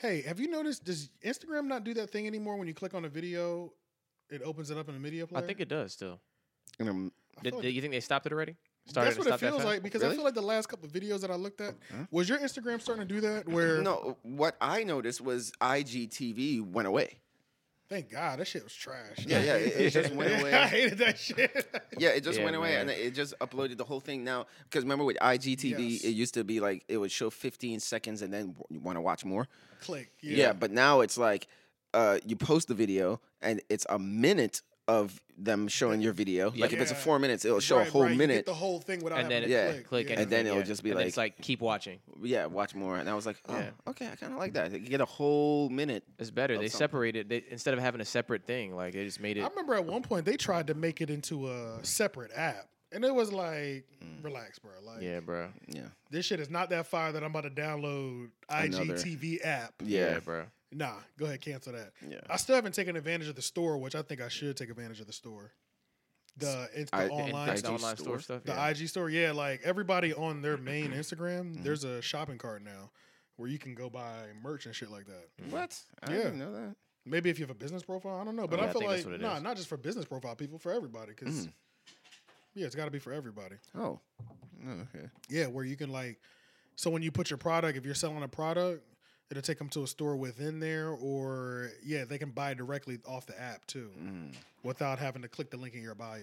Hey, have you noticed? Does Instagram not do that thing anymore? When you click on a video, it opens it up in the media player. I think it does still. And I'm- Did, feel did you think they stopped it already? that's what it stopped that feels like because I feel like the last couple of videos that I looked at Huh? was your Instagram starting to do that. Where no, what I noticed was IGTV went away. Thank God that shit was trash. Yeah, yeah, it- it just went away. I hated that shit. Yeah, it just Yeah, went away, man. and it just uploaded the whole thing now. Because remember with IGTV, Yes. it used to be like it would show 15 seconds, and then you want to watch more. Click. Yeah. Yeah. but now it's like uh, you post the video, and it's a minute of them showing your video. Like if it's a four minutes, it'll show Right, a whole right, you get minute. the whole thing without And then to Yeah. click. Click yeah. and, And then it'll just be And then it's like- like keep watching. yeah, watch more. And I was like, oh, Yeah. okay, I kind of like that. You get a whole minute. It's better. They something. separated. They instead of having a separate thing, like they just made it. I remember at one point they tried to make it into a separate app, and it was like, mm. relax, bro. Like, yeah, bro. Yeah, this shit is not that fire that I'm about to download Another- IGTV app. yeah, bro. Nah, go ahead, cancel that. yeah. I still haven't taken advantage of the store, which I think I should take advantage of the store. The it's the I- online the IG online store store? stuff. The yeah. IG store, yeah, like everybody on their main Instagram, there's a shopping cart now where you can go buy merch and shit like that. What? I Yeah. didn't know that. Maybe if you have a business profile, I don't know, but Yeah, I I feel think that's like nah, is. not just for business profile people, for everybody, because Mm. yeah, it's got to be for everybody. Oh, Oh, okay. Yeah, where you can like, so when you put your product, if you're selling a product, it'll take them to a store within there, or yeah, they can buy directly off the app too, Mm. without having to click the link in your bio.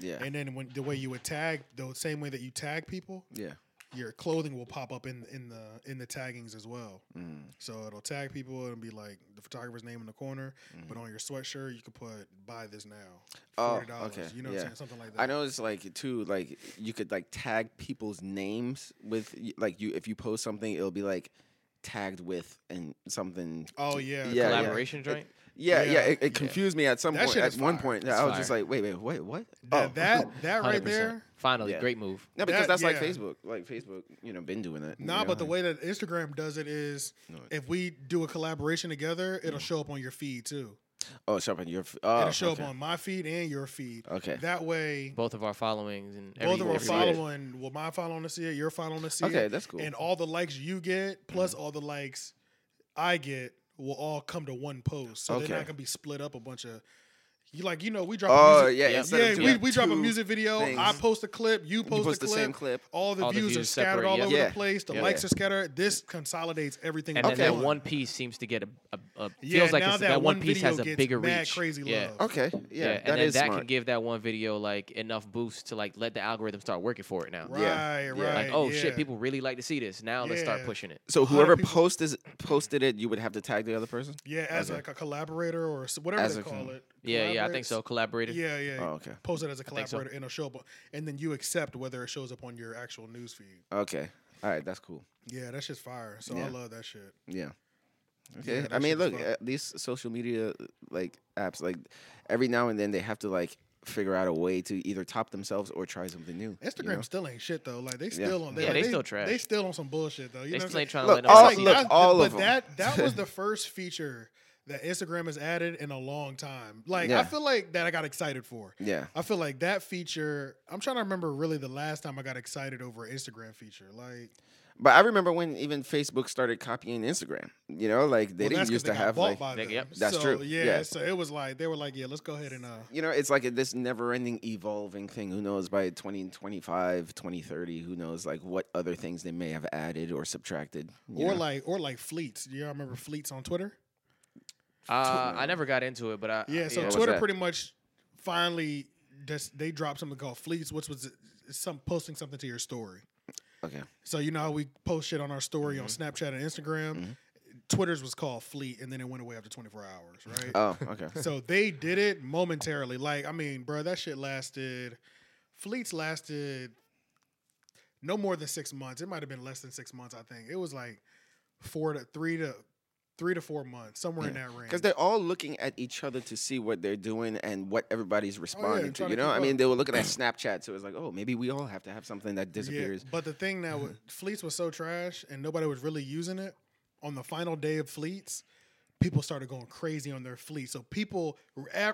Yeah, And then when the way you would tag, the same way that you tag people, yeah. your clothing will pop up in in the in the taggings as well. Mm. So it'll tag people and be like the photographer's name in the corner, but on your sweatshirt you could put buy this now. Oh, Forty dollars. okay, You know what yeah. I'm saying? Something like that. I noticed like too, like you could like tag people's names with like you if you post something, it'll be like tagged with and something. Oh yeah. Yeah, yeah. Collaboration joint. Yeah, yeah. Yeah, it, it confused me at some That point. At is one fire. point, It's I was just like, wait, wait, wait, what? That oh, that that right 100%. there. Finally, Yeah. great move. no, because that- that's like. Facebook. Like Facebook, you know, been doing that. you Nah, know, but the way that Instagram does it is, No. if we do a collaboration together, it'll show up on your feed too. Oh, show up on your. f- Oh, it'll show okay. up on my feed and your feed. Okay. That way, Both of our followings and both of our see it. following, well, my following to see it, your following to see Okay, it, that's cool. and all the likes you get plus mm-hmm. all the likes I get will all come to one post. So they're not gonna be split up a bunch of. You like you know we drop. Oh a music, yeah, Yeah. instead yeah, we, we drop a music video. things, I post a clip. You post, you post a the clip. same clip. All the All the views, are scattered separate, all yeah. over Yeah. the place. The Yeah. likes are scattered. This consolidates everything. And then that one. one piece seems to get a, a, a Yeah, feels like now it's, that that, one one piece has a bigger mad reach. crazy yeah. Okay, yeah, Yeah, that and then is that smart. can give that one video like enough boost to like let the algorithm start working for it now. Right, Yeah. right. Yeah. Like, oh yeah. shit, people really like to see this. Now let's start pushing it. so whoever posted posted it, you would have to tag the other person. Yeah, as like a collaborator or whatever they call it. Yeah, yeah, I think so. Collaborated. Yeah, yeah. Oh, okay. Post it as a think so. collaborator and it'll show up, and then you accept whether it shows up on your actual news feed. Okay, all right, that's cool. Yeah, that's just fire. So Yeah. I love that shit. Yeah. Okay. that I mean, look, fun. these social media like apps, like every now and then they have to like figure out a way to either top themselves or try something new. you Instagram know? still ain't shit though. Like they Yeah. still on. They, Yeah, like, they still trash. They still on some bullshit though. You They know what still I'm ain't saying? trying to Look, let all- nobody It's see look, that. that- all but of 'em. that that was the first feature that Instagram has added in a long time. Like I feel like that I got excited for. Yeah. I feel like that feature. I'm trying to remember really the last time I got excited over an Instagram feature. Like But I remember when even Facebook started copying Instagram. You know, like they well, didn't used they to have like They- yep. That's So, true. Yeah, Yeah. So it was like they were like, yeah, let's go ahead and uh. you know, it's like a, this never-ending evolving thing. Who knows by 2025, 2030, who knows like what other things they may have added or subtracted. Or know? like, or like fleets. Do y'all remember fleets on Twitter? Uh, I never got into it, but I Yeah, so What was Twitter pretty much finally just they dropped something called Fleets, which was some posting something to your story. okay. So you know how we post shit on our story on Mm-hmm. Snapchat and Instagram. Twitter's was called Fleet, and then it went away after 24 hours, right? Oh, okay. so they did it momentarily. Like, I mean, bro, that shit lasted. Fleets lasted no more than six months. It might have been less than six months. I think it was like four to three to three to four months, somewhere in that range. Because they're all looking at each other to see what they're doing and what everybody's oh, responding to. You to know, keep I mean, they were looking at Snapchat, so it was like, oh, maybe we all have to have something that Yeah, disappears. but the thing now, with Fleets was so trash, and nobody was really using it. On the final day of Fleets, people started going crazy on their fleet. So people,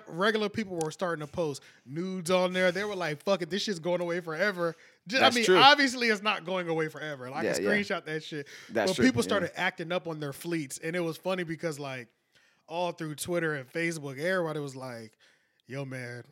regular people, were starting to post nudes on there. They were like, "Fuck it, this shit's going away forever." Just, I mean, true. obviously, it's not going away forever. Like, I Yeah, yeah. screenshot that shit. That's but true, people yeah. started acting up on their fleets, and it was funny because like all through Twitter and Facebook, everybody was like, "Yo, man."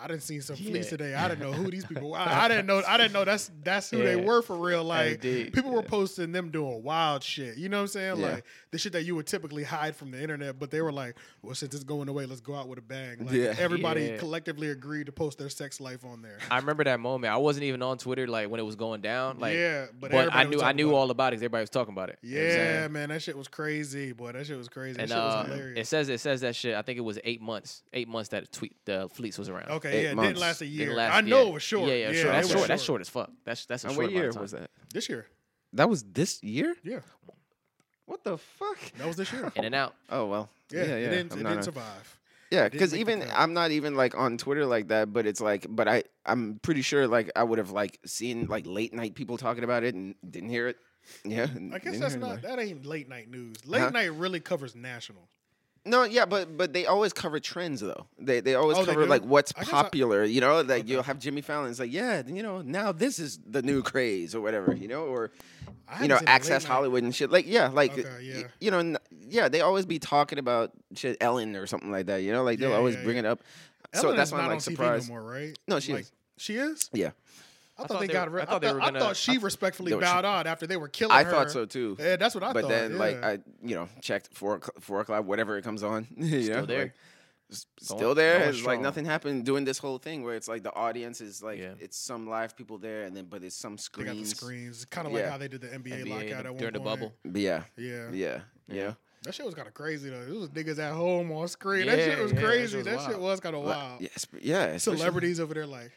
I didn't see some fleets Yeah. today. I didn't know who these people. were. I, I didn't know. I didn't know that's that's who they were for real. Like Indeed. people were posting them doing wild shit. You know what I'm saying? Yeah. Like the shit that you would typically hide from the internet, but they were like, "Well, since it's going away, let's go out with a bang." Like, Yeah. everybody Yeah. collectively agreed to post their sex life on there. I remember that moment. I wasn't even on Twitter like when it was going down. Like, yeah, but, but, I knew I knew about all about it. 'cause everybody was talking about it. it. You know Yeah, man, that shit was crazy. Boy, that shit was crazy. And that shit was uh, hilarious. it says it says that shit. I think it was eight months. Eight months that tweet the fleets was around. okay, eight yeah, it months. didn't last a Didn't year. last- I know yeah. it was short. Yeah, yeah, yeah sure. That's was short. That's short as fuck. That's that's a And short what amount year time. was that? This year, That was this year. yeah, What the fuck? that was this year. In and out. Oh well. Yeah, yeah. it didn't, it didn't a- survive. Yeah, because even. I'm not even like on Twitter like that, but it's like, but I I'm pretty sure like I would have like seen like late night people talking about it and didn't hear it. Yeah, I guess that's not like- that ain't late night news. Late Huh? night really covers national. No, yeah, but but they always cover trends though. They they always Oh, they cover do? like what's I guess I- popular. you know, like you'll have Jimmy Fallon. It's like, yeah, you know, now this is the new craze or whatever. You know, or I you haven't know, seen a late Access night- Hollywood and shit. Like, yeah, like Okay, y- yeah. you know, n- yeah, they always be talking about shit Ellen or something like that. You know, like they'll Yeah, always yeah, bring yeah. it up. so Ellen that's is why I'm not like on TV surprised. no more, right? No, she Like, is. She is. Yeah, I, thought thought they they got were-. I thought they were I gonna- thought she respectfully No, she- bowed out after they were killing her. I her. thought so too. Yeah, that's what I but thought. But then like. I you know checked four o'clock, four o'clock whatever it comes on. you Still know, there. like, still there. It's like nothing happened. Doing this whole thing where it's like the audience is like Yeah. it's some live people there, and then but it's some screens. they got the screens, kind of like Yeah. how they did the NBA, NBA lockout the- during the point. bubble. But yeah, Yeah. yeah, yeah. that shit was kind of crazy though. It was niggas at home on screen. that shit was yeah, that crazy. shit was That shit wild. was kind of wild. Yes, yeah. Celebrities over there like,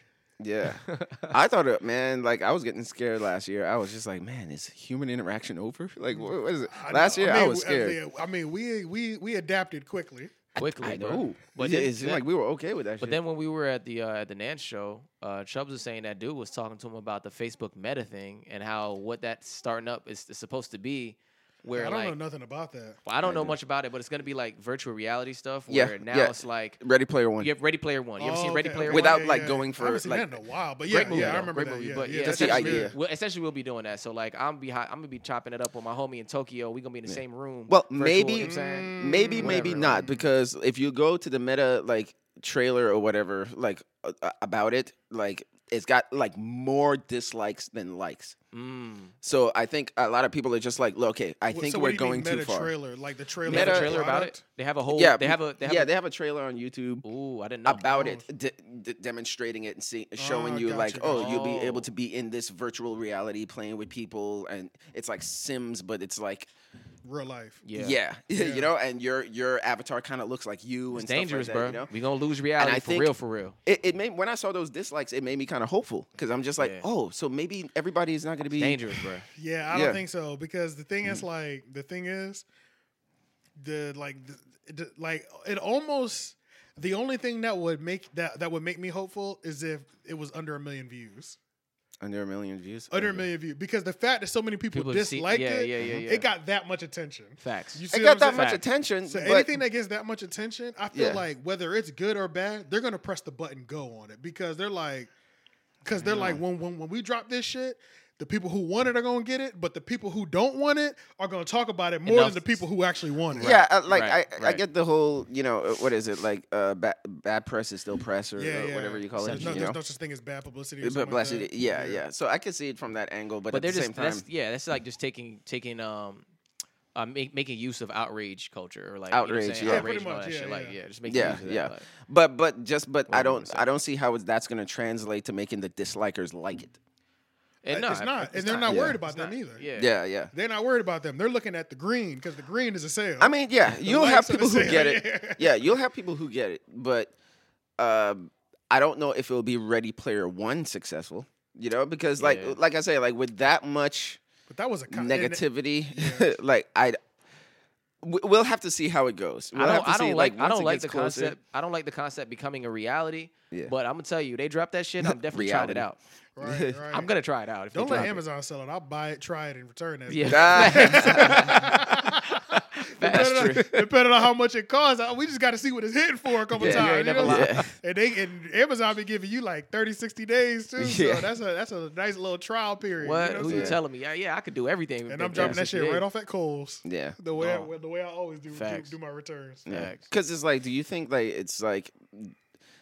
Yeah, I thought it, man. Like I was getting scared last year. I was just like, man, is human interaction over? Like, what, what is it? I Last know- year, I, mean, was scared. I mean, we we we adapted quickly. Quickly, I bro. know, But yeah, then- it seemed like we were okay with that. But shit. then when we were at the uh, at the Nance show, uh, Chubbs was saying that dude was talking to him about the Facebook Meta thing and how what that's starting up is, is supposed to be, where I don't like know nothing about that. well, I don't I know do. much about it, but it's gonna be like virtual reality stuff. Yeah, now yeah. it's like Ready Player One. you have Ready Player One. You ever Oh, seen Ready okay, Player okay. One? Without, Yeah, like, yeah. going I for, haven't seen like- that in a while, but Great yeah, movie, yeah, I remember Great that. movie, yeah, but yeah, yeah, Just the essentially, idea. Well, essentially, we'll be doing that. So like, I'm be hi- I'm gonna be chopping it up with my homie in Tokyo. We gonna be in the same room. Well, virtual, maybe- you know what I'm maybe, Mm, maybe not because if you go to the meta like trailer or whatever, like uh, about it, like it's got like more dislikes than likes. Mm. So I think a lot of people are just like, look, okay, I think so we're what do you going mean too far. Trailer, like the trailer, They have a trailer about it. They have a whole. Yeah, They have a. They have yeah, a, they have a trailer on YouTube Ooh, I didn't know. about Oh. it, de- de- demonstrating it and see, showing Ah, you like, gotcha, oh, you'll be able Oh. to be in this virtual reality, playing with people, and it's like Sims, but it's like, Real life. Yeah. yeah, Yeah. you know, and your your avatar kind of looks like you It's and stuff dangerous, like that, bro. You know, We gonna lose reality for real, for real. it, it made when I saw those dislikes, it made me kind of hopeful because I'm just like, Yeah. oh, so maybe everybody is not going to be Dangerous, bro. Yeah, I Yeah. don't think so because the thing Mm-hmm. is like the thing is the like the, the, like it almost the only thing that would make that that would make me hopeful is if it was under a million views. under a million views. Under a million views because the fact that so many people, People see- disliked yeah, it, yeah, yeah, yeah. it got that much attention. Facts. You see It got that saying? much Fact. attention, So anything that gets that much attention, I feel Yeah. like whether it's good or bad, they're gonna press the button go on it because they're like, because they're like when, when when we drop this shit, the people who want it are gonna get it, but the people who don't want it are gonna talk about it more Enough- than the people who actually want it. yeah, uh, like right, I, I get the whole, you know, uh, what is it like? Uh, bad, bad press is still press, or, yeah, or yeah. whatever you call There's it. No, you there's know? no such thing as bad publicity. Or But something like it, that. yeah, yeah, So I can see it from that angle, but, but at the just same time, that's yeah, that's like just taking taking um. Uh, make, making use of outrage culture or like Outrage, you know what I'm saying? yeah. outrage Pretty all much, that yeah, shit. Like yeah. yeah, just making Yeah, use of that. yeah. like- but but just but I don't I I don't see how it's, that's going to translate to making the dislikers like it. And it's not, it's and they're not Yeah. worried about It's them not. either. Yeah. Yeah, yeah. They're not worried about them. They're looking at the green because the green is a sale. I mean, yeah, The you'll have likes are the people who get it. Yeah, you'll have people who get it, but um, I don't know if it'll be Ready Player One successful. You know, because like Yeah. like I say, like with that much but that was a con- and- negativity, yeah. like I. We'll have to see how it goes. We'll I don't, to I don't like, I don't like the closer- concept. I don't like the concept becoming a reality. Yeah. But I'm gonna tell you, they drop that shit. I'm definitely trying it out. Right, right. I'm gonna try it out. If Don't let drop it. Amazon sell it. I'll buy it, try it, and return it. Yeah. That's depending, true. on, depending on how much it costs, uh, we just got to see what it's hitting for a couple Yeah, you times. ain't you know never what I'm lied. saying? And they and Amazon be giving you like 30, 60 days too. Yeah. So that's a that's a nice little trial period. What? You know Who what you telling me? Yeah, yeah, I could do everything. And I'm dropping that shit days. right off at Kohl's. Yeah. The way Oh. I, the way I always do do, Facts. do my returns. Yeah, because it's like, do you think like it's like,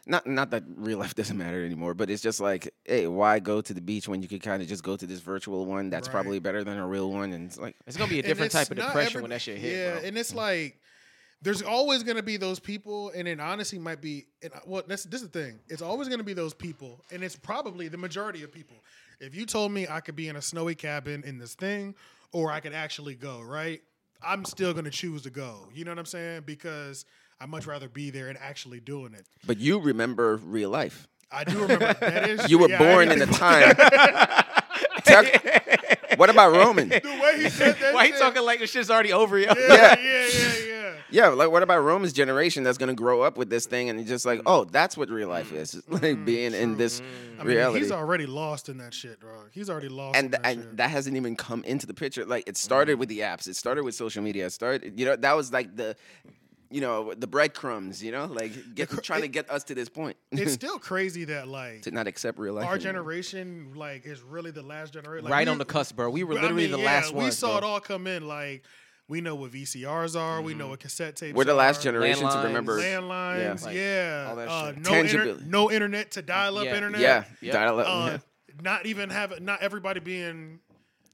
not not that real life doesn't matter anymore, but it's just like, hey, why go to the beach when you could kind of just go to this virtual one that's Right. probably better than a real one, and it's like, It's gonna be a different type of depression every- when that shit hit, Yeah, bro. and it's like there's always going to be those people, and it honestly might be. And uh, well, that's this is the thing. It's always going to be those people, and it's probably the majority of people. If you told me I could be in a snowy cabin in this thing, or I could actually go, right? I'm still going to choose to go. You know what I'm saying? Because I much rather be there and actually doing it. but you remember real life. I do remember that is You were yeah, born in a time. Tell- what about Roman? The way he said that. Why you shit. talking like the shit's already over, yo? Yeah, Yeah. yeah, yeah, yeah. Yeah, like what about Roman's generation that's gonna grow up with this thing and just like, oh, that's what real life is, It's like being in this I mean, reality. he's already lost in that shit, bro. He's already lost. and in that and shit. that hasn't even come into the picture. Like it started Mm. with the apps. It started with social media. It started, you know, that was like the, you know, the breadcrumbs. You know, like get, cr- trying to get us to this point it's still crazy that like to not accept real life. our anymore. generation like is really the last generation. Like, right we- on the cusp, bro. We were I literally mean, the yeah, last one We ones. saw it all come in. Like we know what VCRs are. We know what cassette tapes. We're the last are, generation to remember. Landlines, Like, yeah. all that uh, no, inter- no internet to dial up Yeah. internet. Yeah, Yep. dial up. Uh, yeah. Not even have not everybody being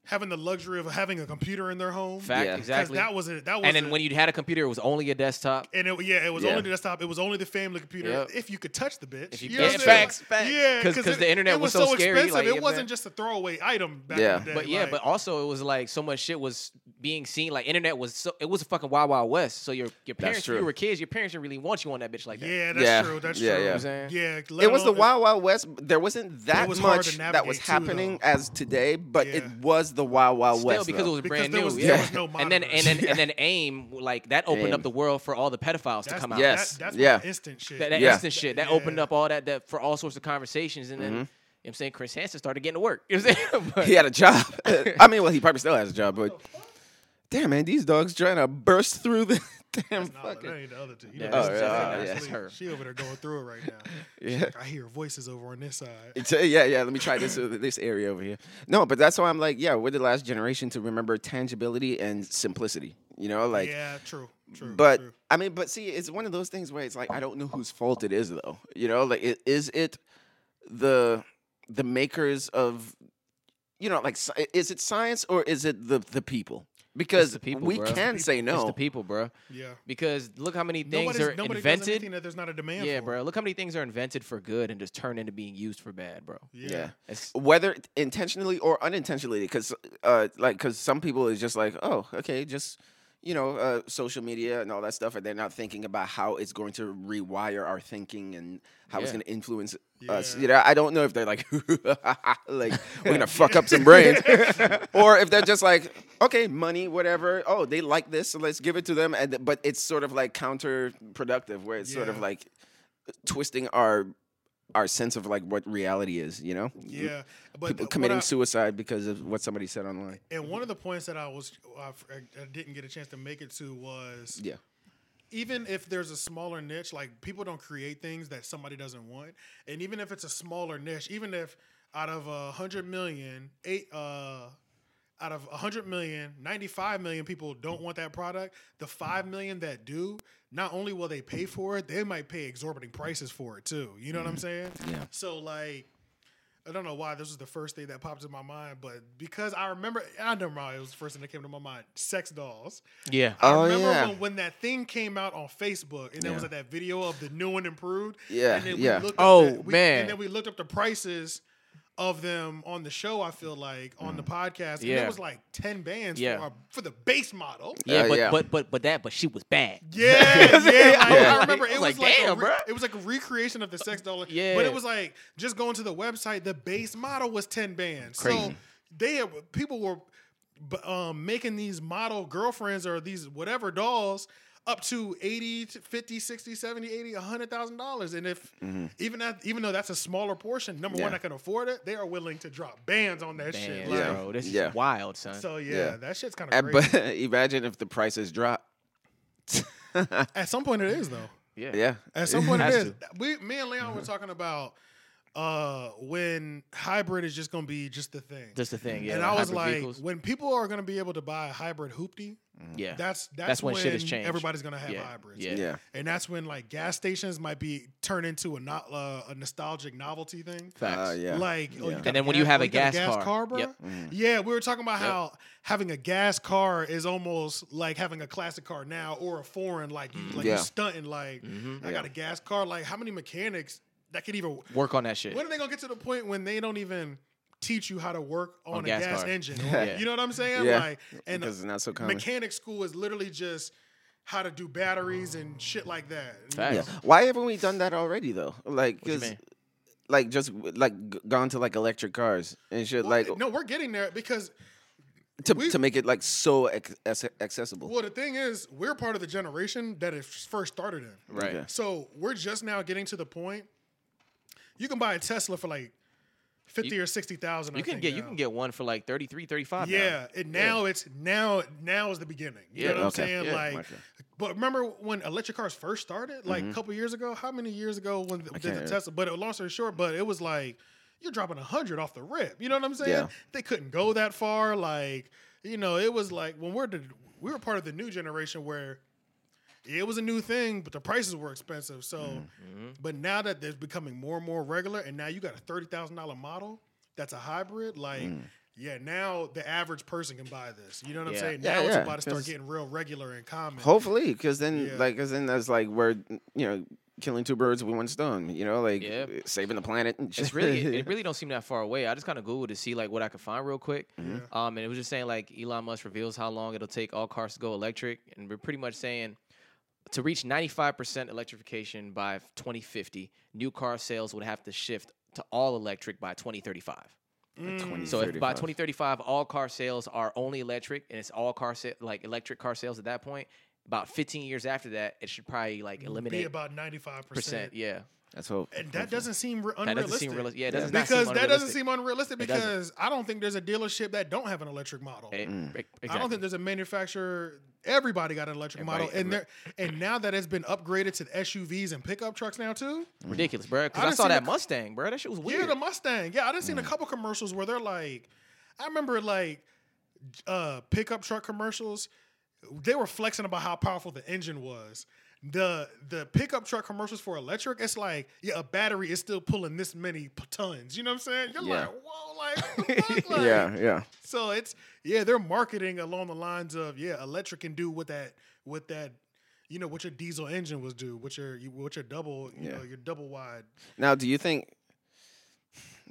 having the luxury of having a computer in their home. Fact, Yeah. 'Cause exactly. That was it. That was. and then it. when you had a computer, it was only a desktop. And it, yeah, it was Yeah. only the desktop. It was only the family computer. Yep. If you could touch the bitch, If you know could- what I'm saying? facts, facts. Yeah, 'Cause- 'cause it- the internet it was was so scary, expensive. like, it wasn't man. just a throwaway item back Yeah. in the day. But yeah, like- but also it was like so much shit was being seen. Like internet was so it was a fucking wild wild west. So your your parents, when true. you were kids, your parents didn't really want you on that bitch like that. yeah, that's Yeah. true. That's Yeah, true. yeah. You know what I'm Yeah, It was the Wild Wild West. There wasn't that was hard to much that was happening as today, but it was the Wild Wild Still West. because though. it was Because brand there new. was- yeah. was no and then and then monitors. and then AIM like that opened AIM. up the world for all the pedophiles to come out. Yes. that, that's Yeah. yeah. instant shit. That, that Yeah. instant shit that Yeah. opened up all that, that for all sorts of conversations, and then Mm-hmm. you know what I'm saying Chris Hansen started getting to work. You know what I'm saying? But- he had a job. I mean, well, he probably still has a job, but damn, man, these dogs trying to burst through the damn Nah, that ain't the other two. You Yeah, know, oh, that's- yeah, that's- yeah. that's That's her. She over there going through it right now. Yeah. I hear voices over on this side. It's, uh, yeah, yeah. Let me try this uh, this area over here. No, but that's why I'm like, yeah, we're the last generation to remember tangibility and simplicity. You know, like. yeah, true, true. But true. I mean, but see, it's one of those things where it's like I don't know whose fault it is, though. You know, like i- is it the the makers of, you know, like is it science or is it the the people? Because the people, we bro. It's the can say It's no. the people, bro. yeah. Because look how many things Nobody's, are nobody does invented. anything that there's not a demand Yeah, for. bro. Look how many things are invented for good and just turn into being used for bad, bro. Yeah. yeah. It's, whether intentionally or unintentionally because uh like because some people is just like oh okay just you know uh social media and all that stuff and they're not thinking about how it's going to rewire our thinking and how it's going to influence us. You know i don't know if they're like like we're gonna fuck up some brains or if they're just like okay money whatever. Oh they like this so let's give it to them. And but it's sort of like counterproductive where it's sort of like twisting our our sense of like what reality is you know Yeah, but people committing I- suicide because of what somebody said online. And one of the points that I was I didn't get a chance to make it to was Yeah. even if there's a smaller niche, like people don't create things that somebody doesn't want, and even if it's a smaller niche, even if out of a hundred million, eight uh, out of a hundred million, 95 million people don't want that product. The five million that do, not only will they pay for it, they might pay exorbitant prices for it too. You know what I'm mm-hmm. saying? Yeah. So like. I don't know why this was the first thing that popped in my mind, but because I remember, I don't know why it was the first thing that came to my mind. Sex dolls. yeah. I Oh, remember yeah. when, when that thing came out on Facebook, and there was like that video of the new and improved. Yeah, and then yeah. We looked Oh, up the, we, man. And then we looked up the prices of them on the show. I feel like on the podcast, and Yeah. it was like ten bands Yeah. for, our, for the base model. Yeah, Uh, but yeah. but but but that but she was bad. Yeah, yeah. Like, Yeah. I remember I it was was like, like, damn, a re- bruh. it was like a recreation of the sex doll. Yeah. but it was like just going to the website. The base model was ten bands. So Crazy. they people were b- um, making these model girlfriends or these whatever dolls up to 80 to 50 60 70 80 100000 dollars and if even that even though that's a smaller portion number one i can afford it they are willing to drop bands on that shit like, Yeah. bro. This Yeah. is wild, son. so yeah, Yeah. that shit's kind of crazy but imagine if the prices drop. At some point, it is though. Yeah. yeah. At some point, it Has is. We, me and Leon were talking about uh, when hybrid is just going to be just the thing. Just the thing. Yeah. and I was like, vehicles. when people are going to be able to buy a hybrid hoopty, yeah. that's that's, That's when when, shit has changed. everybody's going to have Yeah. hybrids. Yeah. Yeah. And that's when like gas stations might be turned into a not uh, a nostalgic novelty thing. Facts. Uh, yeah. Like, oh, Yeah. got And then when you have oh, a got gas car. bro. Yep. Yeah, we were talking about Yep. how having a gas car is almost like having a classic car now or a foreign. Like, you, like Yeah. you're stunting. Like, Mm-hmm. I got a gas car. Like, how many mechanics that could even? Work on that shit. When are they gonna get to the point when they don't even teach you how to work on, On a gas gas, engine? Yeah. You know what I'm saying? Yeah. Like, and Because it's not so common. mechanic school is literally just how to do batteries and shit like that. Yeah. Why haven't we done that already though? Like, What you 'cause, mean? like just like gone to like electric cars and shit, Well, like no, we're getting there because to we- to make it like so ac- ac- accessible. well, the thing is, we're part of the generation that it first started in. Right. Okay. So we're just now getting to the point. You can buy a Tesla for like fifty or sixty thousand. You can get you can get one for like 33, 35 now. Yeah, and now it's now now is the beginning. You Yeah, know what I'm okay, saying? yeah, like, okay. but remember when electric cars first started, like a couple years ago? How many years ago when did the Tesla? But long story short, but it was like you're dropping a hundred off the rip. You know what I'm saying? Yeah. They couldn't go that far. Like you know, it was like when we're the we were part of the new generation where it was a new thing, but the prices were expensive. So, Mm-hmm. but now that there's becoming more and more regular, and now you got a thirty thousand dollar model that's a hybrid, like. Mm. Yeah, now the average person can buy this. You know what I'm Yeah. saying? Yeah, Now it's yeah, about to start getting real regular and common. Hopefully, because then Yeah. like, because then that's like we're you know killing two birds with one stone. You know, like Yeah. saving the planet. It's really it really don't seem that far away. I just kind of googled to see like what I could find real quick. Mm-hmm. Um, and it was just saying like Elon Musk reveals how long it'll take all cars to go electric, and we're pretty much saying to reach 95% electrification by 2050, new car sales would have to shift to all electric by 2035. Mm. So if by 2035. 2035 all car sales are only electric and it's all car sa- like electric car sales at that point, about 15 years after that, it should probably like eliminate be eliminate about ninety five percent. percent. Yeah, That's hope. And that doesn't seem re- that doesn't seem realistic. Yeah, it does not because seem that doesn't seem unrealistic because I don't think there's a dealership that don't have an electric model. Eh, Mm. ex- I don't think there's a manufacturer. Everybody got an electric model, and there, and now that it's been upgraded to SUVs and pickup trucks now too. ridiculous, bro. I Because I, done saw that a- Mustang, bro. That shit was weird. Yeah, the Mustang. Yeah, I done Mm. seen a couple commercials where they're like, I remember like uh pickup truck commercials. They were flexing about how powerful the engine was. The the pickup truck commercials for electric, it's like, yeah, a battery is still pulling this many p- tons. You know what I'm saying? You're Yeah. like, whoa, like, what the fuck? Like, yeah, yeah. So it's yeah, they're marketing along the lines of yeah, electric can do what that what that you know what your diesel engine was do, what your what your double you Yeah. know your double wide. Now, do you think?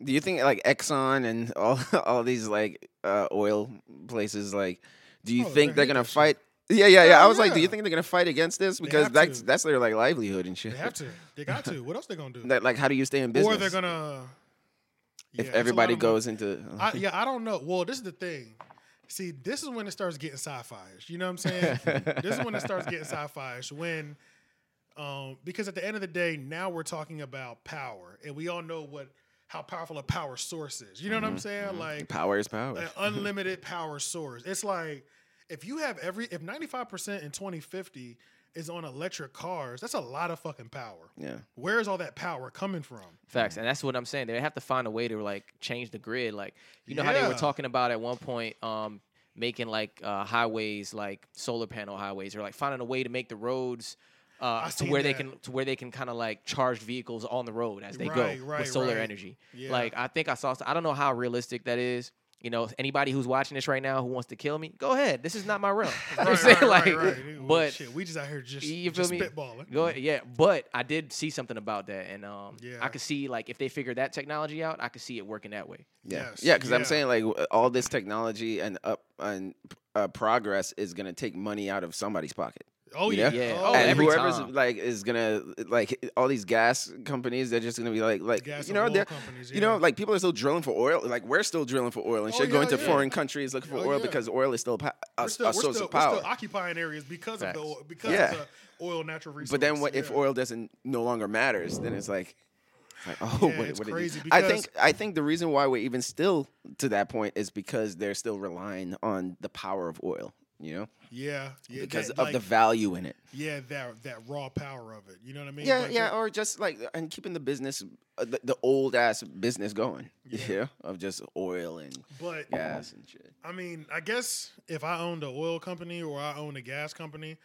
Do you think like Exxon and all all these like uh, oil places like? Do you Oh, think they they're gonna fight? shit. Yeah, yeah, yeah. I Hell was like, do you think they're gonna fight against this because that's to. that's their like livelihood and shit. They have to. They got to. What else they gonna do? That, like, how do you stay in business? Or they're gonna. Yeah, if it's a lot everybody money. goes into. Uh, I, yeah, I don't know. Well, this is the thing. See, this is when it starts getting sci-fi-ish. You know what I'm saying? this is when it starts getting sci-fi-ish. When, um, because at the end of the day, now we're talking about power, and we all know what how powerful a power source is. You know what I'm mm-hmm, saying? Mm-hmm. Like power is power. an unlimited power source. It's like if you have every if 95% in 2050 is on electric cars, that's a lot of fucking power. yeah. Where is all that power coming from? Facts, and that's what I'm saying. They have to find a way to like change the grid. Like you know how they were Yeah. talking about at one point, um, making like uh, highways like solar panel highways, or like finding a way to make the roads. Uh, to seen where they that. can to where they can kind of like charge vehicles on the road as they Right, go right, with solar right. energy. Yeah. Like I think I saw. I don't know how realistic that is. You know, anybody who's watching this right now who wants to kill me, go ahead. This is not my realm. You know what I'm Right, saying? right, like, right, right. But shit, we just out here just, you just feel me? spitballing. Go ahead, yeah. But I did see something about that, and um, Yeah. I could see like if they figure that technology out, I could see it working that way. Yeah, Yes, yeah, because I'm saying like all this technology and up and uh, progress is gonna take money out of somebody's pocket. Oh You yeah, know? Yeah. Oh, Oh, and every whoever's time. like is gonna like all these gas companies, they're just gonna be like like Gas you know they're companies, you know like people are still drilling for oil. Like we're still drilling for oil and Oh, shit, going yeah, to foreign countries looking for Oh, oil yeah. because oil is still pa- a, still, a source still, of we're power. still occupying areas because Facts. of the oil, because Yeah. of the oil natural resource. but then what if oil doesn't no longer matters? Then it's like. Like, oh, Yeah, what, it's what did you- crazy I think I think the reason why we're even still to that point is because they're still relying on the power of oil. You know, Yeah, yeah, because that, of like, the value in it. yeah that that raw power of it. You know what I mean? Yeah, But yeah, or just like and keeping the business, uh, the, the old ass business going. Yeah. Yeah, of just oil and But gas and shit. I mean, I guess if I owned an oil company or I owned a gas company,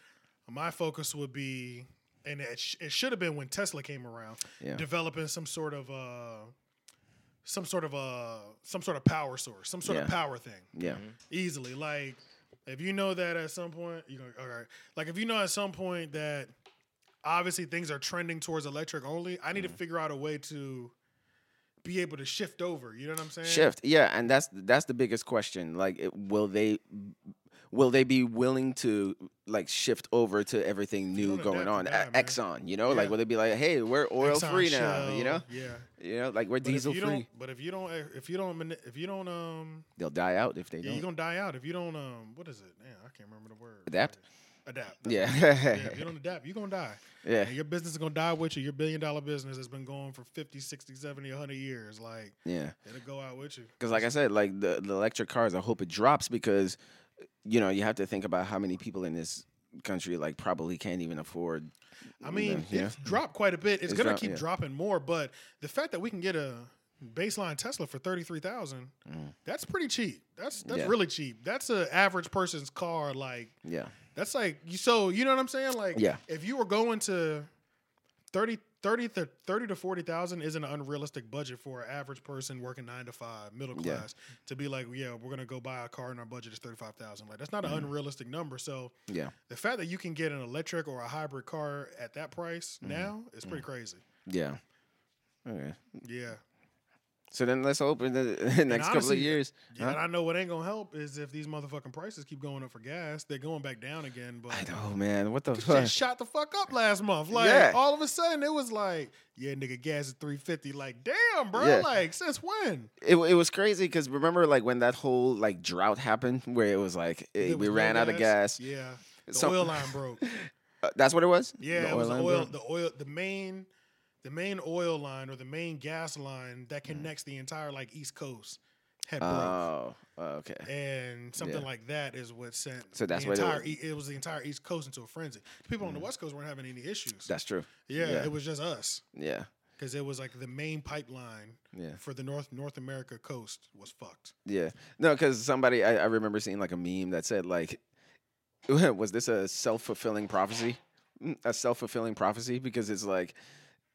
my focus would be, and it, sh- it should have been when Tesla came around, Yeah. developing some sort of uh, some sort of uh, some sort of power source, some sort of power thing. Yeah, easily. Like if you know that at some point, you go all right. Like if you know at some point that obviously things are trending towards electric only, I need to mm-hmm. figure out a way to be able to shift over. You know what I'm saying? shift. Yeah, and that's that's the biggest question. Like, it, will they will they be willing to like shift over to everything new going on? to A- that, man. Exxon, you know, Yeah. like will they be like, hey, we're oil Exxon, free now? You know, Yeah. you know, like we're But diesel you free. don't, but if you don't, if you don't, if you don't, um, They'll die out if they yeah, don't you're gonna die out. If you don't, um, what is it? Man, I can't remember the word. adapt. Adapt. Yeah, what it is. yeah. If you don't adapt, you're gonna die. yeah, And your business is gonna die with you. Your billion dollar business has been going for 50, 60, 70, 100 years. Like yeah. it'll go out with you. Because like I said, like the, the electric cars, I hope it drops because, you know, you have to think about how many people in this country like probably can't even afford. I mean, yeah. it's dropped quite a bit. It's, It's gonna keep yeah. dropping more, but the fact that we can get a baseline Tesla for thirty three thousand, that's pretty cheap. That's that's Mm. Yeah. really cheap. That's an average person's car. Like Yeah, that's like you. So you know what I'm saying? Like Yeah. if you were going to 30, 30 to thirty to forty thousand isn't an unrealistic budget for an average person working nine to five, middle Yeah. class, to be like, yeah, we're gonna go buy a car and our budget is thirty five thousand. Like that's not Mm-hmm. an unrealistic number. So yeah, the fact that you can get an electric or a hybrid car at that price Mm-hmm. now is pretty crazy. yeah. Okay. Yeah. So then let's hope in the, the next couple of years. Yeah, Huh? and I know what ain't gonna help is if these motherfucking prices keep going up for gas, they're going back down again. But I know, man. What the shit fuck? shot the fuck up last month. Like Yeah. all of a sudden it was like, yeah, nigga, gas is three fifty. Like, damn, bro. Yeah. Like, since when? It, it was crazy because remember like when that whole like drought happened where it was like eh, There we was ran out of gas. Yeah. The Some- oil line broke. Uh, that's what it was. Yeah, The it was the oil, broke? the oil, the main, the main oil line or the main gas line that Mm. connects the entire like East Coast had broke. Oh, okay. and something Yeah. like that is what sent So that's the entire was. e- it was the entire East Coast into a frenzy. The people on the West Coast weren't having any issues. That's true. yeah, yeah. it was just us Yeah, because it was like the main pipeline yeah. for the North North America coast was fucked. Yeah. No, because somebody I, I remember seeing like a meme that said like, was this a self fulfilling prophecy? Mm, A self fulfilling prophecy because it's like,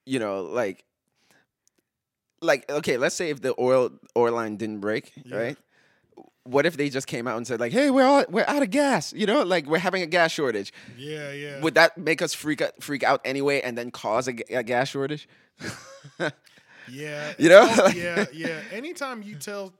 you know, like, like okay, let's say if the oil oil line didn't break, Yeah. right? What if they just came out and said like, "Hey, we're all, we're out of gas," you know, like we're having a gas shortage. Yeah, yeah. Would that make us freak out, freak out anyway, and then cause a, a gas shortage? yeah, You know? oh, yeah, yeah. Anytime you tell,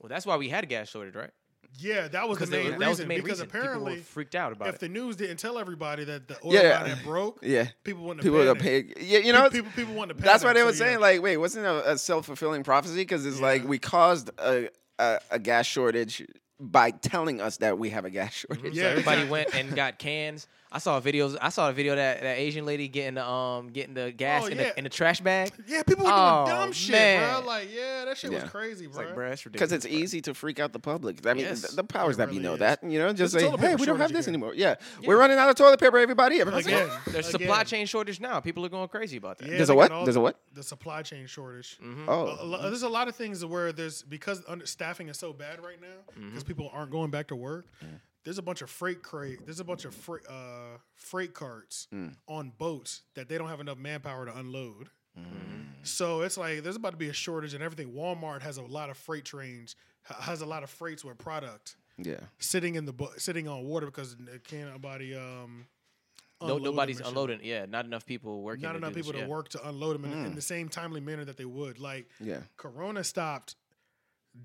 Well, that's why we had a gas shortage, right? Yeah, that was the Because main that reason. was the main because reason. People apparently, were freaked out about if it. the news didn't tell everybody that the oil Yeah. line had broke, yeah, people wouldn't have people would have paid. Yeah, you know, people people wouldn't have That's why panicked, they so were yeah. saying, like, wait, wasn't it a, a self fulfilling prophecy? Because it's like we caused a, a a gas shortage by telling us that we have a gas mm-hmm. shortage. Yeah, so everybody went and got cans. I saw videos. I saw a video that that Asian lady getting the um getting the gas Oh, in, yeah. the, in the trash bag. Yeah, people were Oh, doing dumb shit, man. bro. Like, yeah, that shit Yeah. was crazy, It's bro. like, bro, that's Because ridiculous. it's easy to freak out the public. I mean, Yes. the, the powers It that be know is. that. You know, just There's say, hey, we don't have this again. anymore. Yeah. Yeah. we're running out of toilet paper. Everybody, everyone's Again, like, There's supply chain shortage now. People are going crazy about that. Yeah, There's a what? There's a what? The supply chain shortage. Mhm. A- a oh, there's a lot of things where there's because under, staffing is so bad right now because people aren't going back to work. There's a bunch of freight crate. There's a bunch of freight uh, freight carts on boats that they don't have enough manpower to unload. So it's like there's about to be a shortage and everything. Walmart has a lot of freight trains, has a lot of freights with product yeah. sitting in the bo- sitting on water because n- can't nobody um. No, nobody's unloading. Yeah, not enough people working. Not to enough do this, people to yeah. work to unload them in, in the same timely manner that they would. Like Yeah. Corona stopped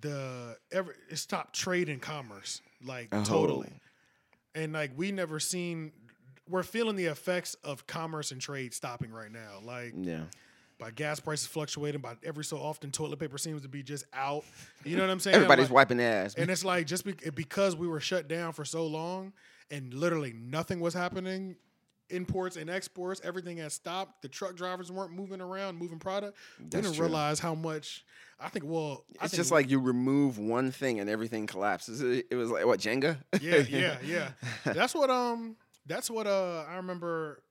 the ever it stopped trade and commerce like Oh. totally, and like we never seen. We're feeling the effects of commerce and trade stopping right now. Like Yeah. by gas prices fluctuating, by every so often toilet paper seems to be just out. You know what I'm saying? Everybody's Like- wiping their ass. and it's like just be- because we were shut down for so long and literally nothing was happening imports and exports, everything has stopped. The truck drivers weren't moving around, moving product. we That's didn't true. realize how much. I think. Well, It's think just like you remove one thing and everything collapses. It, was like what Jenga? yeah, yeah, yeah. That's what um that's what uh I remember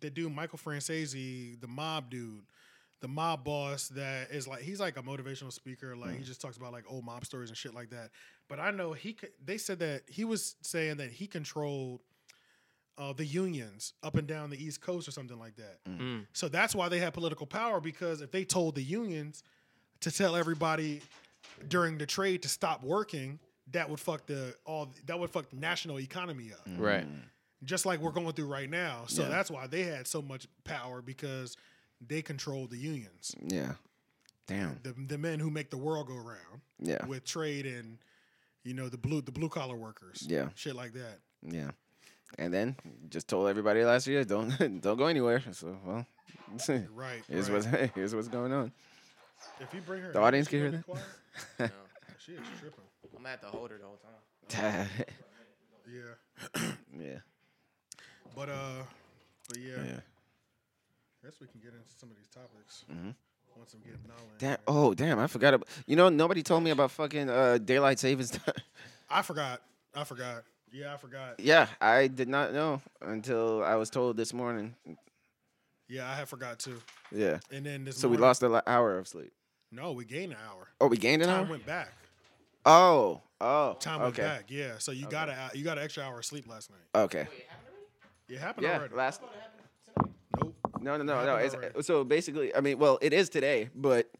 the dude Michael Franzese, the mob dude, the mob boss that is like he's like a motivational speaker, like Mm. he just talks about like old mob stories and shit like that. But I know he could they said that he was saying that he controlled uh, the unions up and down the East Coast or something like that. Mm. So that's why they had political power because if they told the unions to tell everybody during the trade to stop working, that would fuck the all that would fuck the national economy up. Right. Just like we're going through right now. So Yeah. that's why they had so much power because they controlled the unions. Yeah. Damn. The, the men who make the world go round Yeah. with trade and you know the blue the blue collar workers. Yeah. Shit like that. Yeah. And then just told everybody last year, don't don't go anywhere. So well, Right. here's right. what's here's what's going on. if you bring her The in, audience she can hear gonna be No. quiet? She is tripping. I'm at the holder the whole time. Yeah. yeah. But uh but yeah. Yeah. I guess we can get into some of these topics Mhm. once we get Nolan. Damn. Oh, damn! I forgot. About, you know, nobody told me about fucking uh, daylight savings time. I forgot. I forgot. Yeah, I forgot. yeah, I did not know until I was told this morning. Yeah, I had forgot too. Yeah. And then this So we lost an hour of sleep. No, we gained an hour. Oh, we gained an Time hour. Time went back. Oh. Oh. Time okay. went back. Yeah. So you got a you got an extra hour of sleep last night. Okay. It happened Yeah. already. Last. nope. No, no, no, Happened no. It's, so basically, I mean, well, it is today, but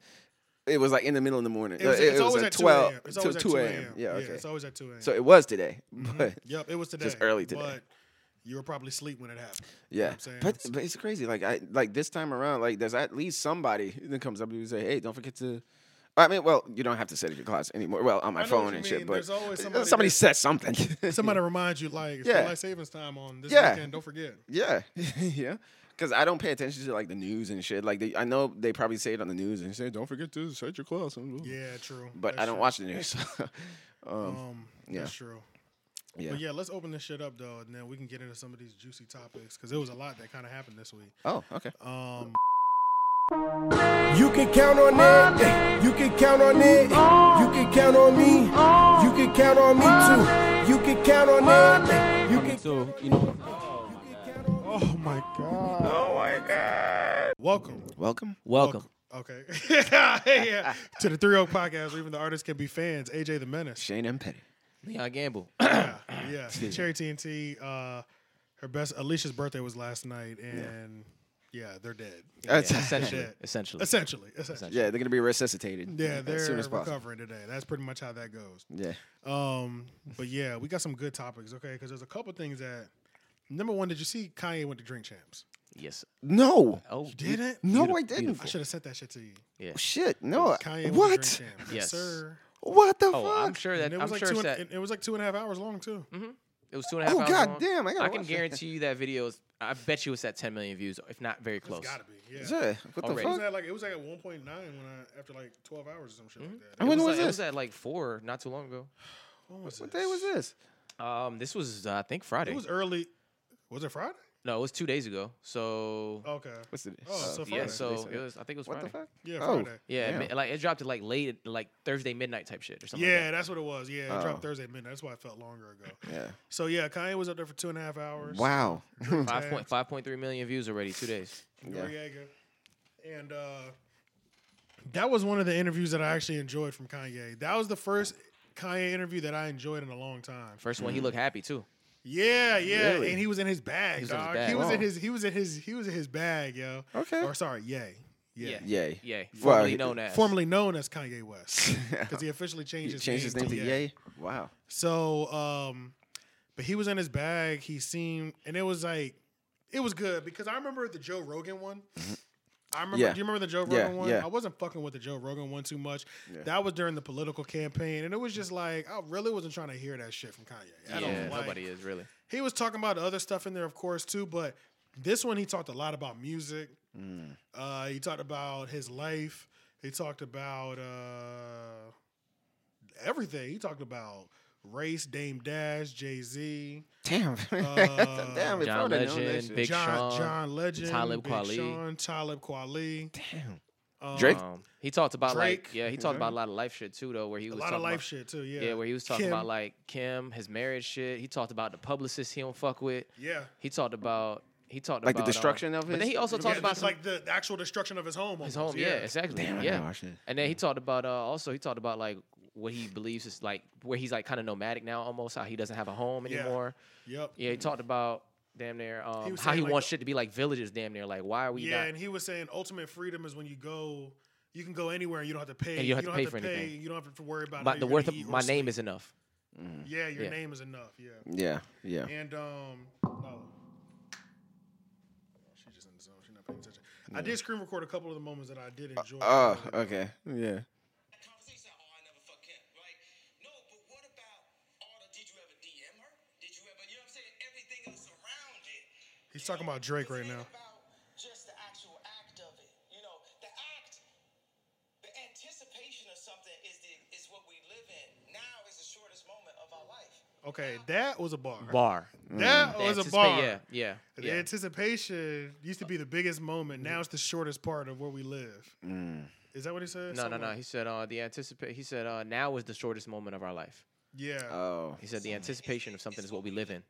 it was like in the middle of the morning. It was, Uh, it's always at at 2 twelve It's always at two a.m. Yeah. Okay. It's always at 2 a.m. so it was today, but yep, it was today. just early today. But you were probably asleep when it happened. yeah. what I'm but, but it's crazy. Like I like this time around, like there's at least somebody that comes up and say, "Hey, don't forget to." I mean, well, you don't have to set it in your closet anymore. Well, on my phone you and shit, but There's always somebody somebody said something. Somebody reminds you like it's Yeah. daylight savings time on this Yeah. weekend. Don't forget. Yeah, yeah. Because I don't pay attention to like the news and shit. Like they, I know they probably say it on the news and say, "Don't forget to set your closet." Yeah, true. But That's I don't true. watch the news. um, Um, yeah. that's true. yeah. But yeah, let's open this shit up though, and then we can get into some of these juicy topics because there was a lot that kind of happened this week. Oh, okay. Um, You can count on it. You can count on it. You can count on me. You can count on me too. You can count on it. You can. So, you know, my god! Oh my god! Welcome, Welcome. Welcome. Okay, yeah, to the Three Oak Podcast, where even the artists can be fans. AJ the Menace. Shane M. Petty. Leon Gamble. yeah, yeah. Cherry TNT. Uh, her best Alicia's birthday was last night, and yeah, they're dead. That's- essentially. Dead. Essentially. Essentially, essentially. Yeah, they're gonna be resuscitated. Yeah, they're as soon as possible. recovering today. That's pretty much how that goes. Yeah. Um, but yeah, we got some good topics, okay? Because there's a couple things that. Number one, did you see Kanye went to Drink Champs? Yes. No. Oh, you Did it? No, Beautiful, I didn't. I should have sent that shit to you. Yeah. Shit. No. Kanye went what? to Drink Champs. Yes. sir. What the Oh, fuck? I'm sure that And it I'm was like sure two it's and, that it, it was like two and a half hours long too. it was two and a half Oh hours god long. damn! I gotta I can watch that. guarantee you that video is. I bet you it's at 10 million views, if not very close. It's gotta be. Yeah. Yeah. What the Already. It was at like it was like at one point nine when I after like twelve hours or some shit like that. And when was like, It this? was at like four, not too long ago. When was What day was this? Um, this was uh, I think Friday. It was early. Was it Friday? no, it was two days ago. So Okay. What's the? Oh, so Friday. yeah, Friday. so it was. I think it was What Friday. the fuck? Yeah, Oh. Friday. Yeah, Damn. mi- like it dropped at like late, like Thursday midnight type shit or something. Yeah, like that's what it was. Yeah, it Oh. dropped Thursday midnight. That's why it felt longer ago. Yeah. So yeah, Kanye was up there for two and a half hours. Wow. that. Five point five point three million views already, two days. Yeah. Noreaga. And uh, that was one of the interviews that I actually enjoyed from Kanye. That was the first Kanye interview that I enjoyed in a long time. First one, he looked happy too. Yeah, yeah, Really? and he was in his bag, He was in his dog. bag. He was in Wow. his he was in his he was in his bag, yo. Okay. Or sorry, yay. Yeah. Yay. Yeah, Well, formerly he- known as. Formerly known as Kanye West. Because he officially changed He his changed name, his name to Yay. Wow. So, um, but he was in his bag. He seemed, and it was like, it was good because I remember the Joe Rogan one. I remember. Yeah. Do you remember the Joe Rogan Yeah, one? yeah. I wasn't fucking with the Joe Rogan one too much. Yeah. That was during the political campaign, and it was just like I really wasn't trying to hear that shit from Kanye. I yeah, don't like. nobody is really. He was talking about other stuff in there, of course, too. But this one, he talked a lot about music. Mm. Uh, he talked about his life. He talked about uh, everything. He talked about Race, Dame Dash, Jay Z, Damn. Uh, Damn, if I John would've known that Legend. Big John, Sean, John Legend, Talib Big Kweli. Sean, Talib Kweli, Damn. um, Drake? Um, he talked about like yeah, he talked about a lot of life shit too though, where he a was lot of talking life about, shit too. Yeah, Yeah, where he was talking Kim. about like Kim, his marriage shit. He talked about the publicist he don't fuck with. yeah, He talked about he talked about. Like the about um, destruction of But then he also yeah, talked about some, like the actual destruction of his home. his home. Yeah, exactly. Damn, yeah. gotta watch. And then he talked about uh, also he talked about like what he believes is like where he's like kind of nomadic now, almost how he doesn't have a home Yeah. anymore. Yep. Yeah, he talked about damn near um, was how he like, wants shit to be like villages. Damn near like why are we Yeah, not? and he was saying ultimate freedom is when you go, you can go anywhere and you don't have to pay. And you don't have to pay for anything. You don't have to worry about my, how the you're worth gonna of eat or my name sleep. is enough. Yeah, your Yeah. name is enough. Yeah. Yeah, yeah. And um, oh, she's just in the zone. She's not paying attention. I did screen record a couple of the moments that I did enjoy. Oh, okay. Yeah. He's talking about Drake right now. just the actual act of it. You know, the act, the anticipation of something is the is what we live in. Now is the shortest moment of our life. Okay, that was a bar. Bar. That The was a anticipa- bar. Yeah, yeah, The yeah. anticipation used to be the biggest moment. Now it's the shortest part of where we live. Is that what he said? No, no, Something no. like- He said uh, the anticipate. He said uh, now is the shortest moment of our life. Yeah. Oh. He said the anticipation of something is what we live in.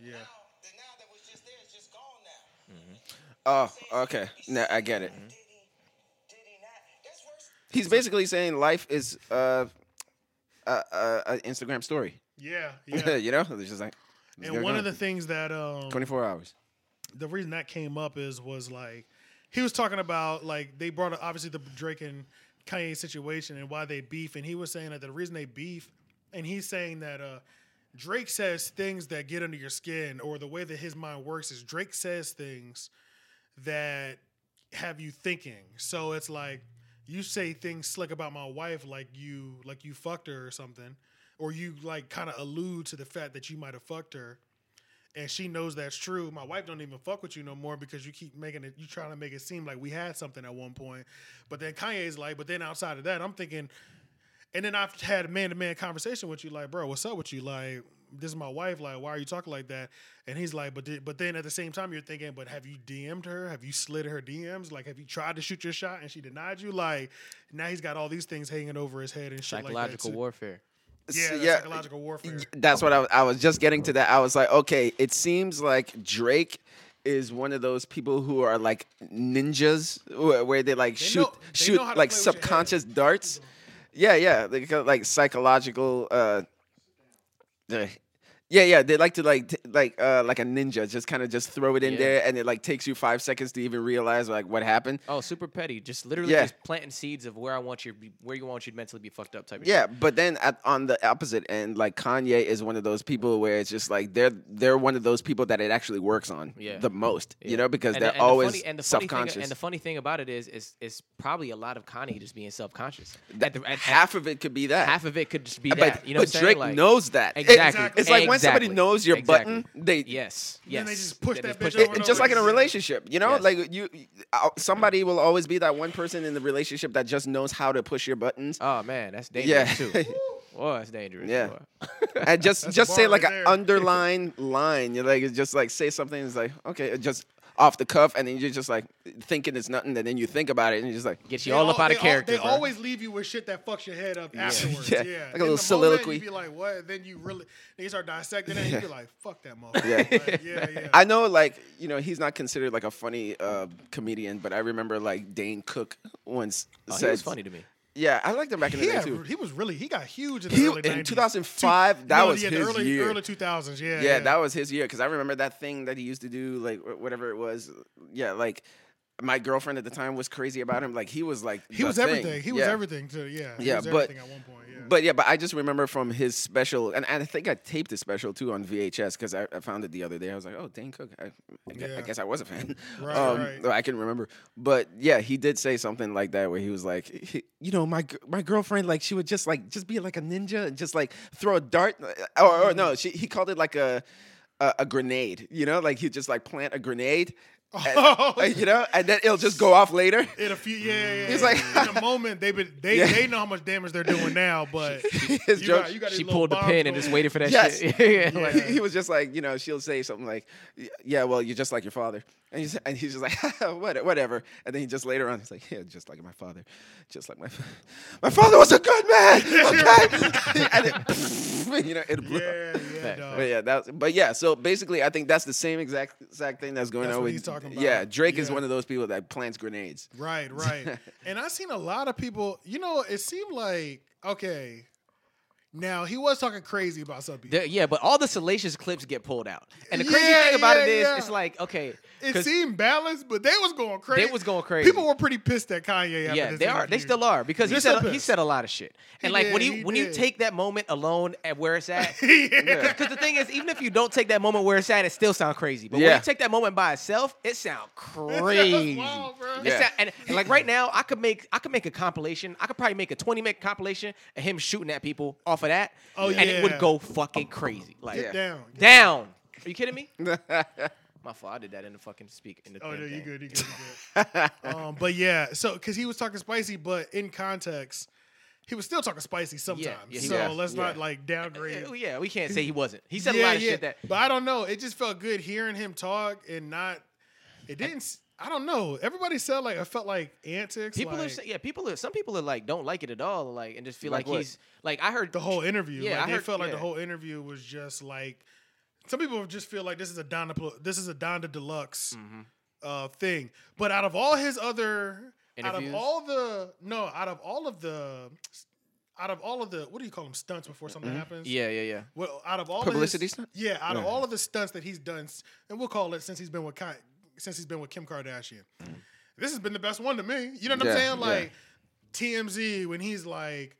Now. Oh, okay. Now I get it. Did he? Did he not? That's worse. He's basically saying life is uh, a, a, a Instagram story. yeah. Yeah. you know, it's just like. it's and one of the things that um 24 hours. the reason that came up is was like he was talking about like they brought up obviously the Drake and Kanye situation and why they beef, and he was saying that the reason they beef, and he's saying that uh Drake says things that get under your skin, or the way that his mind works is Drake says things that have you thinking. So it's like you say things slick about my wife, like you like you fucked her or something, or you like kind of allude to the fact that you might have fucked her and she knows that's true. My wife don't even fuck with you no more because you keep making it. You trying to make it seem like we had something at one point, but then Kanye's like, but then outside of that, I'm thinking, and then I've had a man to man conversation with you, like, bro, what's up with you? Like, this is my wife. Like, why are you talking like that? And he's like, but th- but then at the same time, you're thinking, but have you DM'd her? Have you slid her DMs? Like, have you tried to shoot your shot and she denied you? Like, now he's got all these things hanging over his head and shit like that. Psychological too. warfare. Yeah, S- that's psychological warfare. That's what I, was- I was just getting to that. I was like, okay, it seems like Drake is one of those people who are like ninjas, where, where they like shoot know- they shoot know how to like play with your head. subconscious darts. Yeah, yeah, got, like psychological. uh, yeah, yeah, they like to like t- like uh like a ninja, just kind of just throw it in Yeah. there, and it like takes you five seconds to even realize like what happened. Oh, super petty. Just literally Yeah. just planting seeds of where I want you, where you want you to mentally be fucked up type of Yeah, shit. but then at, on the opposite end, like Kanye is one of those people where it's just like they're they're one of those people that it actually works on Yeah. the most, you know, because And they're the- and the always funny, and the funny self-conscious. Thing, and the funny thing about it is, is, is probably a lot of Kanye just being self-conscious. At the- at- at- half of it could be that. half of it could just be but that. You know but what I'm Drake? Like, knows that. It- Exactly. it's like when somebody Exactly. knows your Exactly. button, they Yes. Yes. Then they just push They that just bitch push over it. and just like in a Yeah. relationship, you know, Yes. like you, uh, somebody will always be that one person in the relationship that just knows how to push your buttons, Oh man, that's Yeah. dangerous too. Oh, that's dangerous. Yeah. boy. and just That's a just say bar like right an there. underline line. You're like, it's just like say something. It's like okay, just off the cuff, and then you're just like thinking it's nothing, and then you think about it, and you're just like, Get you They all up out of al- character. They bro. always leave you with shit that fucks your head up afterwards. Yeah, Yeah, like a In little the moment, soliloquy. You be like, what? Then you really, they start dissecting it. and You be like, fuck that motherfucker. Yeah. Like, yeah, yeah. I know, like you know, he's not considered like a funny uh, comedian, but I remember like Dane Cook once Oh, he said, was funny to me. Yeah, I liked him back in the he, day too. he was really he got huge in the He- early in 90s. 2005, that No, was yeah, the his early, year. Early 2000s, yeah, yeah, that was his year because I remember that thing that he used to do, like whatever it was. Yeah, like my girlfriend at the time was crazy about him. Like he was like he was thing. everything. He was everything to yeah. He Yeah, was but- everything at one point. But yeah, but I just remember from his special, and, and I think I taped his special too on VHS because I, I found it the other day. I was like, oh, Dane Cook. I, I, Yeah. I guess I was a fan. Right, um, right. I can remember. But yeah, he did say something like that where he was like, he- you know, my my girlfriend, like she would just like just be like a ninja and just like throw a dart, uh, or, or no, she, he called it like a. A, a grenade, you know, like he'd just like plant a grenade, Oh, you know, and then it'll just go off later. in a few, yeah, yeah, yeah. He's like- in a moment, They've been they Yeah. they know how much damage they're doing now, but His you joke. got, you got She pulled the bombs pin and just waited for that Yes. shit. yeah, like- he, he was just like, you know, she'll say something like, "Yeah, well, you're just like your father," and he's and he's just like, "What- "Whatever," and then he just later on, he's like, "Yeah, just like my father, just like my fa- my father was a good man." Okay, and it, you know, it blew. Yeah, yeah, Fact. dog. But yeah, that's but yeah. So basically, I think that's the same exact exact thing that's going That's on what with he's talking about. Yeah, Drake is one of those people that plants grenades. Right, right. and I've seen a lot of people. You know, it seemed like okay. Now he was talking crazy about some people. The- yeah, but all the salacious clips get pulled out, and the crazy Yeah, thing about yeah, it is, yeah. it's like okay, it 'cause- seemed balanced, but they was going crazy. They was going crazy. People were pretty pissed at Kanye. After yeah, this they are. They interview. still are because he They're said still he pissed. said a lot of shit. And He like when did, you he when you did. take that moment alone at where it's at, Yeah. because the thing is, even if you don't take that moment where it's at, it still sounds crazy. But when Yeah. you take that moment by itself, it sounds crazy. wild, bro. It Yeah. sound- and, and like right now, I could make I could make a compilation. I could probably make a twenty minute compilation of him shooting at people off of that. Oh, and it would go fucking crazy. Like Get down. Get down. Are you kidding me? My fault. I did that in the fucking speak in the. Oh no, you good, you good, you good. um, but yeah, so because he was talking spicy, but in context, he was still talking spicy sometimes. yeah, he so was. let's not like downgrade. Yeah, we can't say he wasn't. He said yeah, a lot of yeah. shit that But I don't know. It just felt good hearing him talk and not. It didn't. S- I don't know. Everybody said like I felt like antics. People are like, say- yeah, people are some people are like don't like it at all, like and just feel Like like, he's like I heard the whole interview. Yeah, like, I they heard- felt like the whole interview was just like some people just feel like this is a Donda this is a Donda Deluxe Mm-hmm. uh, thing. But out of all his other out of all the no, out of all of the out of all of the what do you call them stunts before something happens? yeah, yeah, yeah. Well, out of all Publicity of his, stunt? Yeah, out of all of the stunts that he's done, and we'll call it since he's been with Ki- since he's been with Kim Kardashian. This has been the best one to me. You know what Yeah, I'm saying? yeah. Like TMZ when he's like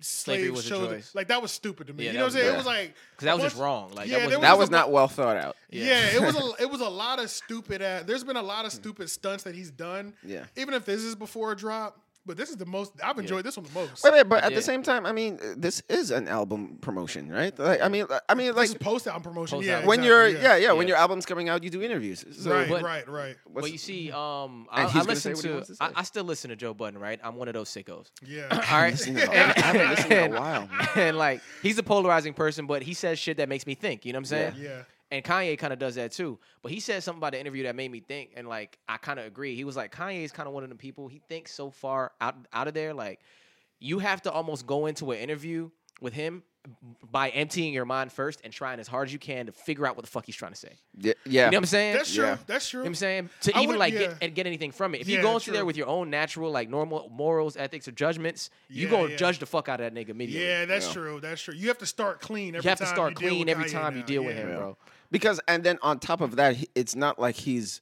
Slavery slave was a choice. like that was stupid to me. Yeah, you know what I'm was saying? It was like Because that was a just wrong. Like Yeah, that was that was was a not well thought out. Yeah, it was a it was a lot of stupid. At, there's been a lot of stupid stunts that he's done. Yeah. even if this is before a drop, but this is the most I've enjoyed this one the most. Wait, wait, but at Yeah. the same time, I mean, uh, this is an album promotion, right? Like, I mean, I mean, like This is post album promotion. Yeah, Post-album. when exactly, you're, yeah, yeah, when Yeah. your album's coming out, you do interviews. So right, But- right, right. what's- But you see, um, I, And I gonna say listen what he to, wants to I, say. I still listen to Joe Budden, right? I'm one of those sickos. Yeah, All right, listened to- I haven't listened in a while. and like he's a polarizing person, but he says shit that makes me think. You know what I'm saying? yeah. And Kanye kind of does that too. But he said something about the interview that made me think, and like I kind of agree. He was like, Kanye is kind of one of the people. He thinks so far out out of there. Like you have to almost go into an interview with him by emptying your mind first and trying as hard as you can to figure out what the fuck he's trying to say. Yeah, yeah. You know what I'm saying? That's true. Yeah. That's true. You know what I'm saying? To I even would- like yeah. get and get anything from it. If you Yeah, go into true. there with your own natural, like normal morals, ethics, or judgments, you Yeah, gonna yeah. judge the fuck out of that nigga immediately. Yeah, that's Yeah. true. That's true. You have to start clean. Every you have to start clean every Kanye time you deal with Yeah. him, Yeah. bro. Because and then on top of that, it's not like he's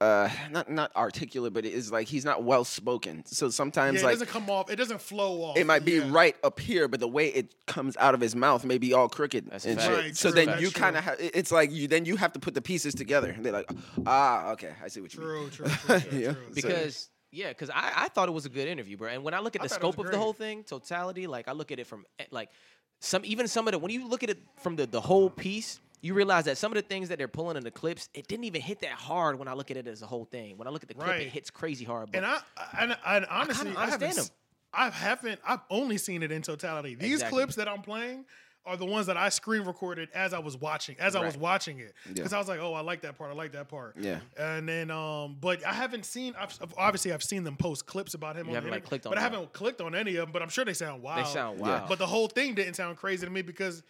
uh not not articulate, but it is like he's not well spoken. So sometimes Yeah, it like doesn't come off. It doesn't flow off. it might be Yeah. right up here, but the way it comes out of his mouth may be all crooked That's and fact. shit. Right, so true, then you kind of ha- it's like you then you have to put the pieces together. And they're like, ah, okay, I see what you mean. True, true, true, true, Yeah. true. Because yeah, because I, I thought it was a good interview, bro. And when I look at I the thought it was scope of the whole thing, totality, like I look at it from eh, like some even some of the when you look at it from the the whole piece, you realize that some of the things that they're pulling in the clips, it didn't even hit that hard when I look at it as a whole thing. When I look at the clip, Right. it hits crazy hard. But And I, and, and honestly, I, haven't, understand s- I haven't. I've only seen it in totality. These Exactly. clips that I'm playing are the ones that I screen recorded as I was watching, as I was watching it, Yeah. because I was like, oh, I like that part. I like that part. Yeah. And then, um, but I haven't seen. I've, I've- obviously, I've seen them post clips about him. You on haven't, the like, internet, clicked on but I haven't clicked on any of them. But I'm sure they sound wild. they sound Yeah. wild. But the whole thing didn't sound crazy to me because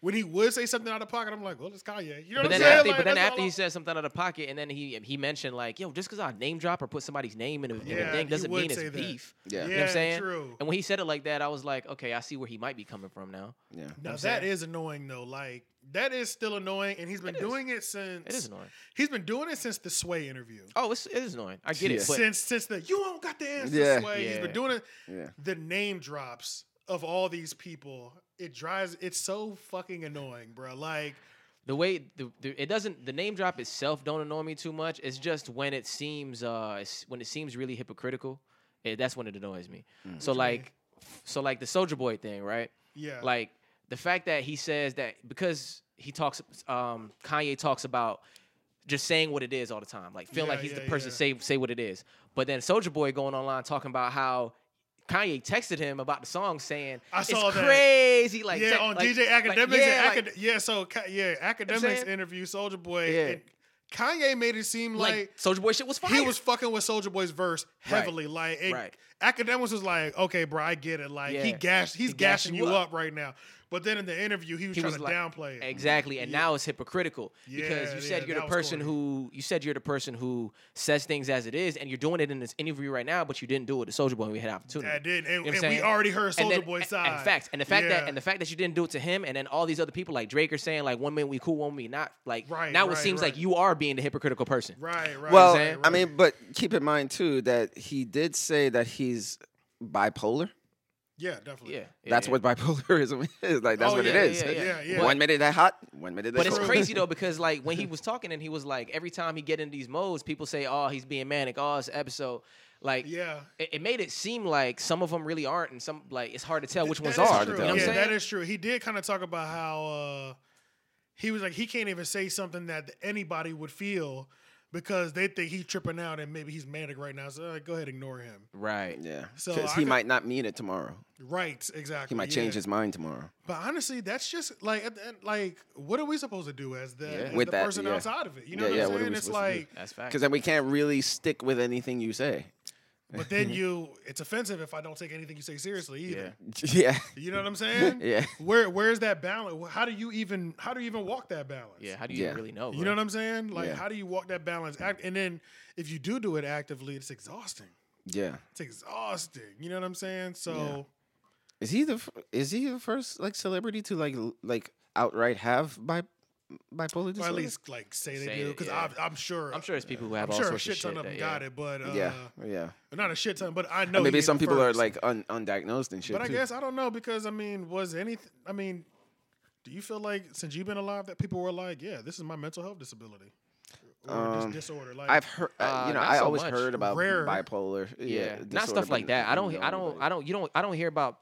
when he would say something out of pocket, I'm like, well, it's Kanye. You know But what then I'm saying? after, Like, but then after he I- said something out of pocket, and then he he mentioned like, yo, just because I name drop or put somebody's name in a, in a thing doesn't mean it's that. beef. Yeah. You know what I'm saying? true. And when he said it like that, I was like, okay, I see where he might be coming from now. Yeah. Now I'm that saying? is annoying though. Like that is still annoying, and he's been It is. doing it since. It is annoying. He's been doing it since the Sway interview. Oh, it's, it is annoying. I get Yeah. it, but since since the you don't got the answer, Yeah. Sway. He's been doing it. Yeah. The name drops of all these people. It drives. It's so fucking annoying, bro. Like the way the, the it doesn't the name drop itself don't annoy me too much. It's just when it seems uh it's, when it seems really hypocritical, it, that's when it annoys me. So like so like the Soulja Boy thing, right? yeah, Like the fact that he says that because he talks um Kanye talks about just saying what it is all the time, like feeling Yeah, like he's the person yeah. say say what it is. But then Soulja Boy going online talking about how. Kanye texted him about the song saying I saw it's that. crazy like yeah, te- on like- DJ like, Akademiks. yeah, and like- yeah, so yeah, Akademiks interview Soulja Boy. Yeah. And Kanye made it seem like, like, Soulja Boy shit was fire. he was fucking with Soulja Boy's verse Right. heavily. Like it, Right. Akademiks was like, okay, bro, I get it. Like he Yeah. gashed, he's He gashing gassing you you up. up. right now. But then in the interview, he was He trying was to like- downplay it. Exactly, and now it's hypocritical Yeah, because you said yeah, you're the person corny. who you said you're the person who says things as it is, and you're doing it in this interview right now, but you didn't do it to Soulja Boy when we had opportunity. I did, and, You know and we already heard Soldier then- Boy's and- side. And facts, and the fact Yeah. that and the fact that you didn't do it to him, and then all these other people like Drake are saying like one minute we cool, one minute not. Like Right, now right, it seems right. like you are being the hypocritical person. right, right. Well, right, I mean, but keep in mind too that he did say that he's bipolar. Yeah, definitely. Yeah, yeah, That's yeah. what bipolarism is. Like that's Oh, what yeah, it is. yeah, yeah, yeah. One minute they're hot, one minute they're But it's crazy though because like when he was talking and he was like every time he get in these modes, people say, "Oh, he's being manic." Oh, it's episode. Like Yeah. it, it made it seem like some of them really aren't, and some like it's hard to tell which That ones is are. true. tell, You know what yeah, I'm saying? is true. He did kind of talk about how uh, he was like he can't even say something that anybody would feel because they think he's tripping out and maybe he's manic right now. So uh, go ahead, ignore him. Right. Yeah, So because he could- might not mean it tomorrow. Right, exactly. He might yeah. change his mind tomorrow. But honestly, that's just like at the end, like what are we supposed to do as the, Yeah. as With the that, person yeah. outside of it? You know Yeah, what yeah, I'm what are saying? we It's supposed to do? like, That's fact. Because then we can't really stick with anything you say. But then you, it's offensive if I don't take anything you say seriously either. Yeah. Yeah, You know what I'm saying? yeah. Where where's that balance? How do you even how do you even walk that balance? Yeah. How do you Yeah. really know? You know what I'm saying? Like, Yeah. how do you walk that balance? Act, and then if you do do it actively, it's exhausting. Yeah. It's exhausting. You know what I'm saying? So Is he the is he the first like celebrity to like like outright have bi- bipolar or disorder? at least like say they Say do it, because yeah. I'm sure I'm sure there's people who have I'm all sure a sorts shit ton shit. of them that- got yeah. it, but uh, yeah, yeah. not a shit ton. But I know And maybe he some ain't the people are first. like un- undiagnosed and shit. But I too. guess I don't know because I mean, was anything? I mean, do you feel like since you've been alive that people were like, yeah, this is my mental health disability or Um, dis- disorder? Like I've heard, uh, Uh, you know, not I so always much. heard about Rare. bipolar. Yeah, Yeah, not disorder, stuff like but that. I don't. know I don't. I don't. You don't. I don't hear about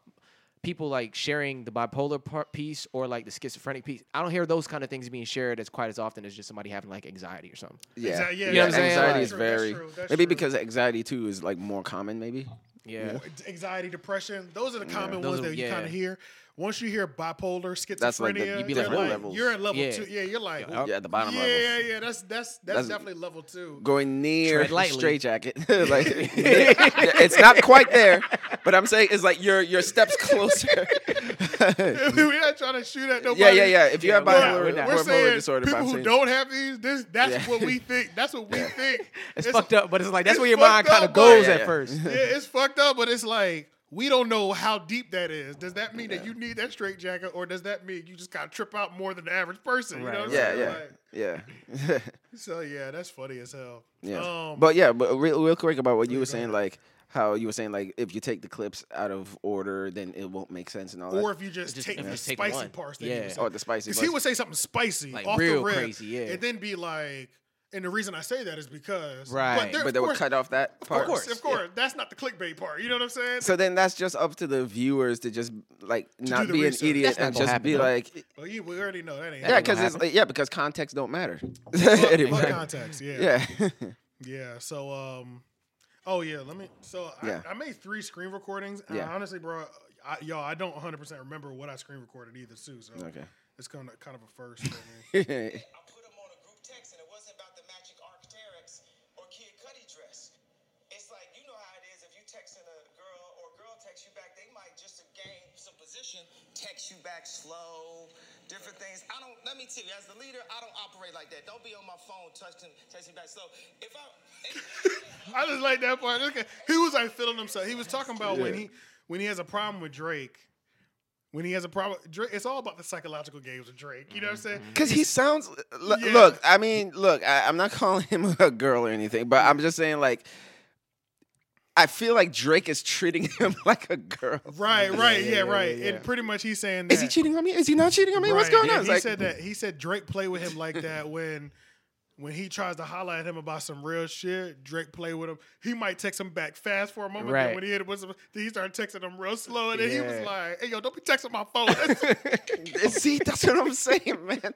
people like sharing the bipolar part piece or like the schizophrenic piece. I don't hear those kind of things being shared as quite as often as just somebody having like anxiety or something. Yeah, Exact- yeah, You know what I'm? Anxiety Like- is True, that's very true, that's maybe true. because anxiety too is like more common. Maybe Yeah. anxiety, depression. Those are the common Those ones are- that you yeah. kind of hear. Once you hear bipolar, schizophrenia, That's like the- you'd be like, you're, whoa. like levels. you're at level Yeah. two. Yeah, you're like, Yeah. yeah, the bottom yeah, level. yeah, yeah. That's that's that's, That's- definitely level two. Going near Tread lightly. straight jacket, like it's not quite there, but I'm saying it's like your your steps closer. we're not trying to shoot at nobody. yeah, yeah, yeah. If you have we're not- bipolar, we're not. We're bipolar saying disorder, but people I'm who saying- don't have these, this that's Yeah. what we think. That's what we think. It's, fucked up, but it's like that's it's where your mind kind of goes at first. yeah, it's fucked up, but it's like we don't know how deep that is. Does that mean that you need that straight jacket, or does that mean you just gotta trip out more than the average person? You know what I'm yeah, yeah, Like, yeah, so yeah, that's funny as hell. yeah. Um, but yeah, but real, real quick about what you were saying, ahead. like how you were saying, like if you take the clips out of order, then it won't make sense and all that. or if you just, Just- take the just spicy one. parts, that Yeah. or saying. the spicy. Because he would say something spicy, Like, off real the rip, crazy, yeah. and then be like, and the reason I say that is because, Right. there- but of they would cut off that part. Of course, of course, that's not the clickbait part. You know what I'm saying? So then that's just up to the viewers to just like not be research. an idiot That's and just happen, be though. like, well, you, we already know that ain't. yeah, because it's happen. yeah, because context don't matter. Fuck- Anyway. fuck context. Yeah. yeah, Yeah. So um, oh yeah. Let me. So Yeah. I, I made three screen recordings. And Yeah. honestly, bro, I, y'all, I don't 100 percent remember what I screen recorded either too. So okay. it's kind of kind of a first for me. I put them on a group text, and it wasn't about the matching Arc'teryx or Kid Cudi dress. It's like you know how it is. If you texting a girl or a girl texts you back, they might just to gain some text you back slow, different things. I don't. Let me tell you, as the leader, I don't operate like that. Don't be on my phone texting texting back slow. If I I just like that part. Look He was like feeling himself. He was talking about when he when he has a problem with Drake. When he has a problem, Drake, it's all about the psychological games with Drake. You know what I'm saying? Mm-hmm. Because he sounds. l- Yeah. Look, I mean, look, I, I'm not calling him a girl or anything, but I'm just saying, like, I feel like Drake is treating him like a girl. Right, right, yeah, yeah, yeah, right. yeah, yeah. And pretty much he's saying that. Is he cheating on me? Is he not cheating on me? What's going yeah, on? It's He like, said that he said Drake played with him like that when when he tries to holler at him about some real shit, Drake play with him. He might text him back fast for a moment. Right. Then when he hit him with some, then he started texting him real slow, and then he was like, "Hey, yo, don't be texting my phone." That's- See, that's what I'm saying, man.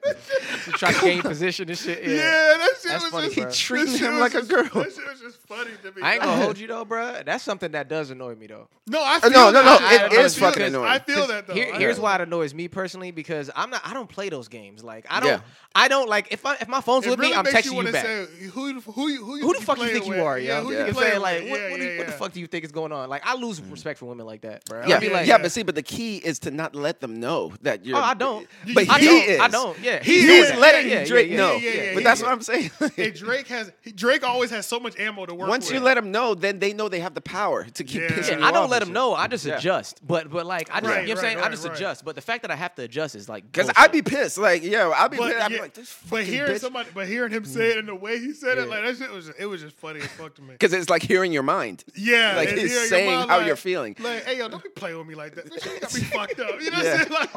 Trying to gain position and shit. yeah. Yeah. that shit That's was funny, just bro. that Treating him was like a girl. That shit was just funny to me. I ain't gonna hold you though, bro. That's something that does annoy me though. No, I Uh, feel no, no, that. no, I- it I is fucking that. annoying. I feel that though. Here- here's why it annoys me personally because I'm not. I don't play those games. Like I don't. Yeah. I don't like if I if my phone's It with really me, I'm texting you wanna back. Say, who, who, you- who, you- who the fuck you think you are, Yeah, yo? who You you know what I'm playing saying? Like, what, Yeah, what, you- yeah, what the fuck do you think is going on? Like, I lose mm-hmm. respect for women like that, bro. Yeah, like, yeah, but see, but the key is to not let them know that you're. Oh, I don't. But I he don't. is. I don't. Yeah, He Yeah, is yeah, letting yeah, Drake yeah, know. yeah, yeah, but that's yeah. what I'm saying. Drake has Drake always has so much ammo to work Once with. you let them know, then they know they have the power to keep Yeah. pissing Yeah, you I don't let them know. I just adjust. But but like I just you know what I'm saying. I just adjust. But the fact that I have to adjust is like Because. I'd be pissed. Like, yeah, I'd be pissed. I'd be like, this but hearing somebody, but hearing him say it in the way he said it, like that shit was, it was just funny as fuck to me. Because it's like hearing your mind. Yeah, Like, he's hearing your saying mom how like- you're feeling. Like, hey yo, don't be playing with me like that. This shit got me fucked up. You know what I'm saying? Like,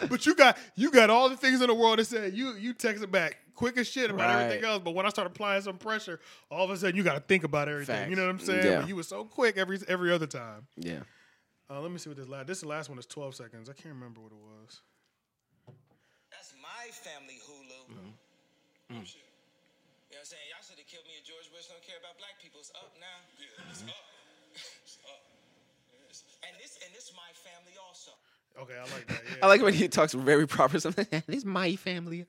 but you got you got all the things in the world to say. You you text it back quick as shit about everything else. But when I start applying some pressure, all of a sudden you got to think about everything. Facts. You know what I'm saying? Yeah. But you were so quick every every other time. Yeah. Uh, let me see what this last. This last one is 12 seconds. I can't remember what it was. That's my family Hulu. Oh. You know what I'm saying? Y'all should have killed me if George Bush don't care about black people. It's up now. Yeah, it's up. It's up. And this and this my family also. Okay, I like that. Yeah. I like when he talks very proper. Something. this is my family.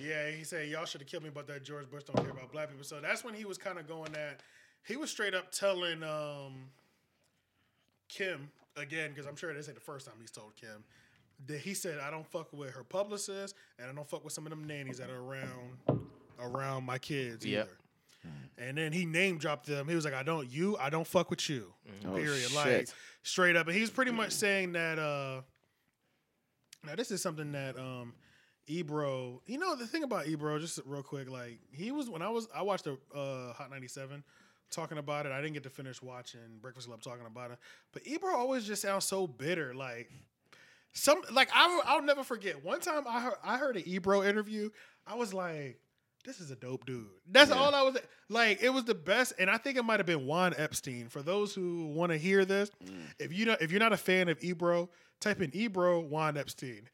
Yeah, he said y'all should have killed me, but that George Bush don't care about black people. So that's when he was kind of going at. He was straight up telling um, Kim again because I'm sure this ain't the first time he's told Kim that he said I don't fuck with her publicist and I don't fuck with some of them nannies that are around around my kids Yep. either. And then he name dropped them. He was like, I don't you, I don't fuck with you. Oh, Period. Like straight up. And he's pretty much saying that uh now this is something that um Ebro, you know the thing about Ebro, just real quick, like he was when I was I watched a uh, Hot 97 talking about it. I didn't get to finish watching Breakfast Club talking about it, but Ebro always just sounds so bitter. Like some like I I'll never forget. One time I heard I heard an Ebro interview. I was like, this is a dope dude. That's all I was like. It was the best, and I think it might have been Juan Epstein. For those who want to hear this, mm. if you know if you're not a fan of Ebro, type in Ebro Juan Epstein.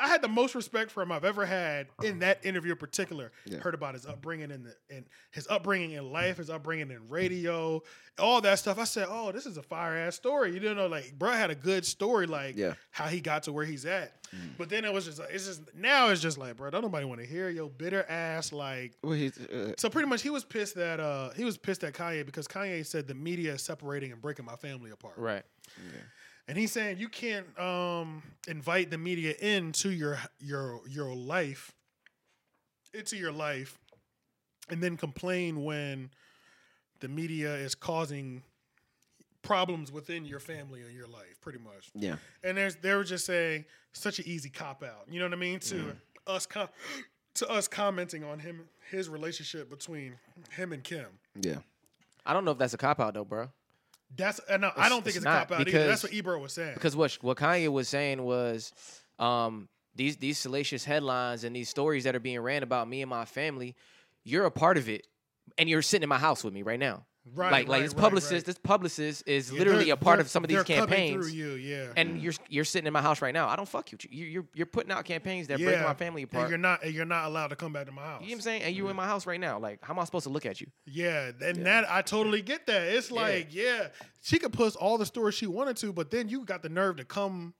I had the most respect for him I've ever had in that interview in particular. Heard about his upbringing in the in his upbringing in life, his upbringing in radio, all that stuff. I said, "Oh, this is a fire ass story." You don't know, like bro had a good story, like Yeah. how he got to where he's at. But then it was just, it's just now it's just like, bro, don't nobody want to hear your bitter ass like Well, he's, uh, so pretty much, he was pissed that uh, he was pissed at Kanye because Kanye said the media is separating and breaking my family apart. right. And he's saying you can't um, invite the media into your your your life, into your life, and then complain when the media is causing problems within your family or your life. Pretty much. yeah. And there's they were just saying such an easy cop out. You know what I mean? To us com- to us commenting on him his relationship between him and Kim. Yeah. I don't know if that's a cop out though, bro. That's and no, I don't think it's it's, a cop out either. That's what Ebro was saying. Because what what Kanye was saying was, um, these these salacious headlines and these stories that are being ran about me and my family, you're a part of it, and you're sitting in my house with me right now. Right, like like right, this right, publicist, right. this publicist is Yeah, literally a part of some of these campaigns. through you, yeah. And you're you're sitting in my house right now. I don't fuck you. You- You're you're putting out campaigns that break my family And apart. you're not and you're not allowed to come back to my house. You know what I'm saying? And you in my house right now. Like, how am I supposed to look at you? Yeah, and that I totally get that. It's like, yeah, she could post all the stories she wanted to, but then you got the nerve to come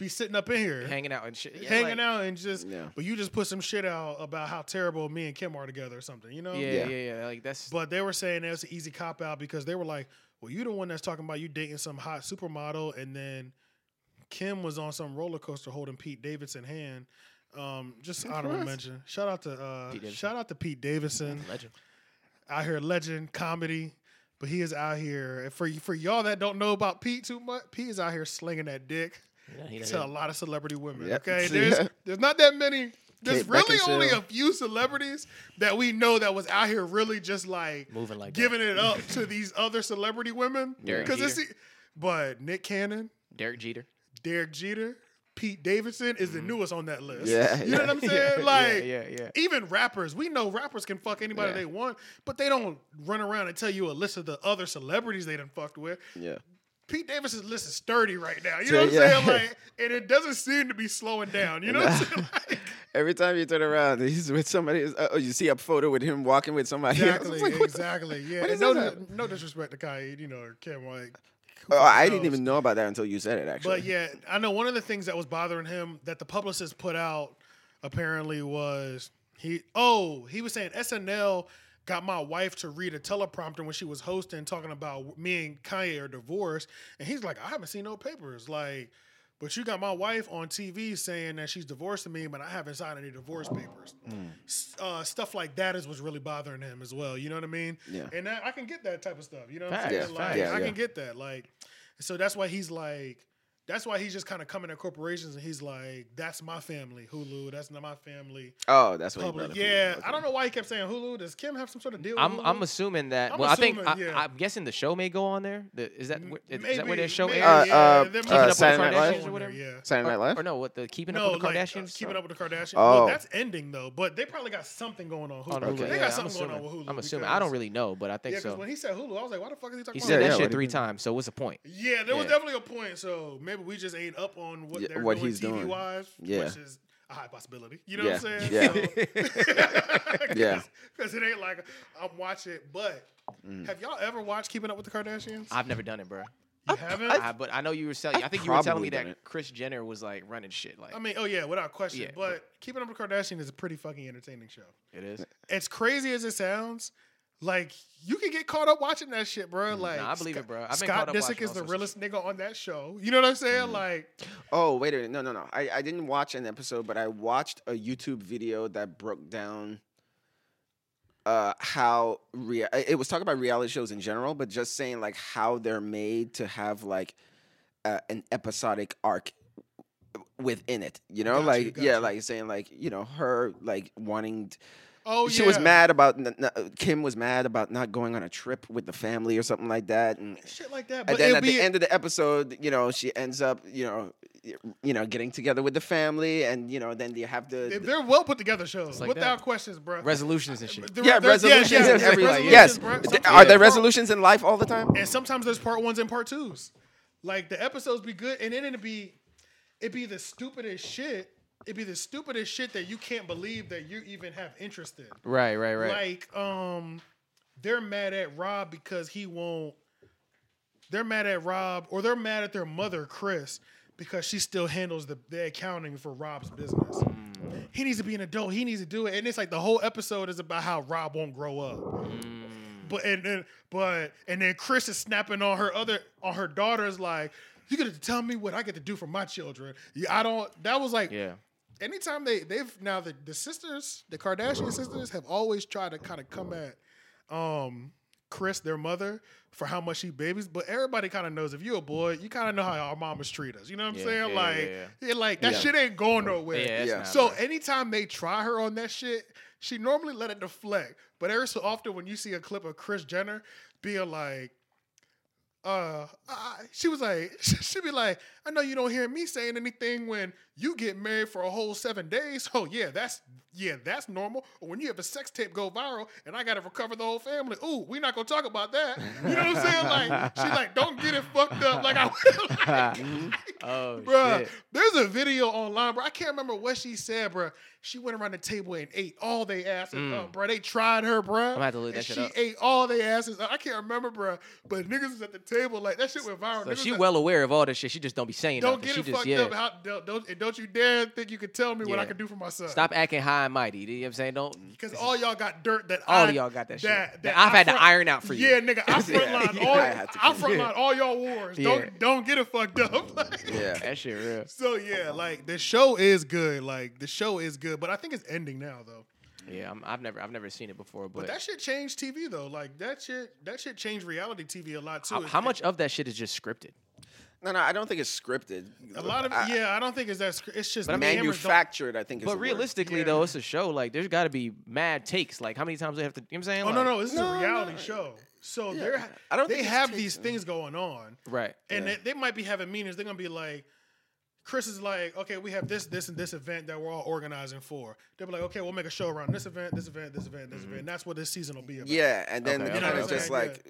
be sitting up in here. Hanging out and shit. Yeah, hanging like- out and just Yeah. but you just put some shit out about how terrible me and Kim are together or something, you know? Yeah, Yeah. yeah, yeah. Like that's But they were saying that's an easy cop out because they were like, Well, you the one that's talking about you dating some hot supermodel and then Kim was on some roller coaster holding Pete Davidson hand. Um, just honorable mention. Shout out to uh, shout out to Pete Davidson legend. out here legend comedy, but he is out here and for for y'all that don't know about Pete too much. Pete is out here slinging that dick Yeah, he- to a lot of celebrity women. Yep. Okay, See, there's yeah. there's not that many. There's Kate really Beckinsale. only a few celebrities that we know that was out here really just like Moving like that. giving it up to these other celebrity women. Derek Because it's Jeter. but Nick Cannon, Derek Jeter. Derek Jeter, Pete Davidson is the newest on that list. Yeah, you know yeah. what I'm saying? Mm-hmm. Yeah, like, yeah, yeah. even rappers, we know rappers can fuck anybody Yeah. they want, but they don't run around and tell you a list of the other celebrities they done fucked with. Yeah. Pete Davidson's list is sturdy right now. You So, know what I'm saying? Like, and it doesn't seem to be slowing down. You know what I'm saying? Like, Every time you turn around, he's with somebody. Uh, oh, you see a photo with him walking with somebody exactly, It's like, what the- exactly. Yeah. what And is no, this? no disrespect to Kai, you know, or Kim, like. Oh, I didn't even know about that until you said it. Actually, But yeah, I know one of the things that was bothering him that the publicist put out apparently was he oh, he was saying SNL got my wife to read a teleprompter when she was hosting talking about me and Kanye are divorced and he's like, I haven't seen no papers like but you got my wife on TV saying that she's divorcing me, but I haven't signed any divorce papers. S- Uh, stuff like that is what's really bothering him as well. You know what I mean? Yeah. And that, I can get that type of stuff. You know what I'm saying? facts. Like, Yeah, I yeah. can get that. Like, so that's why he's like, that's why he's just kind of coming at corporations and he's like, that's my family, Hulu. That's not my family. oh, that's what. he Public. brought up. Yeah. Okay. I don't know why he kept saying Hulu. Does Kim have some sort of deal? I'm Hulu? I'm assuming that. I'm well, I think yeah. I, I'm guessing the show may go on there. The, is that where, is, that where their show maybe, airs? Uh, yeah, uh, there uh, Saturday Night Live? or whatever? there, Yeah. Saturday Night Live. or no, what the Keeping No, Up with the like uh, Kardashians? keeping up with the Kardashians. Oh. Well, that's ending though. But they probably got something going on Hulu. on Hulu. They Yeah, got something going on with Hulu. I'm assuming. I don't really know, but I think Yeah, because so. when he said Hulu, I was like, why the fuck is he talking about? He said that shit three times. So what's the point? Yeah, there was definitely a point. So maybe we just ain't up on what Yeah, they're what doing he's TV doing. wise, Yeah. which is a high possibility. You know Yeah, what I'm saying? yeah. Yeah. Because it ain't like I'm watching. But Mm. have y'all ever watched Keeping Up with the Kardashians? I've never done it, bro. you haven't? I, but I know you were telling. I I've think you were telling me that it. Kris Jenner was like running shit. Like I mean, oh yeah, without question. Yeah, but Keeping Up with the Kardashians is a pretty fucking entertaining show. it is. As crazy as it sounds, like you can get caught up watching that shit, bro. Like Mm, I believe it, bro. I've been Scott Disick is the sorts of realest nigga on that show. You know what I'm saying? Mm. Like, Oh wait a minute, no, no, no. I, I didn't watch an episode, but I watched a YouTube video that broke down uh how rea- it was talking about reality shows in general, but just saying like how they're made to have like uh, an episodic arc within it. You know, Got you, like got yeah, like saying like you know her like wanting. t- oh she yeah, was mad about n- n- uh, Kim was mad about not going on a trip with the family or something like that, and shit like that. and But then it'll at the be end of the episode, you know, she ends up, you know, you know, getting together with the family, and you know, then you have the, If they're well put together shows, like without that. questions, bro. Resolutions and shit. The- yeah there- resolutions yeah, and yeah, everything. resolutions, yes, bro. Sometimes are there resolutions in life all the time? And sometimes there's part ones and part twos. Like the episodes be good, and then it'd be, it'd be the stupidest shit. It'd be the stupidest shit that you can't believe that you even have interest in. Right, right, right. Like, um, they're mad at Rob because he won't. They're mad at Rob, or they're mad at their mother, Kris, because she still handles the, the accounting for Rob's business. Mm. He needs to be an adult. He needs to do it, and it's like the whole episode is about how Rob won't grow up. Mm. But and then but and then Kris is snapping on her other on her daughters like. You get to tell me what I get to do for my children. Yeah, I don't. That was like yeah. Anytime they they've now the, the sisters, the Kardashian sisters have always tried to kind of come at um Kris, their mother, for how much she babies, but everybody kind of knows if you're a boy, you kind of know how our mamas treat us. You know what I'm Yeah, saying? yeah, like, yeah, yeah, like that Yeah. shit ain't going nowhere. Yeah, Yeah. So bro. anytime they try her on that shit, she normally let it deflect. But every so often, when you see a clip of Kris Jenner being like, uh, I, she was like, she'd be like, I know you don't hear me saying anything when you get married for a whole seven days. Oh yeah, that's yeah, that's normal. Or when you have a sex tape go viral and I gotta recover the whole family. Ooh, we not gonna talk about that. You know what I'm saying? Like, she's like, don't get it fucked up. Like I, like, Oh Bruh, shit. there's a video online, bro. I can't remember what she said, bro. She went around the table and ate all they asses up, bro. They tried her, bro. Mm. gonna have to look that shit she up. ate all they asses up. I can't remember, bro. But niggas was at the table, like, that shit went viral. So Niggas she well aware of all this shit. She just don't be saying Don't nothing. get she it just fucked yeah. up. How, don't, don't, and don't you dare think you can tell me what I can do for myself. Stop acting high and mighty. You know what I'm saying? Don't. Because all y'all got dirt that All I, y'all got that shit. That, That I've I had to iron out for you. Yeah, nigga, I Yeah. frontline Yeah, all, I I frontline all y'all wars. Yeah. Don't don't get it fucked up. Yeah. That shit real. So yeah, like the show is good. Like the show is good, but I think it's ending now though. Yeah, I'm, I've never I've never seen it before, but, But that shit changed TV though. Like that shit that shit changed reality TV a lot too. how, how much of that shit is just scripted? No, no, I don't think it's scripted. A lot of I- yeah, I don't think it's that. sc- It's just But I mean, cameras don't- manufactured. I think. Is But the word. realistically, Yeah. though, it's a show. Like, there's got to be mad takes. Like, how many times they have to? You know what I'm saying? Oh no Like- no, this is No, a reality no. show. So Yeah. they're I don't they think have these though. things going on, Right. and Yeah. they, they might be having meetings. They're gonna be like, Kris is like, okay, we have this, this, and this event that we're all organizing for. They'll be like, okay, we'll make a show around this event, this event, this event, this mm-hmm. event. And that's what this season will be about. Yeah, and then Okay, kind okay, of okay. just like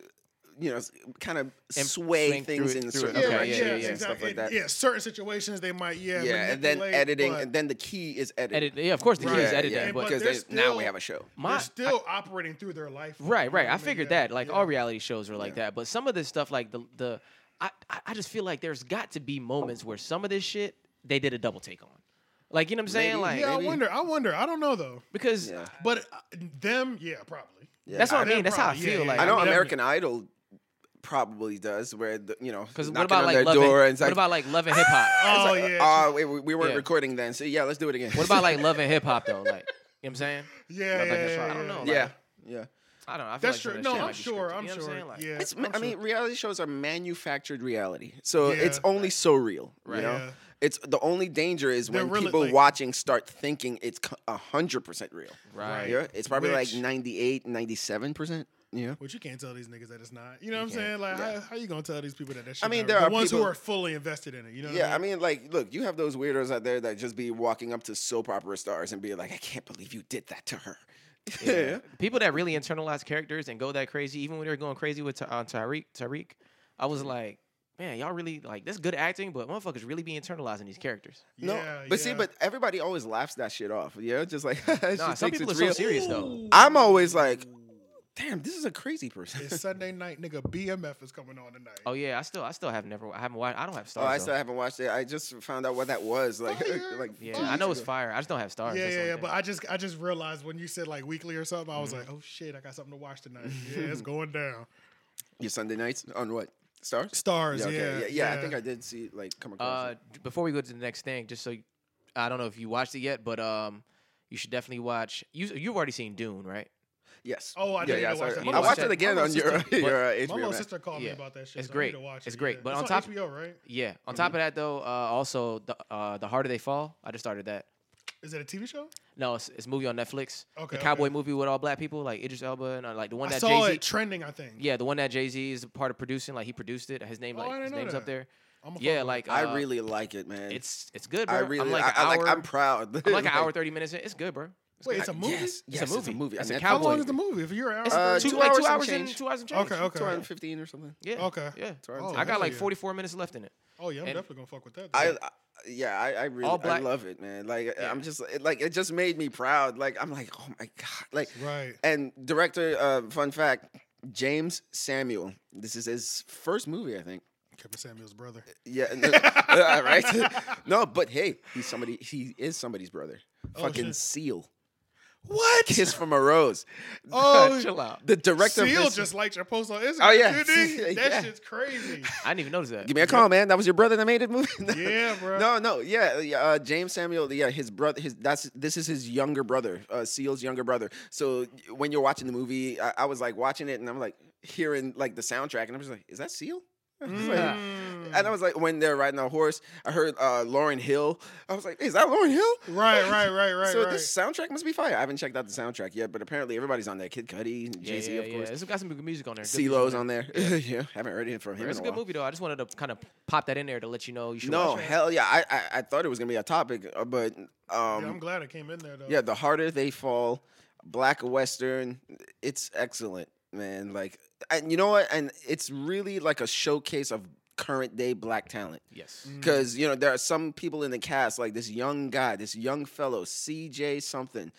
you know, kind of And sway things it- in through it. certain Okay, Yeah, yeah, yeah, and yeah. stuff like that. Yeah, certain situations they might, yeah, Yeah, and then editing, and then the key is editing. Edit, yeah, of course the key is editing, yeah, but but because they're now we have a show. my they're still operating through their life. Right, right. I figured yeah, that. Like yeah. all reality shows are like that. But some of this stuff, like the the, I I- I just feel like there's got to be moments where some of this shit they did a double take on. Like you know what I'm saying? Maybe, like Yeah, I wonder. I wonder. I don't know though. because Yeah. But uh, them, yeah, probably. Yeah, that's what I, I- mean. That's how I feel. yeah, like. I know mean, American Idol probably does, where the, you know, Because what about on like their love door and, and it's what like, about like love and hip hop? Oh like, yeah. oh, wait, we we weren't Yeah. recording then, so yeah, let's do it again. What about like love and hip hop though? Like you know what I'm saying? yeah, Love yeah, and hip yeah, hop. I don't yeah. know. Like, yeah, yeah. I don't know. I feel That's like true. No, I'm sure. I'm You know what sure. saying? Like, Yeah. It's, I'm I mean, sure. reality shows are manufactured reality, so Yeah. it's only so real. Right. You know, Yeah. it's the only danger is They're when really, people like- watching start thinking it's a hundred percent real. Right. Yeah, it's probably Which- like 98, 97 percent. Yeah. Which you can't tell these niggas that it's not. You know what I'm saying? Like, Yeah. how, how you gonna tell these people that that shit? I mean, there real? are the ones who are fully invested in it. You know? Yeah, I I mean, mean, like, look, you have those weirdos out there that just be walking up to soap opera stars and be like, "I can't believe you did that to her." Yeah. People that really internalize characters and go that crazy, even when they're going crazy with Ty- uh, Tyreek, Tyreek, I was like, man, y'all really like this good acting, but motherfuckers really be internalizing these characters. No, Yeah, but see, but everybody always laughs that shit off. Yeah, just like Nah, just some people are it's so real. serious though. I'm always like, damn, this is a crazy person. it's Sunday night, nigga. BMF is coming on tonight. Oh yeah, I still, I still have never, I haven't watched, I don't have Starz. Oh, Starz. I though. still haven't watched it. I just found out what that was. Like, Fire. like yeah, I know it's fire. I just don't have Starz. Yeah, That's yeah, yeah. But I just, I just realized when you said like weekly or something, I was Mm-hmm. like, oh shit, I got something to watch tonight. Yeah, it's going down. Your Sunday nights on what? Starz. Starz, yeah, okay. yeah, yeah. I think I did see like come across. Uh, it. before we go to the next thing, just so you, I don't know if you watched it yet, but um, you should definitely watch. You you've already seen Dune, right? Yes. Oh, I yeah, didn't yeah. watch that. I watched it again on little your your uh, My little sister called me about that shit. It's great. need to watch It's great. But on top- HBO, right? Yeah. On top of that, though, uh, also the uh, the harder they fall. I just started that. Is it a TV show? No, it's, it's a movie on Netflix. Okay, the cowboy okay. movie with all black people, like Idris Elba and uh, like the one I that saw Jay Z. it trending. I think. Yeah, the one that Jay Z is a part of producing. Like he produced it. His name, Oh, I like didn't his know name's up there. I'm Yeah, like uh, I really like it, man. it's it's good, bro. I really I'm like, I, an I like hour, I'm proud. I'm like an hour thirty minutes in. It's good, bro. Wait, it's a movie. Yes, It's a movie. It's a movie. It's a Netflix. How long is the movie? If you're an hour, It's Uh, two, two like two hours and hours and change. two hours and change. Okay, okay. Two hundred fifteen or something. Yeah. Okay. Yeah. Two hours Oh, and I got like yeah. 44 minutes left in it. oh yeah, I'm And- definitely gonna fuck with that. I. I yeah, I, I really All I love it, man. Like Yeah. I'm just it, like it just made me proud. Like I'm like, oh my god. Like right. and director, uh, fun fact, Jeymes Samuel. This is his first movie, I think. Kevin Samuel's brother. Yeah, no, uh, right. no, but hey, he's somebody. He is somebody's brother. Oh, Fucking shit. Seal. What? Kiss from a Rose. Oh, Chill out. The director. Seal of this, just liked your post on Instagram. Oh, yeah. didn't that Yeah. shit's crazy. I didn't even notice that. Give me a call, man. That was your brother that made it movie. Yeah, bro. No, no, yeah, yeah. Uh, Jeymes Samuel, yeah, his brother. His that's this is his younger brother, uh, Seal's younger brother. So when you're watching the movie, I, I was like watching it, and I'm like hearing like the soundtrack, and I was like, "Is that Seal?" I was like- Mm. and I was like, when they're riding a horse, I heard uh, Lauryn Hill. I was like, "Is that Lauryn Hill?" Right, right, right, right, so right. this soundtrack must be fire. I haven't checked out the soundtrack yet, but apparently everybody's on there. Kid Cudi, Yeah, Jay Z, yeah, of yeah. course. It's got some good music on there. CeeLo's on there. Yeah. Yeah. haven't heard it from him It's a a good while. movie though. I just wanted to kind of pop that in there to let you know you should No, hell yeah. I, I I thought it was gonna be a topic, uh, but um, yeah, I'm glad it came in there though. Yeah, the harder they fall, black western, it's excellent, man. Like, and you know what? And it's really like a showcase of current day black talent. Yes. Mm. Because you know there are some people in the cast, like this young guy, this young fellow, CJ something.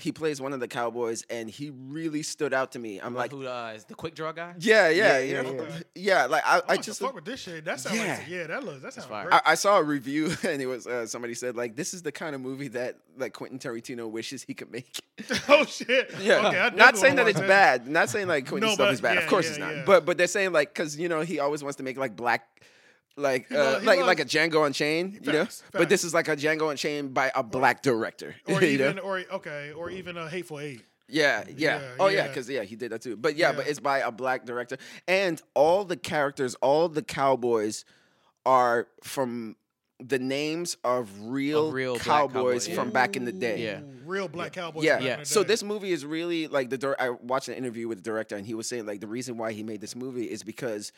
He plays one of the cowboys, and he really stood out to me. I'm like, who uh, is the quick draw guy? yeah, yeah, Yeah, you yeah, know, yeah. yeah. Like I, I, I just fuck with this shit. That sounds Yeah. like yeah, that looks that sounds fire. great. I, I saw a review and it was uh, somebody said like this is the kind of movie that like Quentin Tarantino wishes he could make. oh shit. Yeah, Okay, not saying that it's watch bad. Not saying like Quentin No, stuff but is bad. yeah, of course yeah, it's not. yeah. But but they're saying like because you know he always wants to make like black. Like uh, loves- like loves- like a Django Unchained, you know, Facts, but this is like a Django Unchained by a black director, Or you know? even or okay, or even a hateful eight. Yeah, yeah. Yeah, oh yeah, yeah. because yeah, he did that too. But yeah, but it's by a black director, and all the characters, all the cowboys, are from the names of real, real black cowboys cowboys, yeah. from back in the day. Yeah. Real black cowboys. Yeah. back in Yeah. the So day. this movie is really like the. dir- I watched an interview with the director, and he was saying like the reason why he made this movie is because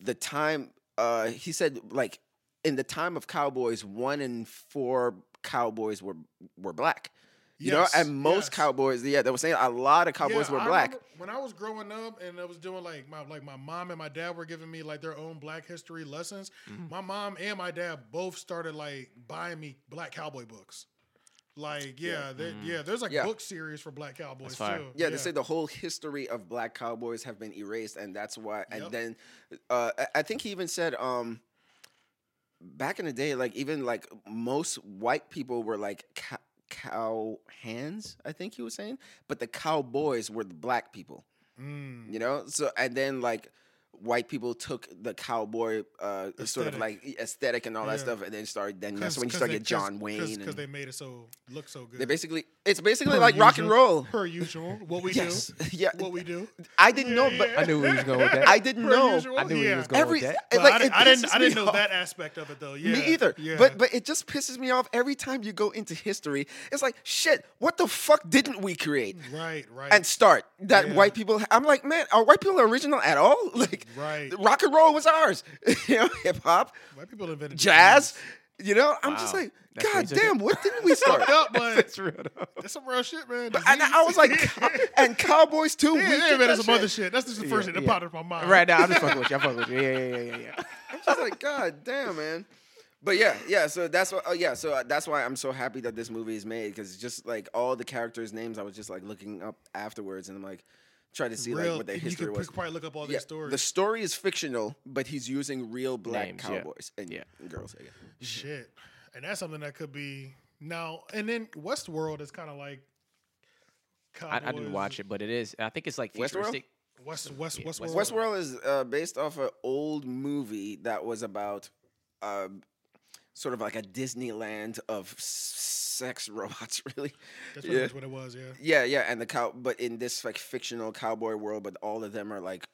the time. Uh, he said like in the time of cowboys, one in four cowboys were were black. You Yes, know, and most yes. cowboys, yeah, they were saying a lot of cowboys Yeah, were I black. When I was growing up and I was doing like my like my mom and my dad were giving me like their own black history lessons. Mm-hmm. My mom and my dad both started like buying me black cowboy books. Like yeah, yeah, there's like Mm-hmm. Yeah. book series for black cowboys too. Yeah, they say the whole history of black cowboys have been erased, and that's why. And Yep. then, uh, I- I think he even said, um, back in the day, like even like most white people were like cow, cow hands. I think he was saying, but the cowboys were the black people. Mm. You know, so and then like white people took the cowboy uh, sort of Aesthetic. like aesthetic and all that stuff, and then started. Then that's 'Cause- when you 'cause start they- get John 'cause- Wayne. because they made it so look so good. they basically, it's basically Per like rock and roll. per usual. What we Yes, do, yeah. what we do. I didn't know, Yeah, but yeah. I knew where he was going with that. I didn't Per know. usual, I knew where he was going Every with that. Like I, didn't, I didn't, I didn't know off. that aspect of it though. Yeah, Me either. Yeah. But but it just pisses me off every time you go into history. It's like shit. What the fuck didn't we create right, right. and start that Yeah. white people? I'm like, man, are white people original at all? Like, Right. rock and roll was ours. you know, hip hop, White people invented jazz. You know, I'm just like, That's God you damn, what didn't we start? Up, but That's real though. that's some real shit, man. and I was like, and cowboys too. Yeah, we they did invented that some other shit. shit. That's just the first thing that popped into my mind. Right now, I'm just fucking with you. I'm fucking with you. Yeah, yeah, yeah, yeah, yeah. I'm just like, God damn, man. But yeah, yeah. So that's what. Oh yeah. So uh, that's why I'm so happy that this movie is made because just like all the characters' names, I was just like looking up afterwards, and I'm like, trying to see Real, like what their you history could was. probably look up all Yeah, these stories. the story is fictional, but he's using real black Names, yeah. cowboys and Yeah. girls. I. Shit. And that's something that could be now. And then Westworld is kind of like. I, I didn't watch it, but it is. I think it's like Westworld? futuristic. West West Yeah, Westworld. Westworld is uh, based off an old movie that was about uh, sort of like a Disneyland of sex robots, really. That's pretty yeah. much what it was. Yeah. Yeah, yeah, and the cow, but in this like fictional cowboy world, but all of them are like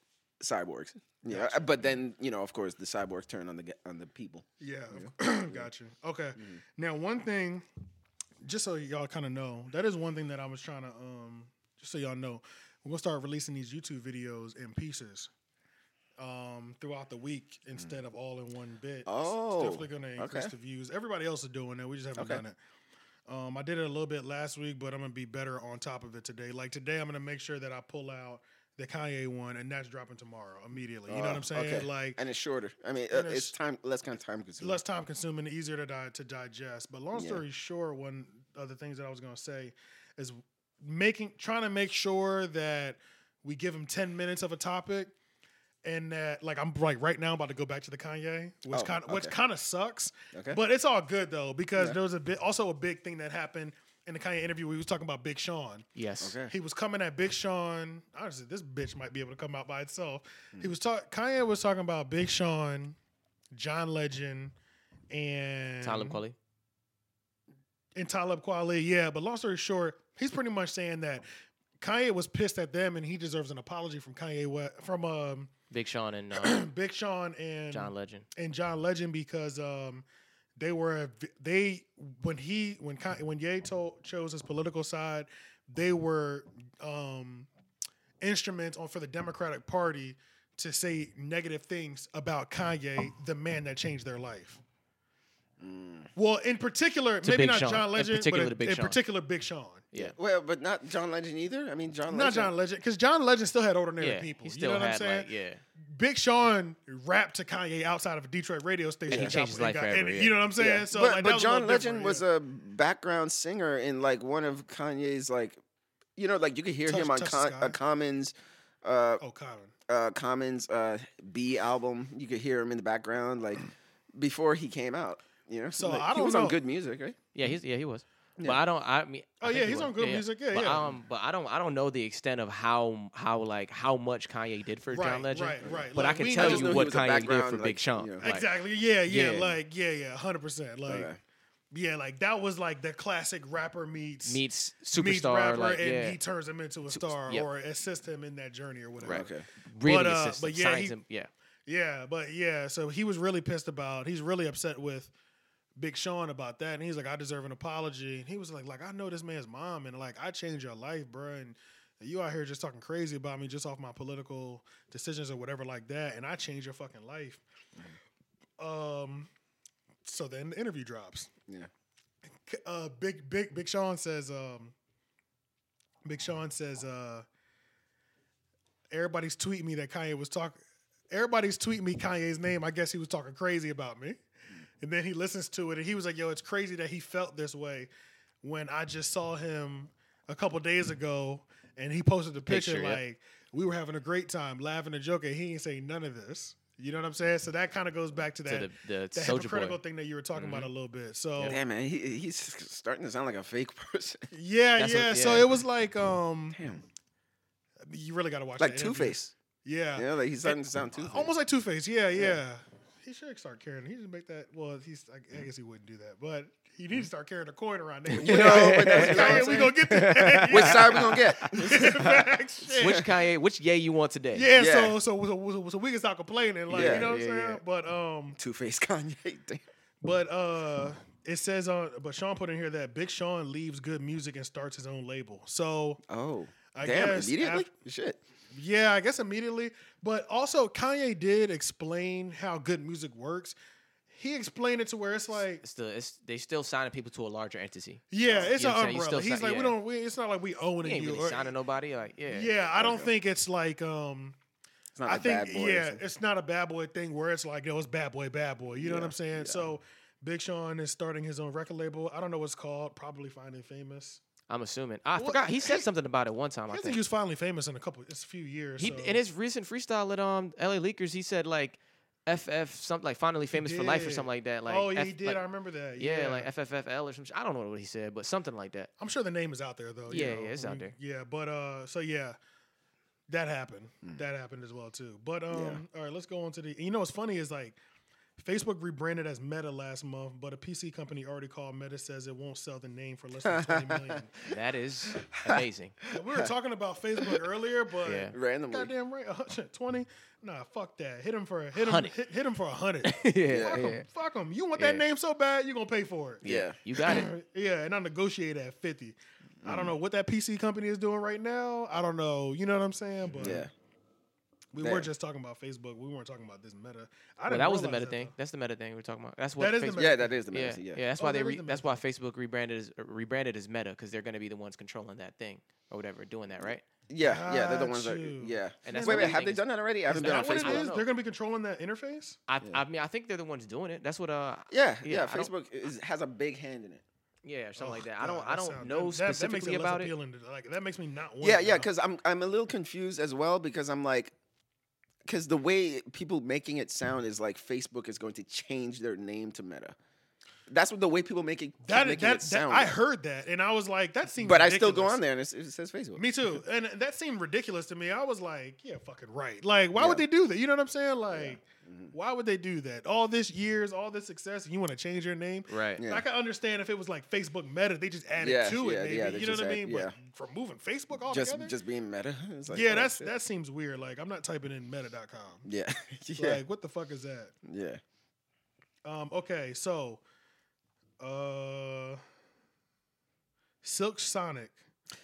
cyborgs. Yeah, Gotcha. but then you know, of course, the cyborgs turn on the on the people. Yeah. got you. Okay. Mm-hmm. Now, one thing, just so y'all kind of know, that is one thing that I was trying to, um, just so y'all know, we're gonna start releasing these YouTube videos in pieces. Um, throughout the week instead of all in one bit. Oh, it's definitely gonna increase okay. the views. Everybody else is doing it. We just haven't Okay. done it. Um, I did it a little bit last week, but I'm gonna be better on top of it today. Like today, I'm gonna make sure that I pull out the Kanye one, and that's dropping tomorrow immediately. You know what I'm Uh, saying? okay. Like and it's shorter. I mean, uh, it's it's- time less kind of time consuming. less time consuming, easier to di- to digest. But long Yeah. story short, one of the things that I was gonna say is making trying to make sure that we give them ten minutes of a topic, and that like I'm like right now I'm about to go back to the Kanye, which Oh, kind of which kind of sucks, Okay. but it's all good though because Yeah. there was a bit also a big thing that happened in the Kanye interview. where He was talking about Big Sean. Yes. Okay. He was coming at Big Sean. Honestly, this bitch might be able to come out by itself. Hmm. He was talking. Kanye was talking about Big Sean, John Legend, and Talib Kweli. and Talib Kweli. Yeah, but long story short, he's pretty much saying that Kanye was pissed at them, and he deserves an apology from Kanye West, from um, Big Sean and uh, Big Sean and John Legend. and John Legend because um, they were they when he when when Ye told, chose his political side, they were um, instruments on for the Democratic Party to say negative things about Kanye, the man that changed their life. Well, in particular, To maybe Big not Sean. John In Legend, particular but to in, Big in Sean. particular Big Sean. Yeah. Well, but not John Legend either. I mean, John. Legend. Not Legend. John Legend, because John Legend still had ordinary Yeah. people. He you still know what I'm had saying? like yeah. Big Sean rapped to Kanye outside of a Detroit radio station. And he changed his got- life got- forever, and yeah. You know what I'm saying? Yeah. So, but like, that but was a John little Legend different, was yeah. a background singer in like one of Kanye's like, you know, like you could hear Touch- him on Touch the Con- Sky. uh, Commons, uh, Oh, Common. uh, Commons uh, B album. You could hear him in the background like before he came out. You know, So Like, I don't he was know. on good music, right? Yeah, he's yeah he was. But I don't. I mean. Oh, think yeah, he he's was. on good music, yeah, but, yeah. Um, but I don't. I don't know the extent of how how like how much Kanye did for Right, John Legend. right, right. But Like, I can tell know- I just you what Kanye did for background, Big like, Sean. you know. Like, exactly. Yeah, yeah, Yeah. like yeah, yeah, hundred percent. Like Okay. yeah, like that was like the classic rapper meets meets meets superstar. rapper, like and yeah, he turns him into a star yep. or assist him in that journey or whatever. Right. Okay. really but, uh, but yeah, signs he- him. Yeah. Yeah, but yeah, so he was really pissed about. He's really upset with Big Sean about that, and he's like, "I deserve an apology." And he was like, "Like I know this man's mom, and like I changed your life, bro, and you out here just talking crazy about me just off my political decisions or whatever like that, and I changed your fucking life." Um, so then the interview drops. Yeah. Uh, big big Big Sean says. Um, Big Sean says. Uh, everybody's tweeting me that Kanye was talking. Everybody's tweeting me Kanye's name. I guess he was talking crazy about me. And then he listens to it and he was like, "Yo, it's crazy that he felt this way when I just saw him a couple days ago and he posted the picture, Picture, yeah. like we were having a great time, laughing and joking. He ain't saying none of this. You know what I'm saying? So that kind of goes back to that the- the that Soulja hypocritical Boy. thing that you were talking about a little bit. So yeah, Damn man, he, he's starting to sound like a fake person. yeah. yeah. what- So it was like, um, Damn. you really got to watch Like that Two. Face. Yeah, Yeah, like he's starting to sound Two Face. almost like Two Face. Yeah, yeah, He should start carrying. He should make that. Well, he's. I, I guess he wouldn't do that, but he needs to start carrying a coin around there. You know, but that's- Yeah, you know what I'm we gonna get there. Which side we gonna get? Shit. Which Kanye? Which yay you want today? Yeah, Yeah. so, so so so so we can stop complaining, like Yeah, you know what yeah, I'm saying. yeah. But um, Two Face Kanye. Damn. but uh, it says on. But Sean put in here that Big Sean leaves good music and starts his own label. So Oh. I Damn, guess immediately? af- Shit. Yeah, I guess immediately. But also, Kanye did explain how good music works. He explained it to where it's like, It's the it's they still signing people to a larger entity. yeah, it's You know an what I'm saying? You umbrella. still He's si- like, we don't. We, it's not like we He owning ain't you. really or- signing nobody. Like yeah, yeah, I don't think it's like um. It's not I like think bad boy. yeah, it's not a bad boy thing where it's like, yo, it's bad boy, bad boy. You know what I'm saying? yeah. So Big Sean is starting his own record label. I don't know what's called. Probably Finally Famous. I'm assuming. I Well, forgot he said he- something about it one time. He I hasn't think used Finally Famous in a couple. It's a few years. he so. in his recent freestyle at um LA Leakers he said like FF something like finally famous for life or something like that. Like oh yeah, F- he did. like- I remember that. yeah, like FFFL or some. sh- I don't know what he said, but something like that. I'm sure the name is out there though. you Yeah, know, yeah, it's out we- there. Yeah, but uh, so yeah, that happened. That happened as well too. But um, all right, let's go on to the. You know what's funny is like. Facebook rebranded as Meta last month, but a PC company already called Meta says it won't sell the name for less than 20 million. That is amazing. we were talking about Facebook earlier, but Yeah. Randomly. goddamn right, uh, 20? Nah, fuck that. Hit him for a hit him, 100. hit, hit him for a hundred. yeah, fuck yeah, him, fuck him. You want that Yeah. name so bad, you're gonna pay for it. Yeah. You got it. Yeah, and I negotiate at 50. I Mm. don't know what that PC company is doing right now. I don't know. You know what I'm saying? But Yeah. We There. were just talking about Facebook. We weren't talking about this meta. I Well, didn't that was the meta that, thing. though. That's the meta thing we're talking about. That's what That is the Facebook- meta Yeah, that is the Yeah, medicine. yeah, Yeah. That's Oh, why that they re- the that's why Facebook rebranded as uh, rebranded as Meta because they're going to be the ones controlling that thing or whatever, doing that, right? Yeah, yeah, they're the Got ones that. Yeah. And that's wait, the wait, big have they done that already? I haven't been on that what it Facebook. I don't is? know. They're gonna be controlling that interface. I I mean I think they're the ones doing it. That's what uh Yeah, Yeah, yeah. Facebook is, has a big hand in it. yeah or something like Oh, that. I don't God, I don't sound- know that, that- that makes specifically it about it. to- like that makes me not want. Yeah, it yeah. Because I'm I'm a little confused as well because I'm like, because the way people making it sound is like Facebook is going to change their name to Meta. That's what the way people make it. that, that, it that. I heard that and I was like, that seems. but I still go on there and it's, it says Facebook. Me too. And that seemed ridiculous to me. I was like, yeah, fucking right. Like, why would they do that? You know what I'm saying? Like, Mm-hmm. why would they do that? All this years, all this success, and you want to change your name? Right. Yeah. I can understand if it was like Facebook Meta, they just added Yeah, to it, yeah, maybe. yeah, you know what I mean? yeah. But for moving Facebook all Just altogether? just being Meta. Like, yeah, oh, that's shit. that seems weird. Like, I'm not typing in meta.com. yeah, yeah, Like, what the fuck is that? yeah. Um, okay, so uh Silk Sonic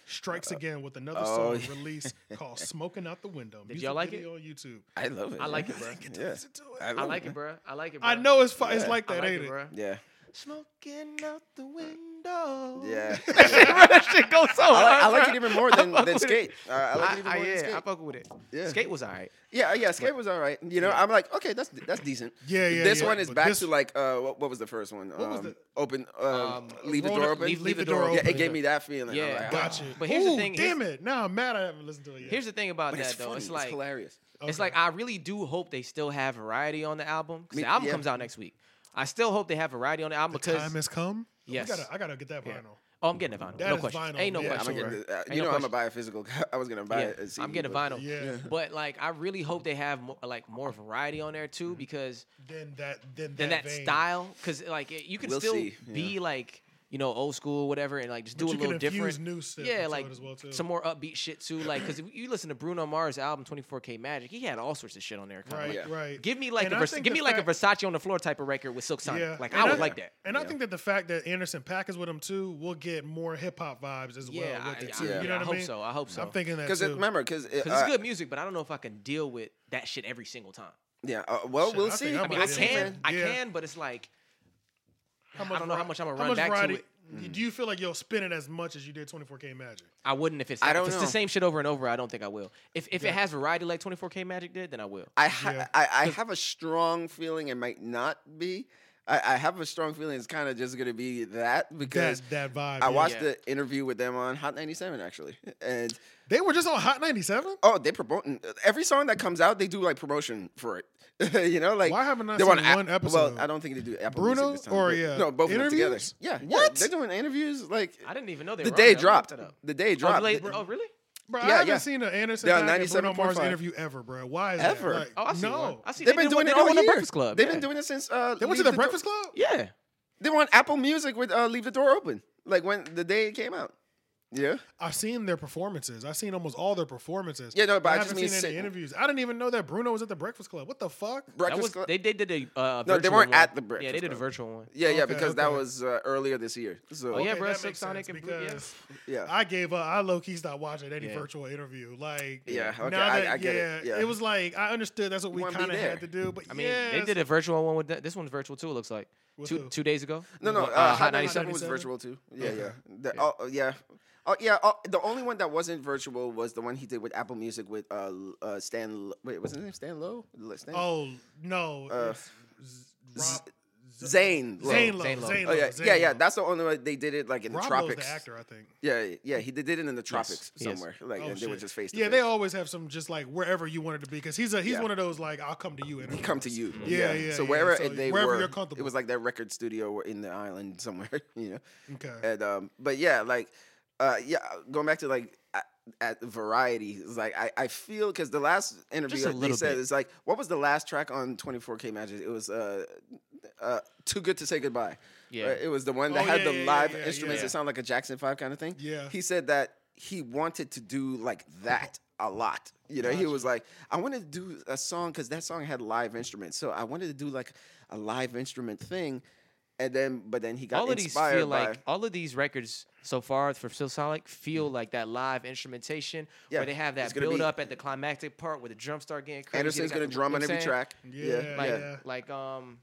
strikes again with another oh, song release called "Smoking Out the Window." Did y'all like it? on YouTube? I love it. I like it, bro. Yeah, to it. I, I like it, man. bro. I like it, bro. I know it's fi- it's Yeah. like I that, like ain't it, it? bro. Yeah, Smoking out the window. Yeah. that shit goes so I like, I like it even more than, than skate. Uh, I like it even I, more yeah, than skate. I fuck with it. Yeah. Skate was alright. Yeah, yeah, skate was all right. You know, I'm like, okay, that's that's decent. Yeah, yeah, This yeah, one is but back this- to like, uh, what, what was the first one? What was um, the- open, uh, Um, leave the door open. leave- Leave the door door yeah, open. it gave me that feeling. Yeah, like, but- ah. Got you. But here's the thing, Damn it! Now I'm mad. I haven't listened to it yet. Here's the thing about But that it's though. It's like hilarious. It's like I really do hope they still have variety on the album. 'cause Me- the album comes out next week. I still hope they have variety on the album the because time has come. Yes. I gotta, I gotta get that Yeah. vinyl. oh, I'm getting a vinyl. That no is question. vinyl, Ain't no yeah, I'm question. gonna get the, uh, Ain't you no know, I'm gonna buy a physical. I was gonna buy Yeah, it. a CD, I'm getting a vinyl. Yeah. But like, I really hope they have mo- like more variety on there too, because Then that, then then that vein. style, because like it- you can We'll still see, be yeah. like you know old school, whatever, and like just But do a little can different. new stuff yeah, like as well, too. some more upbeat shit too. Like, because if you listen to Bruno Mars' album 24K Magic, he had all sorts of shit on there. Right, like, Yeah. right. Give me like And a I Vers- give the me like a fact- Versace on the floor type of record with Silk Sonic. Yeah, Like and I would like that. And I think that the fact that Anderson Paak is with him too, we'll get more hip hop vibes as Yeah, well with I, it too. Yeah. You know I what hope I mean? so. I hope so. I'm thinking that Because remember, because because it's good music, but I don't know if I can deal with that shit every single time. Yeah. Uh, well, Shit, we'll I see. I I mean, I might We'll be see, can. I can, but it's like How I don't know how much I'm gonna how run much back variety- to it. Do you feel like you'll spin it as much as you did 24K Magic? I wouldn't if it's I don't if it's know. the same shit over and over. I don't think I will. If if Yeah. it has variety like 24K Magic did, then I will. I, ha- Yeah. I I have a strong feeling it might not be. I, I have a strong feeling it's kind of just gonna be that because That that vibe. I yeah. watched Yeah. the interview with them on Hot 97 actually, and They were just on Hot 97. oh, they promoting every song that comes out. They do like promotion for it. you know, like Why haven't I they're on seen App- one episode? Well, I don't think they do Apple Bruno Music this time, or, but- yeah, no, both of them together. interviews? Yeah, yeah, What? they're doing interviews like I didn't even know they the were day on dropped. looked it up. The day Oh, dropped. really? They- Oh, really? Bro, Yeah, I haven't yeah. seen an Anderson They're on Paak and Bruno Mars interview ever, bro. Why is Ever. that? Like, Oh, I see no. one. I see. They've they been doing it all one on year. Breakfast Club. They've been doing it since. Uh, They went to the Breakfast Club. Yeah. They were on Apple Music with uh, "Leave the Door Open," like when the day it came out. Yeah, I've seen their performances. I've seen almost all their performances. Yeah, no, but I haven't just mean seen any sitting- interviews. I didn't even know that Bruno was at the Breakfast Club. What the fuck? That Breakfast was, Club. they, they did a uh, No, they weren't one. at the Breakfast. Yeah, they did a virtual one. yeah, yeah, Okay, because that was uh, earlier this year. So Oh, yeah, Okay, bro, that Silk makes Sonic sense and Blue- yeah. yeah. I gave up. I low key stopped watching any Yeah. virtual interview. Like, Yeah, okay, now I- that, I get yeah, it, yeah. was like I understood that's what we kind of had to do. But I mean, they did a virtual one with. This one's virtual too. It looks like two two days ago. No, no, Uh, uh, Hot 97 97. was virtual too. Yeah, yeah. Yeah. Oh, yeah. Oh. Oh, the only one that wasn't virtual was the one he did with Apple Music with uh, uh Stan. L- Wait, was his name Stan Lowe? Stan? Oh no, Uh, it's Z- Rob, Zane. Lowe. Zane Lowe. Zane Lowe. Zane Oh yeah, Zane yeah, yeah. That's the only way they did it like in the Rob Lowe's tropics. the actor, I think. Yeah, yeah. He did it in the tropics he is. somewhere. Like, Oh, and they were just face to Yeah, face. they always have some just like wherever you wanted to be because he's a he's Yeah. one of those like I'll come to you. He come to you. Yeah, yeah, So yeah. wherever So they wherever were, you're comfortable. it was like their record studio in the island somewhere. You know. Okay. And um, but yeah, like, uh, yeah, going back to like at, at variety, it's like I, I feel because the last interview Just a they said bit. it's like what was the last track on 24K Magic? It was uh, uh, too good to say goodbye. Yeah. right? it was the one that Oh, had yeah, the yeah, yeah, live yeah, instruments yeah. that sound like a Jackson Five kind of thing. Yeah. he said that he wanted to do like that a lot. You know, he was like, I wanted to do a song because that song had live instruments, so I wanted to do like a live instrument thing. And then, but then he got all of these feel by. like all of these records so far for Phil Sonic feel like that live instrumentation Yeah, where they have that build be- up at the climactic part where the drums start getting crazy. Anderson's gonna the- drum on every I'm saying? track. Yeah, Like, yeah. like um,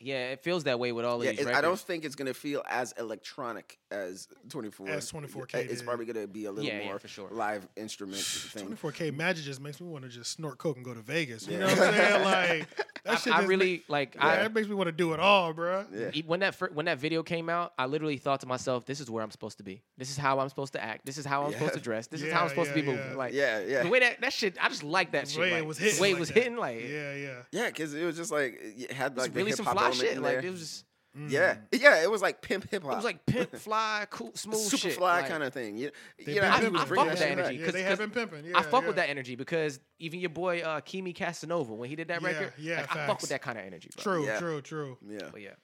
yeah, it feels that way with all of Yeah, these it, records. I don't think it's gonna feel as electronic as 24. As 24K It's did. probably gonna be a little Yeah, yeah, more for sure. live instrument thing. 24K Magic just makes me want to just snort coke and go to Vegas. You know what I'm saying? Like that I, shit. I really make- like. yeah, I, that makes me want to do it all, bro. Yeah. When that when that video came out, I literally thought to myself, "This is where I'm supposed to be. This is how I'm supposed to act. This is how I'm supposed to dress. This is how I'm supposed to yeah, be moving." Like, Yeah, yeah, the way that that shit, I just like that The shit. way like, it was hitting. the way it like was that. hitting, like, yeah, yeah. yeah, because it was just like it had like the really hip some hop fly element shit. Like, it was just, yeah, yeah, it was like pimp hip hop. it was like pimp, fly, cool, smooth super shit. fly like, kind of thing. You, you know, been how he was it, I fuck that with that back. energy. Yeah, 'cause- they have been pimping. Yeah, I fuck yeah. with that energy because even your boy uh, Kimi Casanova when he did that Yeah, record, yeah, like, I fuck with that kind of energy. Bro. True, Yeah. true, true. Yeah. But yeah,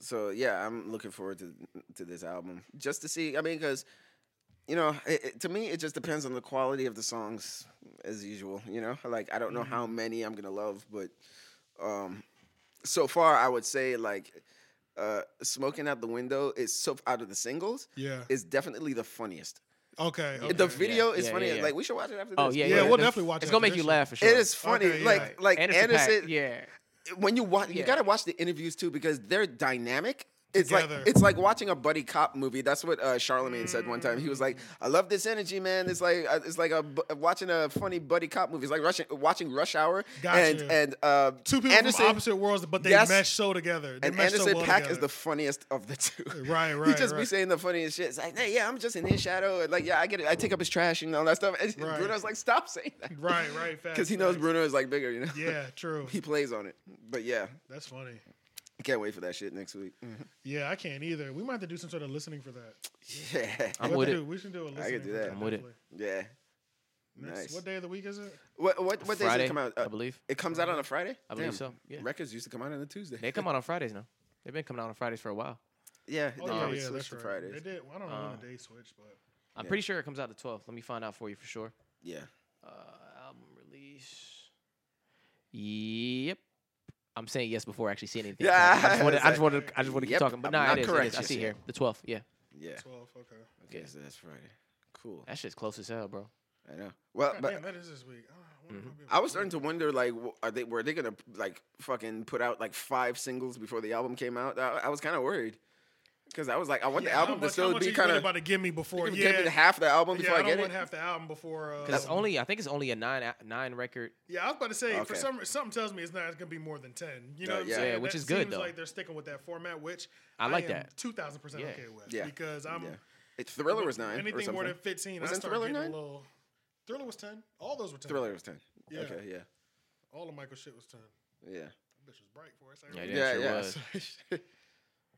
So yeah, I'm looking forward to to this album just to see. I mean, because you know, it, it- to me, it just depends on the quality of the songs, as usual. You know, like I don't know how many I'm gonna love, but um, so far I would say like uh, "Smoking Out the Window" is so out of the singles Yeah. is definitely the funniest. Okay. okay. The video is yeah, funny. yeah, yeah. Like we should watch it after oh this. yeah, Yeah, yeah. we'll The- definitely watch it. It's gonna make you laugh for sure. It is funny. Okay, yeah. Like like Anderson Anderson, Paak, yeah. when you watch, you gotta watch the interviews too because they're dynamic. It's Together. like it's like watching a buddy cop movie. That's what uh, Charlemagne said one time. He was like, "I love this energy, man. It's like uh, it's like a watching a funny buddy cop movie. It's like rushing, watching Rush Hour Gotcha. and and uh, Two people Anderson, from opposite worlds, but they Yes. mesh so together. They and mesh Anderson so well Paak is the funniest of the two. Right, right. He right, just be saying the funniest shit. It's like, hey, yeah, I'm just in his shadow. And like, yeah, I get it. I take up his trash and all that stuff. And Right. Bruno's like, stop saying that. Right, right, Because he knows. Bruno is like bigger, you know. Yeah, true. he plays on it. But yeah, That's funny. Can't wait for that shit next week. Yeah, I can't either. We might have to do some sort of listening for that. Yeah, I'm with it. do- We should do a listening. I could do for that. I'm with it. yeah. Next- Nice. What day of the week is it? What what what days does Friday, it come out? I Uh, believe. It comes out on a Friday. I believe Damn. so, yeah. Records used to come out on a Tuesday. They come out on Fridays now. They've been coming out on Fridays for a while. yeah, Oh they yeah, always yeah, switch that's to right. Fridays. They did. I don't know Uh, when the day switched, but I'm Yeah. pretty sure it comes out the 12th. Let me find out for you for sure. Yeah. Uh, album release. Yep. I'm saying yes before I actually seeing anything. Yeah, I just wanted, I just wanted, I just wanted to Yep, keep talking. But I'm no, not it is, it correct is. I see here the 12th. Yeah, Yeah. twelve. Okay. Okay, so that's Friday. Cool. that shit's close as hell, bro. I know. Well, God but damn, that is this week. Oh, I wonder if mm-hmm. I'll be able I was starting to wonder, like, are they were they gonna like fucking put out like five singles before the album came out? I, I was kind of worried because I was like, I want Yeah, the album to much- how still be are you kind really of about to give me before. give Yeah, me half the album yeah, before I I, don't get want it. half the album before. Uh, Because it's only I think it's only a nine nine record. Yeah, I was about to say for some something tells me it's not going to be more than ten. You know Uh, what I'm yeah. saying? Yeah, which That is good, seems though. Like they're sticking with that format, which I like am that. Two thousand percent okay with. Yeah. because I'm yeah, it, Thriller was nine. or anything more than fifteen. Wasn't I start Thriller getting nine? a little. Thriller was ten. All those were ten. Thriller was ten. Yeah. Okay, yeah, All of Michael shit was ten. yeah, Bitch was bright for us. Yeah, Yeah, yeah. yeah, sure yeah.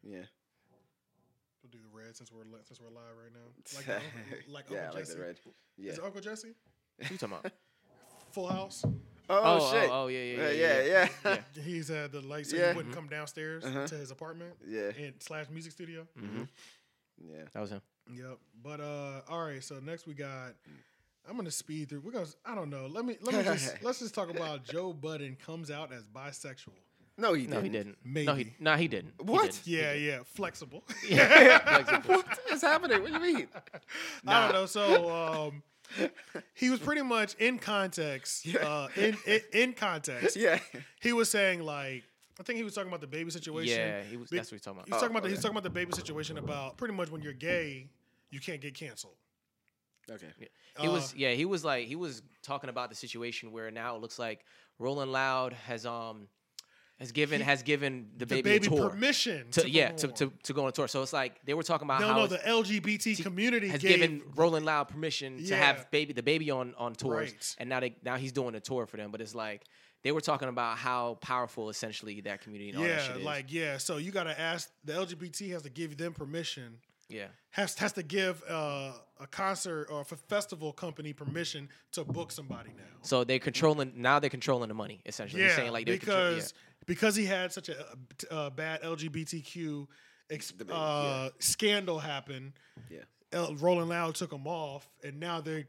yeah. We'll do the red since we're li- since we're live right now. Like the uncle, like yeah, Uncle like Jesse. the red. Yeah. Is it Uncle Jesse? Who you talking about? Full House. Oh, Oh, shit. oh, oh, yeah, yeah, Uh, yeah, yeah, yeah. yeah. He's had the light so Yeah. he wouldn't come downstairs Uh-huh. to his apartment Yeah. and slash music studio. hmm yeah. That was him. Yep. But uh all right, so next we got I'm gonna speed through. We're gonna I don't know. Let me let me just let's just talk about Joe Budden comes out as bisexual. No, he didn't. he didn't. No, he Maybe. no, he didn't. He What? didn't. Yeah, yeah, flexible. Flexible. what is happening? What do you mean? I don't know. So um he was pretty much in context. Yeah. Uh in, in in context. Yeah. He was saying like I think he was talking about DaBaby situation. Yeah, he was. That's what he's talking about. He's about. talking about the, he's okay. talking about DaBaby situation about pretty much when you're gay, you can't get canceled. Okay. He was Uh, yeah, he was like he was talking about the situation where now it looks like Rolling Loud has um has given He- has given the, The baby, baby, a tour permission to, yeah to, to to go on a tour. So it's like they were talking about no, how no, the LGBT community has gave, given Rolling Loud permission to have baby DaBaby on on tours, Right. and now they now he's doing a tour for them. But it's like they were talking about how powerful essentially that community and that yeah, is. like yeah. So you got to ask the LGBT has to give them permission. yeah, Has has to give uh, a concert or a festival company permission to book somebody now. so they're controlling now they're controlling the money essentially. They're Yeah, saying like they're control- because because he had such a, uh bad LGBTQ ex- Debate, uh, scandal happen. Yeah. L- Rolling Loud took him off, and now they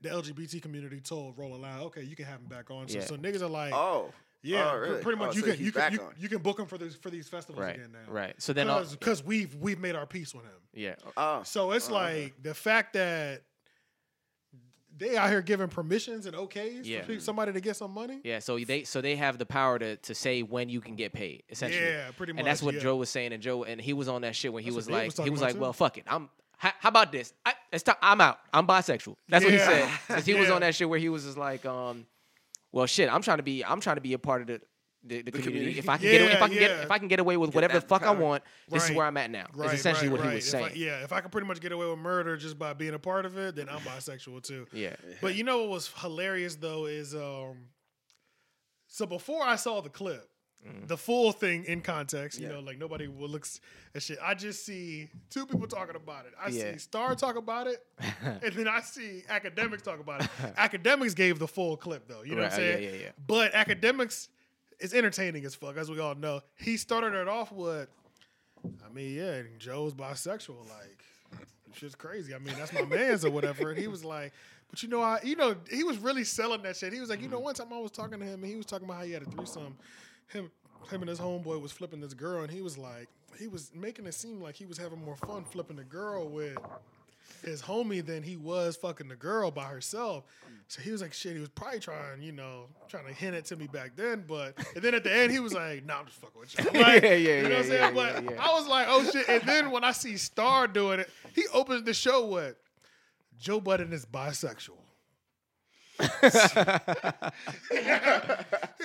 the LGBT community told Rolling Loud, okay, you can have him back on. So, Yeah. so niggas are like, Oh. yeah, Oh, really? pretty much Oh, you so can you can you, you can book him for these for these festivals right, again now, right. So then all, Because we've we've made our peace with him. yeah, Oh. So it's Oh, okay. like the fact that they out here giving permissions and okays Yeah. for somebody to get some money. Yeah, so they so they have the power to to say when you can get paid, essentially. Yeah, pretty much. and that's what yeah. Joe was saying, and Joe and he was on that shit when he That's was like, was he was like, too. well, fuck it, I'm. How, how about this? I, it's time, I'm out. I'm bisexual. That's what he Yeah. said. 'Cause he was on that shit where he was just like, um, well, shit, I'm trying to be, I'm trying to be a part of the. The, the, community. community. If I can get, if I Yeah, get, if I can get away with whatever the fuck I want, this is where I'm at now. Right, is essentially right, what he right. was If I- saying. yeah, if I could pretty much get away with murder just by being a part of it, then I'm bisexual too. yeah, But you know what was hilarious though is um so before I saw the clip, Mm-hmm. the full thing in context, you Yeah. know, like nobody will look at shit. I just see two people talking about it. I Yeah. see Star talk about it, and then I see Akademiks talk about it. Akademiks gave the full clip though, you know what I'm Right, yeah, saying? yeah, yeah. But Akademiks is entertaining as fuck, as we all know. He started it off with, I mean, yeah, Joe's bisexual, like shit's crazy. I mean, that's my man's or whatever. And he was like, but you know, I, you know, he was really selling that shit. He was like, you know, Mm-hmm. one time I was talking to him and he was talking about how he had a threesome. Him, him and his homeboy was flipping this girl, and he was like, he was making it seem like he was having more fun flipping the girl with his homie than he was fucking the girl by herself. So he was like, shit, he was probably trying, you know, trying to hint it to me back then. But and then at the end, he was like, nah, I'm just fucking with you. I'm like, Yeah, yeah, you know what yeah, I'm saying? yeah, but yeah, yeah. I was like, oh shit. And then when I see Star doing it, he opens the show with Joe Budden is bisexual. He's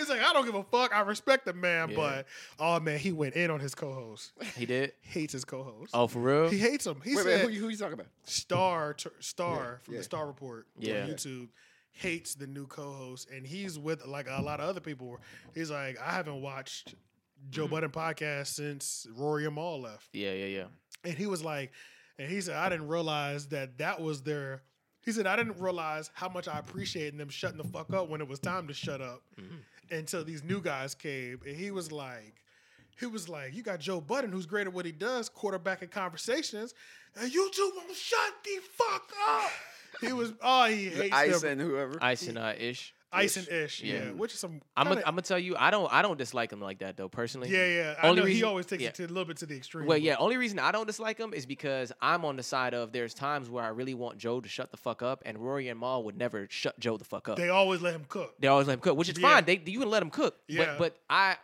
like, I don't give a fuck. I respect the man, Yeah. but oh man, he went in on his co-host. he did. Hates his co-host. Oh, for real? He hates him. He Wait, said wait, who, you- who you talking about? Star t- Star from yeah. the Star Report Yeah. on YouTube hates the new co-host, and he's with like a lot of other people. He's like, I haven't watched Joe Mm-hmm. Budden podcast since Rory Amal left, yeah, yeah, yeah. and he was like, and he said, I didn't realize that that was their. He said, I didn't realize how much I appreciated them shutting the fuck up when it was time to shut up Mm-hmm. until these new guys came. And he was like, he was like, you got Joe Budden, who's great at what he does, quarterbacking conversations, and you two won't shut the fuck up. He was, oh, he hates Ice them. and whoever. Ice and uh, Ish. Ice Ish. and Ish, yeah, Yeah. which is some. I'm kinda- gonna I'm gonna tell you, I don't I don't dislike him like that though personally. yeah, yeah. I Only know he reason- always takes yeah. it to a little bit to the extreme. Well, but- yeah. Only reason I don't dislike him is because I'm on the side of there's times where I really want Joe to shut the fuck up, and Rory and Mal would never shut Joe the fuck up. They always let him cook. They always let him cook, which is Yeah. fine. They you can let him cook. Yeah. But but I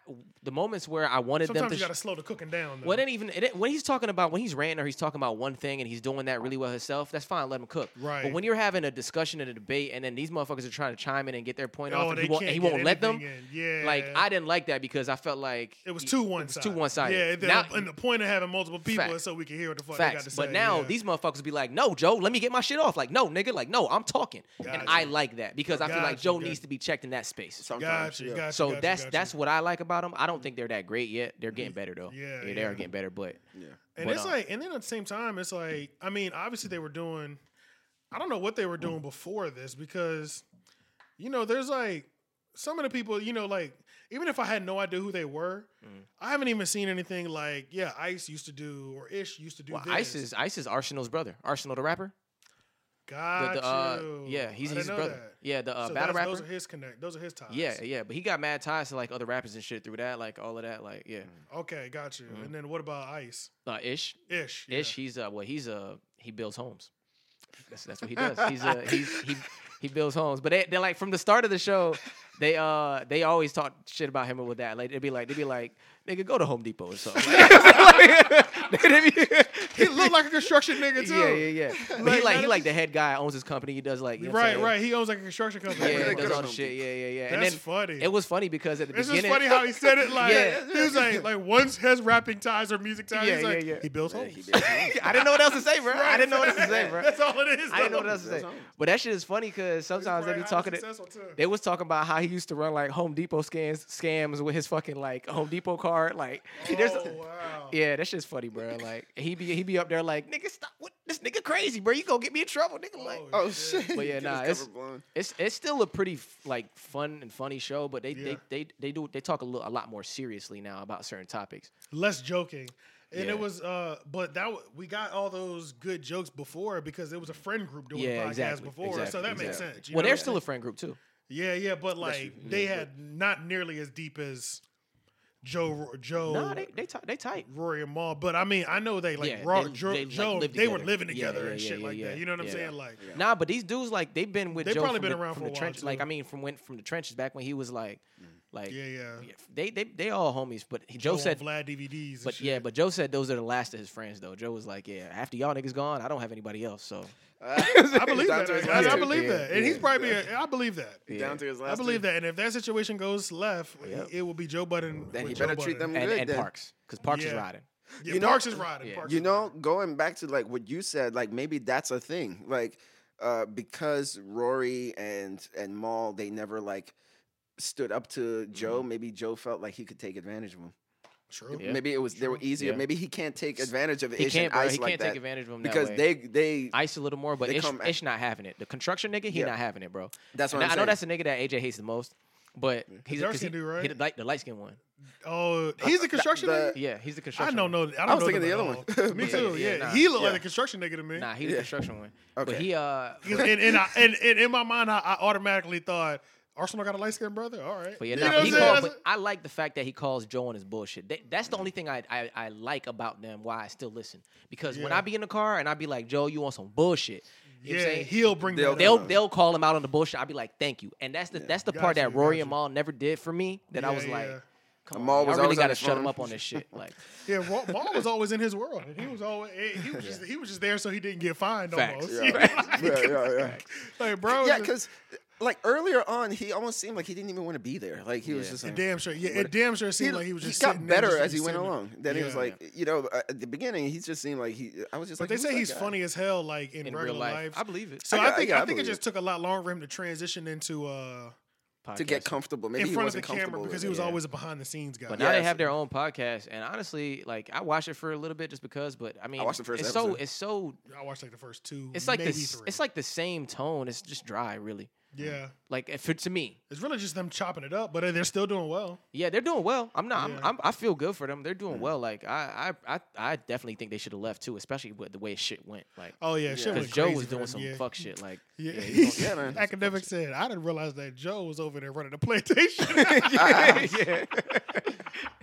the moments where I wanted them Sometimes to you sh- got to slow the cooking down. Though. well, then even it, when he's talking about when he's ranting or he's talking about one thing and he's doing that really well himself, that's fine. Let him cook. Right. But when you're having a discussion and a debate, and then these motherfuckers are trying to chime in and get their point oh, off, and they he won't, can't and he won't let them. in. Yeah, Like I didn't like that because I felt like It was y- too one was sided. Too one sided. Yeah, the, Now, and the point of having multiple people Facts. is so we can hear what the fuck they got to say. But now yeah. these motherfuckers be like, no, Joe, let me get my shit off. Like, no, nigga, like, no, I'm talking. And Gotcha. I like that because I feel like Joe gotcha. needs to be checked in that space. Sometimes, Gotcha, yeah. So that's that's what I like about him. I don't think they're that great yet. They're getting better though. Yeah, they yeah. are getting better. But Yeah. And But, it's uh, like, and then at the same time, it's like, I mean, obviously they were doing, I don't know what they were doing before this because, you know, there's like some of the people, you know, like even if I had no idea who they were, Mm. I haven't even seen anything like, yeah, Ice used to do or Ish used to do well, this. Ice is Ice is Arsonal's brother. Arsonal the rapper. The, Got the, uh, you. yeah, he's, his brother. that. Yeah, the uh, so battle rapper. Those are his connect. Those are his ties. yeah, yeah, but he got mad ties to like other rappers and shit through that, like all of that, like yeah. Okay, got you. Mhm. And then what about Ice? Uh, Ish, Ish. yeah. Ish, he's uh, well, he's uh, he builds homes. That's that's what he does. He's uh, he's he he builds homes. But they, they're like from the start of the show, they uh, they always talk shit about him with that. Like they'd be like, they'd be like, nigga, go to Home Depot or something. He looked like a construction nigga too. Yeah, yeah, yeah. But he Like, he like the head guy, owns his company. He does like you know right, right. He owns like a construction company. Yeah, Yeah, he does all the shit. Yeah, yeah, yeah. And That's then funny. it was funny because at the It's just beginning, funny how he said it. Like Yeah. he was like, like once has rapping ties or music ties. Yeah, he's like, yeah, yeah. He builds Yeah, homes. he builds homes. I didn't know what else to say, bro. I didn't know what else to say, bro. That's all it is. I didn't know what else to say. But that shit is funny because sometimes they be talking. It, successful, too. they was talking about how he used to run like Home Depot scams scams with his fucking like Home Depot card. Like there's Oh wow. yeah, that's just funny, bro. Like he be he be up there like nigga stop what this nigga crazy, bro. You gonna get me in trouble, nigga. Like Oh shit! But yeah, nah, it's- it's it's still a pretty like fun and funny show, but they Yeah. they, they they do they talk a, little, a lot more seriously now about certain topics. Less joking. And Yeah. it was, uh, but that w- we got all those good jokes before because it was a friend group doing Yeah, the podcast exactly, before, so exactly, that makes sense. you Well, know? they're still a friend group too. yeah, yeah, but like they had not nearly as deep as Joe, Joe, Nah, they they tight. They tight. Rory and Mal. But I mean, I know they like Yeah, Raw, they- Joe, they, Joe live they were living together yeah, and yeah, shit yeah, like that. You know what I'm saying? Like, Nah, but these dudes like they've been with They Joe probably from been the, around from the while. Like. I mean, from when from the trenches back when he was like, mm. like yeah, yeah. they they they all homies. But Joe, Joe said, Vlad DVDs. And but shit. yeah, but Joe said those are the last of his friends though. Joe was like, yeah, after y'all niggas gone, I don't have anybody else. So I believe that. to I, I believe Yeah, that, and he's yeah, probably. a- I believe that. yeah. Down to his last. I believe two. that, and if that situation goes left, Yep. it will be Joe Budden. Then with he Joe better treat them good. and then. Parks because Parks is riding. Yeah, You know- Parks is riding. Yeah. Parks You is know, riding. going back to like what you said, like maybe that's a thing. Like uh because Rory and and Mal, they never like stood up to Joe. Maybe Joe felt like he could take advantage of him. True. Yeah. Maybe it was they were easier. Yeah. Maybe he can't take advantage of He Ish can't, and bro. Ice He like can't that take advantage of him that because way. they they Ice a little more, but Ish, at- Ish not having it. The construction nigga, he Yeah. not having it, bro. that's what And I'm I, I know that's the nigga that AJ hates the most, but he's dark 'cause he, skin dude, right? he the light, the light skin one. Oh, he's the construction the- nigga. Yeah, he's the construction. I don't know. I, don't I was know thinking them the other one. Me too. yeah, Yeah, nah. he looked Yeah. like the construction nigga to me. Nah, he's the construction one. But Okay. he uh, and, and, I, and, and in my mind, I, I automatically thought Arsonal got a light skinned brother. All right. But yeah, You nah, know but he I'm called, but I like the fact that he calls Joe on his bullshit. They, that's the only thing I, I I like about them. Why I still listen because when I be in the car and I be like, Joe, you want some bullshit? You know what I'm yeah, saying? he'll bring They'll- that They'll they'll call him out on the bullshit. I'll be like, thank you. And that's the that's the part Gotcha, that Rory and Mal never did for me. That I was like, yeah. come Mal on, was I really always on got to his shut him up on this shit. Like, Yeah, Ra- Mal was always in his world. and He was always eh, he was just he was just there so he didn't get fined Facts. almost. Yeah. yeah, yeah, yeah. like bro, Yeah, because like earlier on, he almost seemed like he didn't even want to be there. Like he was Yeah. just it like, damn sure. Yeah, it damn sure seemed he, like he was just. he just got sitting there better just as he went sitting- along. Then he was Yeah. like, you know, uh, at the beginning, he just seemed like he. I was just But like, they say he's guy? funny as hell, like in, in regular real life, life. I believe it. So I I, think yeah, I I think it believe just took a lot longer for him to transition into uh to get comfortable. Maybe in he front of the wasn't camera comfortable because he was it. Yeah. always a behind the scenes guy. But now they Yes. have their own podcast, and honestly, like I watched it for a little bit just because. But I mean, I watched the first it's so episode. it's so I watched like the first two. it's like maybe this. three. It's like the same tone. It's just dry, really. Yeah, Like eh, if it, to me, it's really just them chopping it up, but they're still doing well. yeah, they're doing well. I'm not. Yeah. I'm, I'm. I feel good for them. They're doing well. Like I. I. I. I definitely think they should have left too, especially with the way shit went. Like Oh yeah, shit because Joe was doing some yeah. fuck shit. Like Yeah, yeah, he's Yeah, man. Akademiks said, I didn't realize that Joe was over there running the plantation. yeah.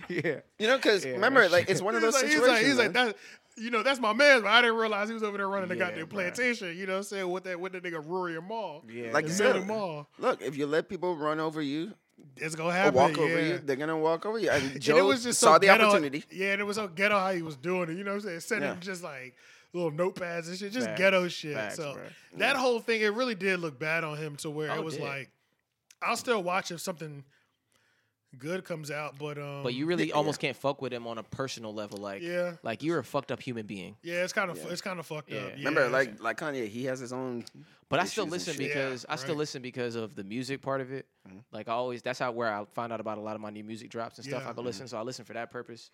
yeah. You know, because Yeah, remember, like it's one of He's those like, he's situations. like, he's like that. You know, that's my man, but I didn't realize he was over there running the Yeah, goddamn bruh. plantation. You know, what I'm saying with that with the nigga Rory and Mal. Yeah. Like the you said, Mal. Look, if you let people run over you It's gonna or happen. walk yeah. over you, they're gonna walk over you. And And Joe it was just saw so the ghetto. opportunity. Yeah, and it was so ghetto how he was doing it. You know what I'm saying? Sending Yeah. just like little notepads and shit, just Facts. ghetto shit. Facts, so bruh. that whole thing, it really did look bad on him to where Oh, it was it like, I'll still watch if something good comes out, but um, But you really almost can't fuck with him on a personal level. Like Yeah. Like you're a fucked up human being. yeah, it's kind of Yeah. it's kind of fucked Yeah. up. Yeah. Remember, like like Kanye, he has his own. But I still listen because Yeah, I still listen because of the music part of it. Mm-hmm. Like I always, that's how where I find out about a lot of my new music drops and stuff. Yeah. I go listen, so I listen for that purpose,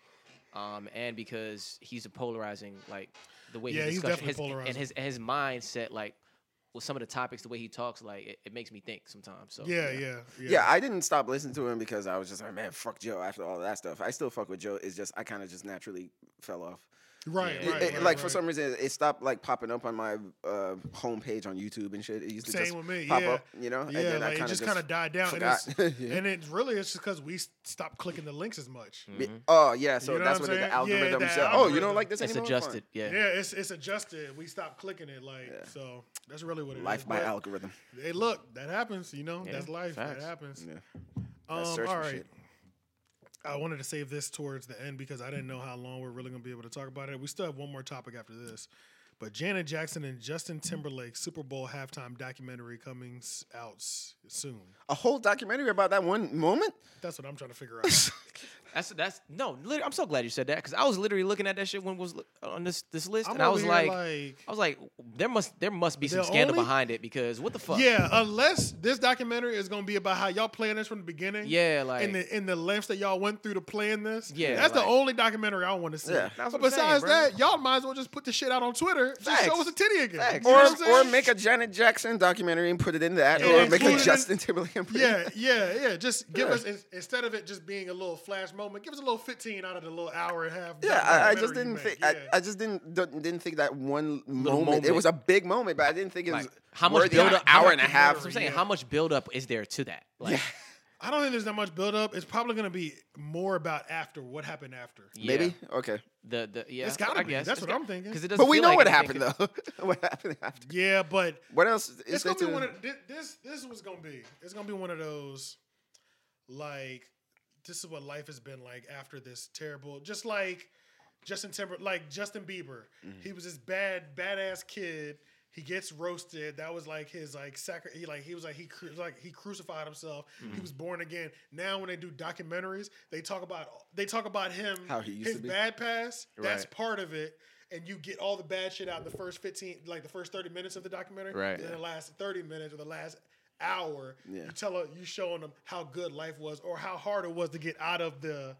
um, and because he's a polarizing like the way Yeah, his he's discussion, definitely his, and his and his mindset like with some of the topics, the way he talks, like it, it makes me think sometimes. So yeah, yeah, yeah, Yeah, I didn't stop listening to him because I was just like, man, fuck Joe. After all that stuff, I still fuck with Joe. It's just I kind of just naturally fell off. Right, Yeah. right, It- it- right, like for right. some reason, it stopped like popping up on my uh, homepage on YouTube and shit. It used to Same just with me, pop yeah. up, you know. and Yeah, then I like it kinda just kind of died down, and it's, Yeah. and it really it's just because we s- stopped clicking the links as much. Be- Oh yeah, so You know that's what what the algorithm Yeah, the said. Oh, you don't like this it's anymore? adjusted. Fine. Yeah. Yeah, it's it's adjusted. We stopped clicking it, like Yeah. so. That's really what it is. Life by But, algorithm. Hey, look, that happens. You know, Yeah, that's life. facts. That happens. Yeah. Um, search for shit. I wanted to save this towards the end because I didn't know how long we're really going to be able to talk about it. We still have one more topic after this. But Janet Jackson and Justin Timberlake Super Bowl halftime documentary coming out soon. A whole documentary about that one moment. That's what I'm trying to figure out. That's that's no. Literally, I'm so glad you said that because I was literally looking at that shit when it was on this this list, I'm and I was like, like, I was like, there must there must be some scandal only- behind it because what the fuck? yeah, unless this documentary is going to be about how y'all playing this from the beginning. Yeah, like in the in the lengths that y'all went through to plan this. Yeah, that's like- the only documentary I want to see. Yeah. That's but what I'm saying, besides that, y'all might as well just put the shit out on Twitter. Just show us a titty again. Facts. You know Or or make a Janet Jackson documentary and put it in that, Yeah, or make include a in- Justin Timberlake. And put it in Yeah, yeah, yeah. Just give Yeah. us instead of it just being a little flash moment, give us a little fifteen out of the little hour and a half. Yeah, I, I just didn't think. Yeah. I, I just didn't didn't think that one moment, moment. It was a big moment, but I didn't think it was Like, how much build up? hour and a half. that's I'm saying, Yeah. how much build up is there to that? Like, Yeah. I don't think there's that much build up. It's probably going to be more about after what happened after. yeah. Maybe okay, the the yeah. It's gotta I be. guess That's what I'm thinking. Because it doesn't. but we know like what happened though. what happened after? Yeah, but What else is it's gonna be to? one of thi- this. This was gonna be. It's gonna be one of those, like, this is what life has been like after this terrible. Just like Justin Timber, like Justin Bieber. Mm-hmm. He was this bad, badass kid. He gets roasted. That was like his like sacri- He like he was like he cru- like he crucified himself. Mm-hmm. He was born again. Now when they do documentaries, they talk about they talk about him How he used his to be. bad past. That's Right. part of it. And you get all the bad shit out in the first 15, like the first 30 minutes of the documentary. Right. Then the last 30 minutes or the last hour, Yeah. you tell her, you showing them how good life was or how hard it was to get out of the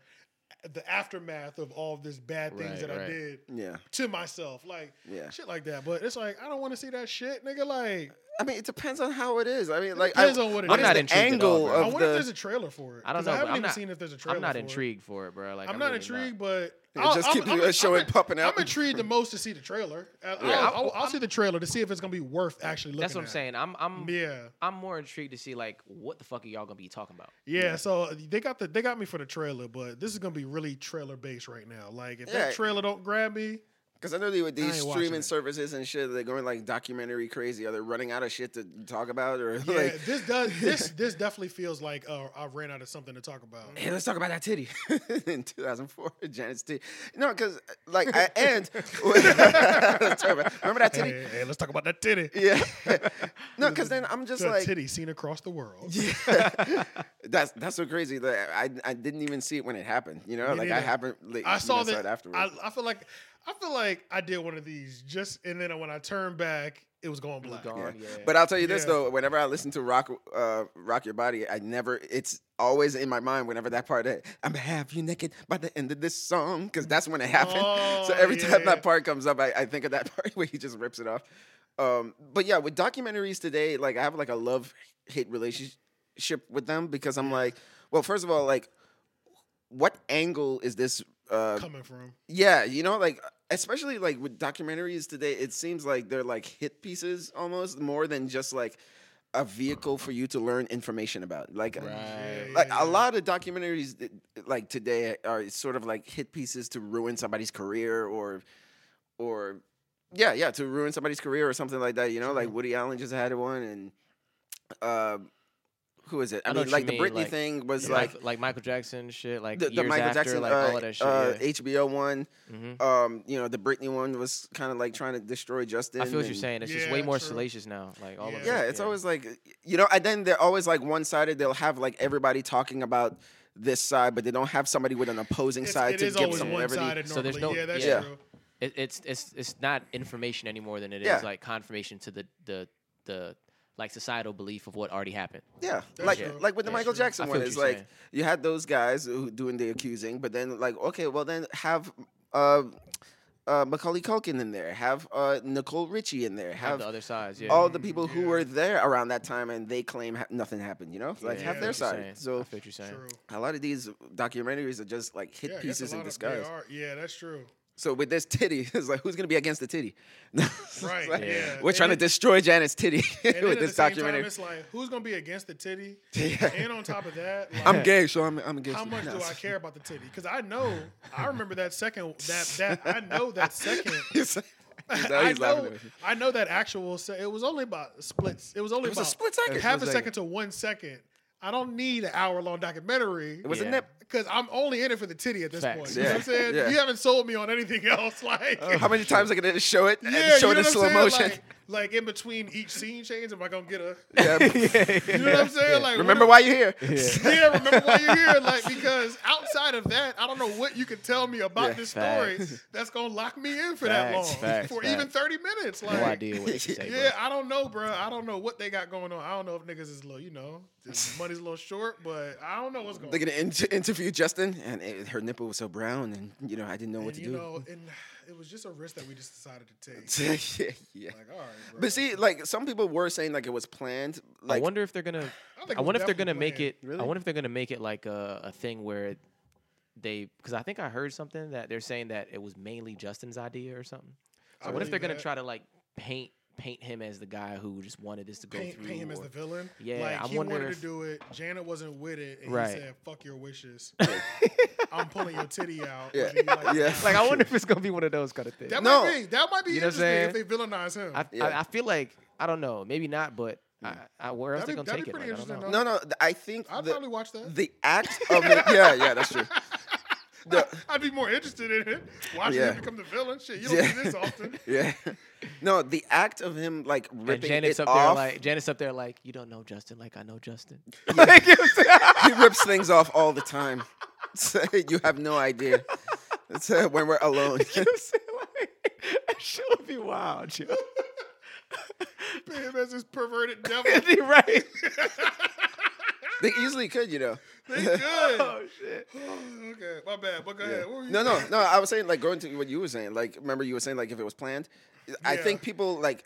the aftermath of all of this bad things Right, that I did Yeah, to myself. Like Yeah. shit like that. But it's like I don't want to see that shit, nigga. Like I mean, it depends on how it is. I mean, like, depends I, on what it what is. I'm not the intrigued all, angle bro. I wonder if there's a trailer for it. I don't know. I haven't I'm even not, seen if there's a trailer. I'm not for it. intrigued for it, bro. Like I'm, I'm, not really intrigued, but Yeah, I'll- just keep I'm, the I'm, uh, show I'm, it popping out. I'm intrigued the most to see the trailer. I'll, Yeah, I'll, I'm- I'll, I'll see the trailer to see if it's gonna be worth actually looking. That's what I'm at. saying. I'm I'm Yeah, I'm more intrigued to see like what the fuck are y'all gonna be talking about? yeah. So uh, they got the they got me for the trailer, but this is gonna be really trailer based right now. Like if Yeah. that trailer don't grab me, Because I know they, with these streaming services and shit, they're going like documentary crazy. Are they running out of shit to talk about, or yeah, like, this does this this definitely feels like uh, I ran out of something to talk about. hey, let's talk about that titty in 2004, Janet's titty. No, because like, I, and Let's talk about- remember that titty? Hey, hey, let's talk about that titty. Yeah. no, because then I'm just like, titty seen across the world. Yeah. that's that's so crazy that I I didn't even see it when it happened. You know, Me like I happened. Like, I saw that. it afterwards. I, I feel like I feel like I did one of these just, and then when I turned back, it was going It was black. gone, yeah. But I'll tell you this Yeah. though, whenever I listen to rock, uh, rock your body, I never. It's always in my mind whenever that part. That, I'm gonna have you naked by the end of this song because that's when it happened. so Oh, every time that part comes up, I, I think of that part where he just rips it off. Um, but yeah, with documentaries today, like I have like a love hate relationship with them because I'm like, well, first of all, like, what angle is this? Uh, Coming from. yeah, you know, like especially like with documentaries today, it seems like they're like hit pieces almost more than just like a vehicle for you to learn information about. Like, Right. like a lot of documentaries that, like today are sort of like hit pieces to ruin somebody's career or, or, yeah, yeah, to ruin somebody's career or something like that. You know, like Woody Allen just had one, and uh, who is it? I, I know mean, like the mean, Britney like- thing was like like like Michael Jackson shit, like the, the years Michael after, Jackson, like uh, all of that shit. uh, yeah. HBO one. Mhm. Um, you know, the Britney one was kind of like trying to destroy Justin. I feel what you're saying. It's just way more true. salacious now. Like all of it. Yeah, it's always like you know, and then they're always like one sided. They'll have like everybody talking about this side, but they don't have somebody with an opposing It's, side it to is give always some one levity. sided So there's no- yeah, that's yeah. true. it, it's it's it's not information anymore than it is Yeah. like confirmation to the the the like societal belief of what already happened. Yeah, That's like true. like with the That's Michael true. Jackson one, what it's you're like saying. you had those guys who doing the accusing, but then like okay, well then have uh, uh, Macaulay Culkin in there, have uh, Nicole Richie in there, Have have the other sides. Yeah. all the people who were there around that time and they claim ha- nothing happened. You know, like Yeah, have feel their side. saying. I So feel what you're saying. True. a lot of these documentaries are just like hit Yeah, I guess a pieces in lot of- they disguise. are- Yeah, that's true. So with this titty, it's like who's gonna be against the titty? Right, like, yeah. We're And trying to destroy Janet's titty And then with at the this same documentary. time, it's like, who's gonna be against the titty? Yeah. And on top of that, like, I'm gay, so I'm I'm against. How much No, do I it's- care about the titty? Because I know, I remember that second, that that I know that second. He's- he's- I know. I know that actual. Se- it was only about splits. It was only It was a split second. half a second. second to one second. I don't need an hour long documentary. It was a nip. because I'm only in it for the titty at this Facts. point. You know what I'm saying? Yeah. You haven't sold me on anything else. Like, How many times are they gonna show it and show you it in slow I'm motion? Like, like in between each scene change, am I gonna get a? yeah. You know what I'm saying? Like, Remember what why you're here? yeah, remember why you're here. Like, because outside of that, I don't know what you can tell me about Yeah. this story Facts. that's gonna lock me in for that long, Facts, facts, for facts. even 30 minutes. Like, No idea what they say. yeah, I don't know, bro. I don't know what they got going on. I don't know if niggas is a little, you know, the money's a little short, but I don't know what's going They're gonna inter- interview Justin, and it, her nipple was so brown, and you know I didn't know what to you do. know, and it was just a risk that we just decided to take. yeah, yeah. Like, all right, bro. But see, like some people were saying, like it was planned. Like I wonder if they're gonna. I I wonder if they're gonna make it. Really? I wonder if they're gonna make it like a, a thing where they because I think I heard something that they're saying that it was mainly Justin's idea or something. So I what if they're believe gonna try to like paint paint him as the guy who just wanted this to go paint, through? paint him as the villain. Yeah, like I he wonder wanted if- to do it. Janet wasn't with it, and Right. he said, "Fuck your wishes. I'm pulling your titty out." Yeah. like it Yeah. like I wonder if it's gonna be one of those kind of things. that No. might be that might be You know what I'm interesting if they villainize him. I, Yeah. I I feel like I don't know, maybe not, but I, mm. I, where else That'd they gonna that'd take it? pretty Like, I don't know. no, no. I think I'd the, probably watch that. the act of it. Yeah, yeah, that's true. The- I'd be more interested in it. Watching Yeah. him become the villain. Shit, you don't Yeah. see this often. yeah. No, the act of him like And ripping Janet's it up there off. like Janet's up there like you don't know Justin like I know Justin. he rips things off all the time. You have no idea. It's, uh, when we're alone. You know what I'm saying? Like, that shit would be wild, yo. him as this perverted devil. right? they easily could, you know. They good. oh shit. okay, my bad. But go ahead. What were you No, no, no. I was saying like going to what you were saying. Like, remember you were saying like if it was planned. I think people like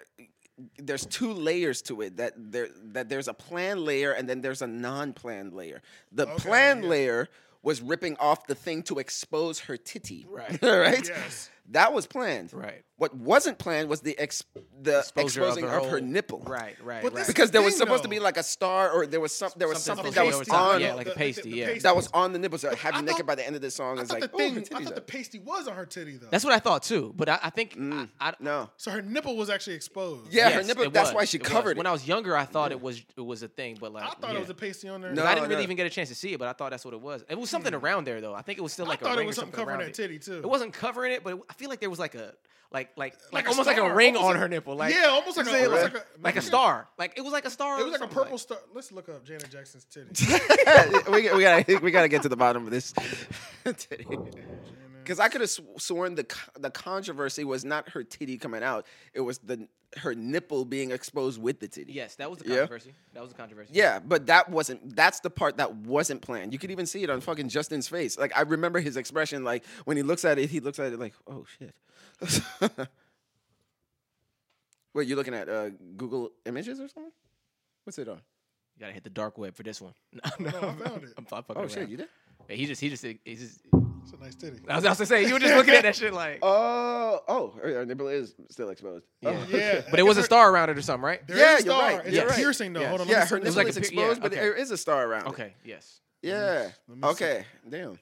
there's two layers to it. That there that there's a plan layer and then there's a non-planned layer. The Okay, planned yeah. layer was ripping off the thing to expose her titty. Right. right. Yes. That was planned. Right. What wasn't planned was the ex- the Exposure of her of her, whole- nipple. Right, right, But right. Because there was thing, supposed to be like a star, or there was some there was Something something that was to be over top, on yeah, like a pasty, yeah. that was on the nipple. So having I naked by the end of the song I is like, the oh, thing. her I thought the pasty was on her titty though. That's what I thought too. But I, I think I, mm, I, No. so her nipple was actually exposed. Yeah, her nipple. That's why she covered it was. covered When. I was younger, I thought it was it was a thing, but like I thought yeah. it was a pasty on there. No, 'Cause I didn't really even get a chance to see it, but I thought that's what it was. It was something hmm. around there though. I think it was still like a little bit. I thought it was something something covering around that titty too. It wasn't covering it, but I feel like there was like a like like like, a almost like a ring almost on like- her nipple. Like yeah, almost like a, you know what I'm almost saying? like a, like a star. Like it was like a star. It was like a something, purple star. Let's look up Janet Jackson's titty. we, we gotta we gotta get to the bottom of this. Titty. Oh, because I could have sworn the the controversy was not her titty coming out; it was the her nipple being exposed with the titty. Yes, that was the Yeah. controversy. That was the controversy. Yeah, but that wasn't. That's the part that wasn't planned. You could even see it on fucking Justin's face. Like I remember his expression. Like when he looks at it, he looks at it like, "Oh shit." Wait, you looking at uh, Google Images or something? What's it on? You gotta hit the dark web for this one. No, no, I found it. I'm, I'm fucking Oh shit, you did? Yeah, he just, he just, he's just. It's a nice titty. I was about to say, you were just looking at that shit like. Oh, oh, her nipple is still exposed. Yeah. Oh. Yeah, But it was a star around it or something, right? There Yeah, is a you're star. right. It's You're a right. piercing though. Yes. Hold on. yeah, let her me It nipple like is a pi- yeah, exposed, but there is a star around it. Okay. Yes. Yeah. Let me see. Okay. Damn.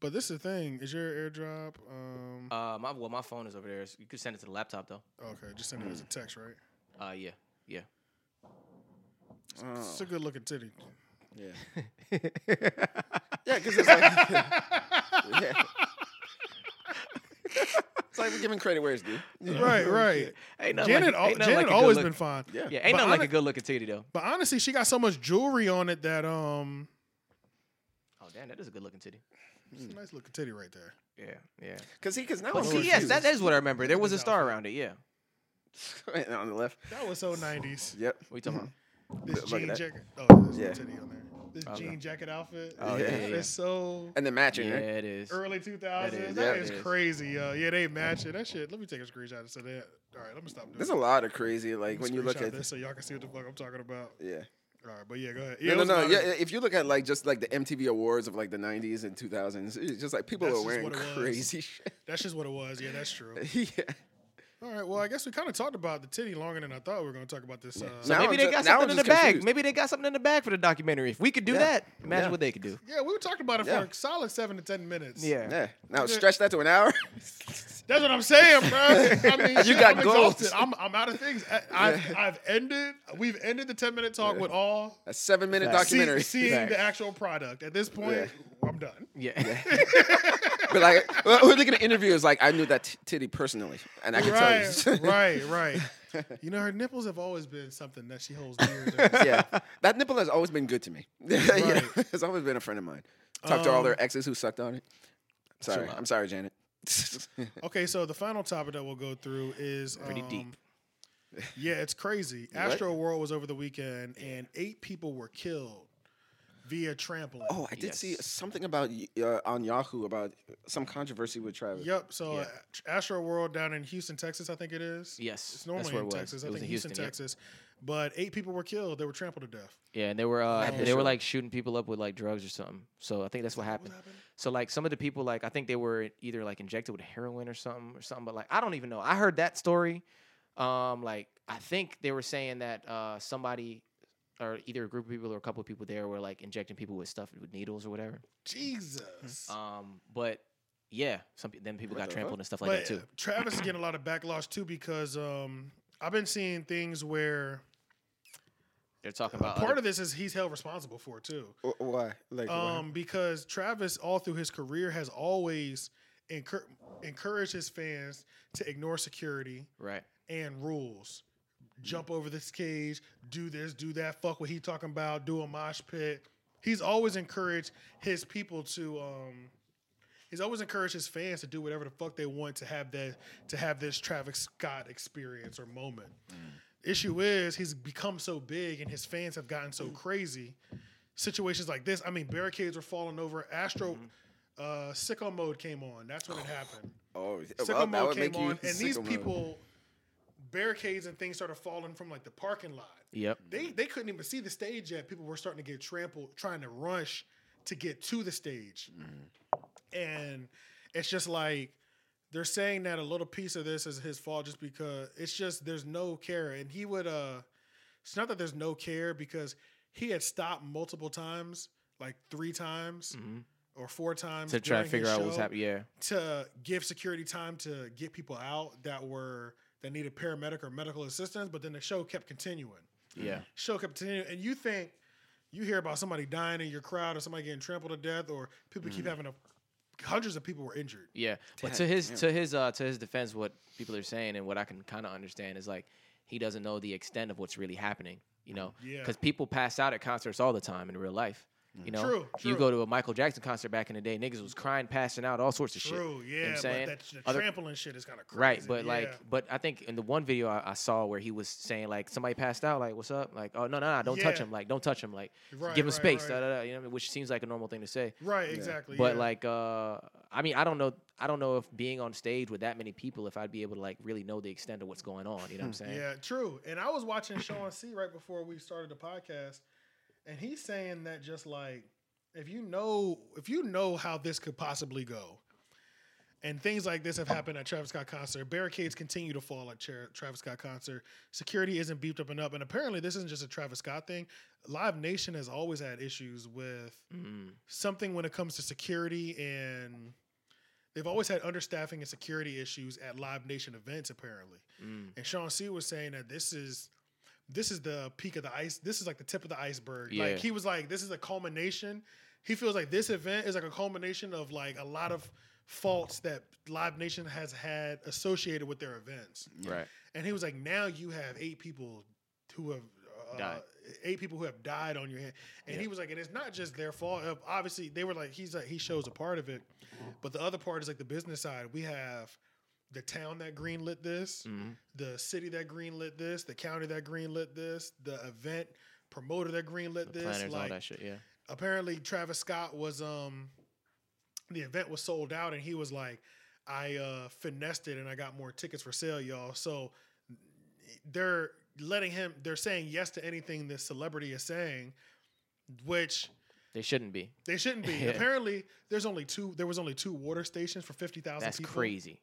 But this is the thing. Is your AirDrop? Um, Uh, my well, my phone is over there. So you could send it to the laptop though. okay, just send it as a text, right? Uh, yeah, yeah. It's a good looking titty. Yeah. yeah, because it's like. yeah. It's like we're giving credit where it's due. Right, right. Ain't nothing Janet, like, ain't nothing Janet like a good always look- been fine. Yeah. Yeah, ain't But nothing like hone- a good looking titty though. But honestly, she got so much jewelry on it that um, Oh damn, that is a good looking titty. it's a nice looking titty right there. Yeah, yeah. Because he, because now But I'm see, yes, confused. that, that is what I remember. There was a star around it. Yeah. on the left. That was so nineties. Yep. What you talking about? This Look at jean that. jacket. Oh, there's Yeah. titty on there. This Okay. jean jacket outfit. Oh, yeah, That yeah, is so And the matching, Yeah, right? it is. early 2000s. That is, that yeah, is it is. crazy, yo. Yeah, they match it. That shit. Let me take a screenshot so that. All right, let me stop doing There's it. a lot of crazy, like when you look at this so y'all can see what the fuck I'm talking about. yeah. All right, but yeah, go ahead. No, Yeah, it no, no. Yeah, if you look at like just like the MTV awards of like the '90s and 2000s, it's just like people That's are wearing what it was. crazy shit. That's just what it was. Yeah, that's true. yeah. All right, well, I guess we kind of talked about the titty longer than I thought we were going to talk about this. Uh, So Now maybe I'm they got now something in the just bag. confused. Maybe they got something in the bag for the documentary. If we could do Yeah. that, imagine Yeah. what they could do. yeah, we were talking about it Yeah. for a solid seven to ten minutes. Yeah. Now stretch that to an hour. That's what I'm saying, bro. I mean, You shit, got I'm goals. exhausted. I'm, I'm out of things. I, I've, I've ended. We've ended the ten minute talk with all A seven minute Facts. see, documentary. seeing Facts. the actual product. At this point, Yeah. I'm done. Yeah. but like, well, who they're gonna interview is like, I knew that t- titty personally, and I can Right, tell you. right, right. You know, her nipples have always been something that she holds dear. to her. yeah, that nipple has always been good to me. You know, it's always been a friend of mine. Talked to all Um, their exes who sucked on it. Sorry, Chill out. I'm sorry, Janet. Okay, so the final topic that we'll go through is Pretty um, deep. Yeah, it's crazy. What? Astro World was over the weekend, and eight people were killed via trampling. oh, I did see something about uh, on Yahoo about some controversy with Travis. Yep. So Yeah. uh, Astro World down in Houston, Texas, I think it is. Yes, It's that's normally where in it was. Texas. It I was think in Houston, Houston, yep. Texas. But eight people were killed. They were trampled to death. Yeah, and they were uh, they is were like shooting people up with like drugs or something. So I think that's what happened. what happened. So like some of the people like I think they were either like injected with heroin or something or something. But like I don't even know. I heard that story. Um, like I think they were saying that uh somebody or either a group of people or a couple of people there were like injecting people with stuff with needles or whatever. Jesus. Um, but yeah, some then people What got the trampled fuck? and stuff like but that too. Travis is getting a lot of backlash too because um, I've been seeing things where They're talking about part other- of this is he's held responsible for it too. Wh- Why? Like, why? Um, because Travis, all through his career, has always encour- encouraged his fans to ignore security right. and rules. Jump over this cage, do this, do that, fuck what he talking about, do a mosh pit. He's always encouraged his people to um he's always encouraged his fans to do whatever the fuck they want to have that to have this Travis Scott experience or moment. Issue is he's become so big and his fans have gotten so crazy. Situations like this, I mean, barricades were falling over. Astro uh sicko mode came on. That's when it happened. oh, Sicko well, mode came on, and these people mode. Barricades and things started falling from like the parking lot. Yep. They they couldn't even see the stage yet. People were starting to get trampled, trying to rush to get to the stage, and it's just like they're saying that a little piece of this is his fault just because it's just there's no care, and he would uh, it's not that there's no care because he had stopped multiple times, like three times. Or four times To try to figure out what's happening. Yeah. to give security time to get people out that were that needed paramedic or medical assistance, but then the show kept continuing. Yeah. Show kept continuing, and you think you hear about somebody dying in your crowd or somebody getting trampled to death, or people Mm. keep having a hundreds of people were injured. Yeah, but to his damn. to his uh to his defense, what people are saying and what I can kind of understand is like he doesn't know the extent of what's really happening. You know, Yeah. because people pass out at concerts all the time in real life. You know, True, you go to a Michael Jackson concert back in the day, niggas was crying, passing out, all sorts of shit. True, You know yeah, what I'm saying? but that, the Other- trampling shit is kind of crazy. Right, but like, but I think in the one video I, I saw where he was saying like somebody passed out, like what's up, like oh no no no, don't touch him, like don't touch him, like Right, give him right, space, right. da, da, da, you know, which seems like a normal thing to say. right, exactly. But yeah. like, uh, I mean, I don't know, I don't know if being on stage with that many people, if I'd be able to like really know the extent of what's going on. You know what I'm saying? Yeah, true. And I was watching Shawn Cee right before we started the podcast, and he's saying that just like if you know if you know how this could possibly go, and things like this have happened at Travis Scott concert, barricades continue to fall at Travis Scott concert. Security isn't beefed up enough, and apparently this isn't just a Travis Scott thing. Live Nation has always had issues with Mm. something when it comes to security and. They've always had understaffing and security issues at Live Nation events, apparently. Mm. And Shawn Cee was saying that this is this is the peak of the ice. This is like the tip of the iceberg. Yeah. Like he was like, this is a culmination. He feels like this event is like a culmination of like a lot of faults that Live Nation has had associated with their events. Right. And he was like, now you have eight people who have uh, Died. eight people who have died on your hand. And he was like, and it's not just their fault. Uh, Obviously, they were like, he's like, he shows a part of it, but the other part is like the business side. We have the town that greenlit this, Mhm. the city that greenlit this, the county that greenlit this, the event promoter that greenlit The this. planners, all Like that shit. Yeah. apparently Travis Scott was um the event was sold out and he was like I uh finessed it and I got more tickets for sale y'all so they're letting him they're saying yes to anything this celebrity is saying which They shouldn't be. they shouldn't be Yeah. apparently there's only two there was only two water stations for 50,000 That's people crazy.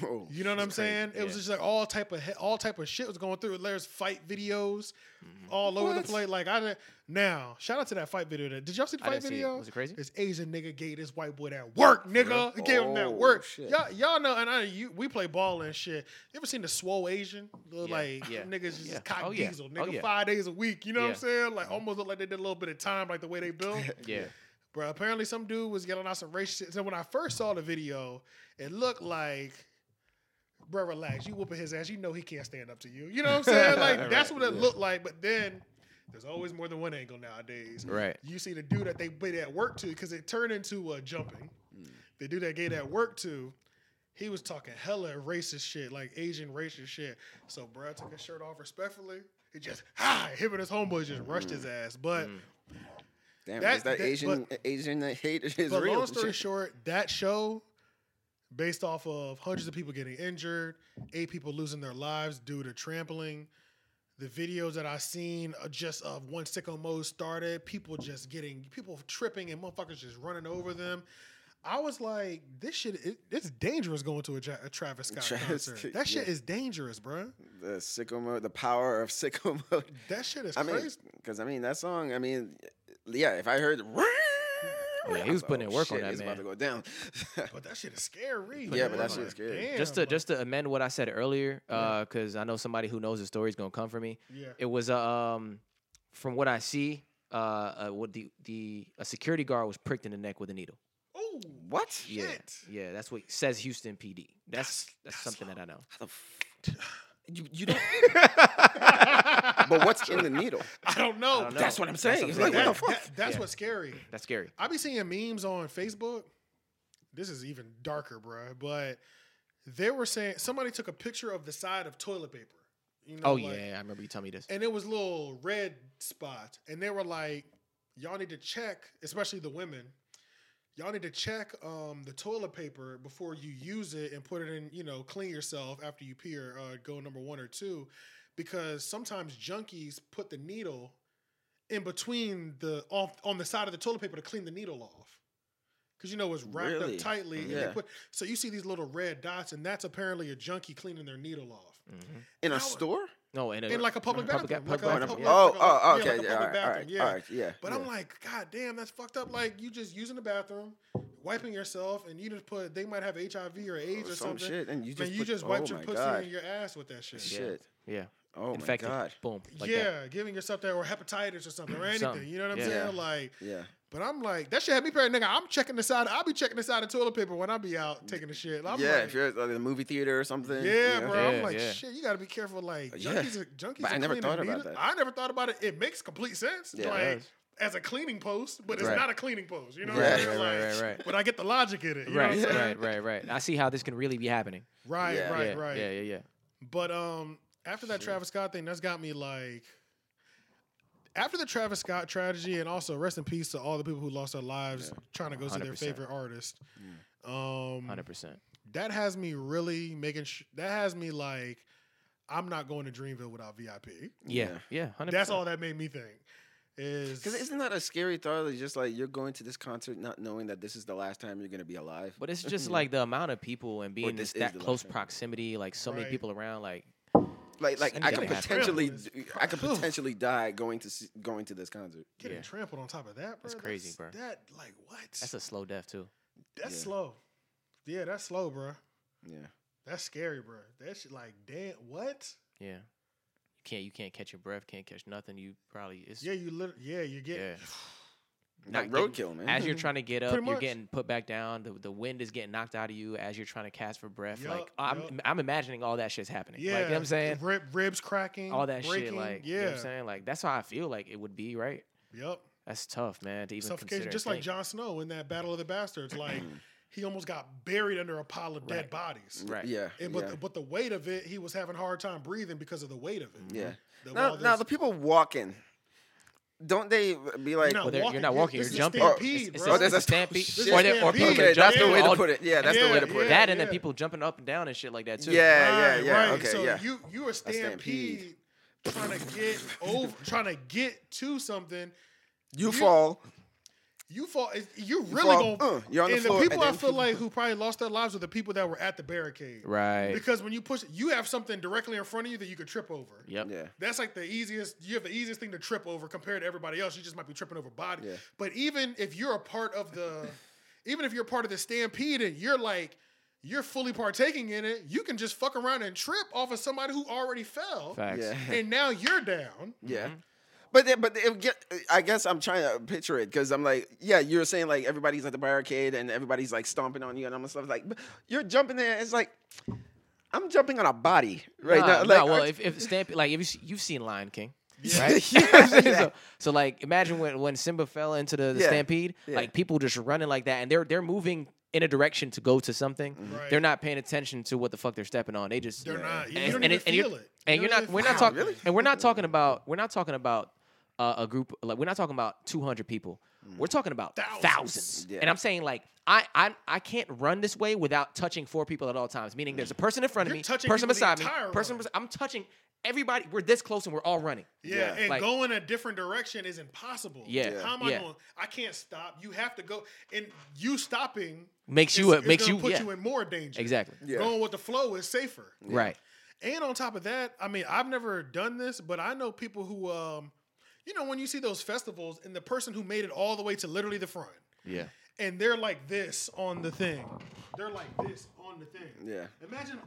Whoa, you know what I'm it's crazy. saying? It was just like all type of all type of shit was going through. There's fight videos mm-hmm. all over the place. Like I didn't. Now, shout out to that fight video. That did y'all see the fight didn't it. video? Was it crazy? This Asian nigga gave this white boy that work, nigga. He gave him that Oh, work. shit. Y'all, y'all know, and I, you, we play ball and shit. You ever seen the swole Asian? Little, Yeah, like yeah, niggas just yeah. cock Oh, yeah. diesel, Oh, nigga, yeah. five days a week. You know what I'm saying? Like almost look like they did a little bit of time, like the way they built. Yeah. Bro, apparently some dude was yelling out some racist shit. So when I first saw the video, it looked like, bro, relax. You whooping his ass. You know he can't stand up to you. You know what I'm saying? Like that's what it looked like. But then there's always more than one angle nowadays. Right. You see the dude that they put at work to because it turned into uh, jumping. The dude that gave that work to. He was talking hella racist shit, like Asian racist shit. So, bro, took his shirt off respectfully. He just, hi, him and his homeboys just rushed his ass. But Damn, That- is that, that- Asian but- Asian hate is but real? long story short, that show, based off of hundreds of people getting injured, eight people losing their lives due to trampling. The videos that I seen are just of one sicko mode started, people just getting people tripping and motherfuckers just running over them. I was like, this shit, it, it's dangerous going to a, Travis Scott Travis- concert. That shit yeah. is dangerous, bro. the sicko mode, the power of sicko mode. That shit is I crazy. because I mean that song. I mean, yeah. If I heard, Yeah, he was putting in work on shit, that, it's about man. to go down. But that shit is scary. Yeah, man. but that shit is scary. damn, just to like, just to amend what I said earlier, because I know somebody who knows the story is gonna come for me. yeah. It was um from what I see, uh, uh what the the a security guard was pricked in the neck with a needle. Oh, what? Yeah, Shit. yeah, that's what says Houston PD. That's that's, that's something that I know. How the f- you, you don't. but what's in the needle? I don't know. I don't know. That's what I'm saying. That's It's what I'm like, saying. what the fuck? that- that's Yeah. what's scary. That's scary. I be seeing memes on Facebook. This is even darker, bro. But they were saying somebody took a picture of the side of toilet paper. You know, Oh like- yeah, I remember you telling me this. and it was little red spots, and they were like, "Y'all need to check, especially the women. Y'all need to check um, the toilet paper before you use it and put it in. You know, clean yourself after you pee or uh, go number one or two, because sometimes junkies put the needle in between the off on the side of the toilet paper to clean the needle off. Because you know it's wrapped Really? up tightly, and they Yeah. put so you see these little red dots, and that's apparently a junkie cleaning their needle off In Now- a store? No, in, a, in like a public mm-hmm. bathroom, public, like public Oh, oh bathroom, a- yeah. oh, like a- oh, yeah, okay. like yeah, all public right, bathroom, right, yeah. all right, yeah. But yeah. I'm like, God damn, that's fucked up. Like you just using the bathroom, wiping yourself, and you just put they might have HIV or oh, AIDS or some something. shit, and you and just you put- just oh your pussy God. and your ass with that shit. Yeah. Shit. Yeah, Oh infected. my god. Boom. Like yeah, that. giving yourself that or hepatitis or something or anything. Something. You know what I'm Yeah. saying? Like, Yeah. But I'm like, that shit had me paranoid. Nigga, I'm checking the side. I'll be checking the side of toilet paper when I be out taking the shit. I'm yeah, like, if you're at the movie theater or something. Yeah, you know? bro. I'm like, yeah. shit, you got to be careful. Like, Yeah. junkies, are, junkies But I never thought about needles. that. I never thought about it. It makes complete sense. Yeah, it like, does. as a cleaning post, but it's Right. not a cleaning post. You know, Right, what I'm right, saying? right, Like, right, right. But I get the logic in it. You know Right, what right, right, right. I see how this can really be happening. Right, Yeah. right, yeah, right. Yeah, yeah, yeah. But um, after that Travis Scott thing, that's got me like. After the Travis Scott tragedy, and also rest in peace to all the people who lost their lives trying to go see their 100%. favorite artist. Um, Hundred percent. that has me really making. Sh- that has me like, I'm not going to Dreamville without VIP. Yeah, Yeah. yeah. Hundred. That's all that made me think. Is Because isn't that a scary thought? It's just like you're going to this concert not knowing that this is the last time you're gonna be alive. But it's just like the amount of people and being this in that close proximity, like so many people around, like like, like I could potentially, I could potentially die going to see, going to this concert. getting Yeah. trampled on top of that, bro. That's crazy, bro. That like what? that's a slow death too. That's Yeah. slow. Yeah, that's slow, bro. Yeah, That's scary, bro. That shit like damn what? Yeah, you can't you can't catch your breath, can't catch nothing. You probably it's Yeah, you lit- yeah, you get Yeah. like Not roadkill, man. as you're trying to get up, Pretty you're much. getting put back down. The, the wind is getting knocked out of you as you're trying to cast for breath. Yup, like I'm, yup. I'm imagining all that shit's happening. Yeah, like, you know what I'm saying Rib, ribs cracking, all that breaking, shit. Like yeah, you know what I'm saying like that's how I feel like it would be. Right? yep. That's tough, man. To even Suffocation, consider. just like think. Jon Snow in that Battle of the Bastards. Like mm. he almost got buried under a pile of dead Right. bodies. Right. yeah, And, but yeah, the, but the weight of it, he was having a hard time breathing because of the weight of it. yeah. The- Now, all now this- the people walking, don't they be like? You're Well, they're- you're not walking, you're jumping. stampede, It's, it's, bro. Oh, it's there's a a- stampede. This Or, they, or stampede. people okay, that's the way to put it. Yeah, that's the way to put yeah. it. That and then people jumping up and down and shit like that too. Yeah, yeah, Right, yeah. right. Okay, so yeah. you you a stampede, stampede. trying to get over, trying to get to something. You fall. You fall. You really fall, gonna. uh, you're on the and floor, the people and I feel like who probably lost their lives were the people that were at the barricade. Right. Because when you push, you have something directly in front of you that you could trip over. Yep. Yeah. That's like the easiest. You have the easiest thing to trip over compared to everybody else. You just might be tripping over body. Yeah. But even if you're a part of the, even if you're part of the stampede and you're like, you're fully partaking in it, you can just fuck around and trip off of somebody who already fell, Facts. Yeah. and now you're down. Yeah. But then, but it get, I guess I'm trying to picture it because I'm like, yeah, you're saying like everybody's at the barricade and everybody's like stomping on you and I'm stuff like, you're jumping there. It's like I'm jumping on a body right Nah, now. nah, Like, well, if, if Stamp, like, if you, you've seen Lion King, right? Yeah. so, so, like, imagine when, when Simba fell into the, the Yeah. stampede, Yeah. like people just running like that, and they're they're moving in a direction to go to something. Mm-hmm. Right. They're not paying attention to what the fuck they're stepping on. They just They're not. You, And- don't and even and you're- feel it. and You you're don't We're not talking. really? And we're not talking about. We're not talking about uh, a group. Like we're not talking about 200 people. We're talking about Thousands. thousands. Yeah. And I'm saying like I, I I can't run this way without touching four people at all times. Meaning there's a person in front of You're me, touching person people the beside me, entire person. run. bes- I'm touching everybody. We're this close and we're all running. Yeah, Yeah. and Like- going a different direction is impossible. Yeah, Yeah. How am I yeah. going? I can't stop. You have to go, and you stopping Makes is- you. is makes gonna you. put yeah. you in more danger. Exactly. Yeah. Going with the flow is safer. Right. And on top of that, I mean, I've never done this, but I know people who, um, you know, when you see those festivals and the person who made it all the way to literally the front, Yeah. and they're like this on the thing, they're like this on the thing. Yeah. Imagine,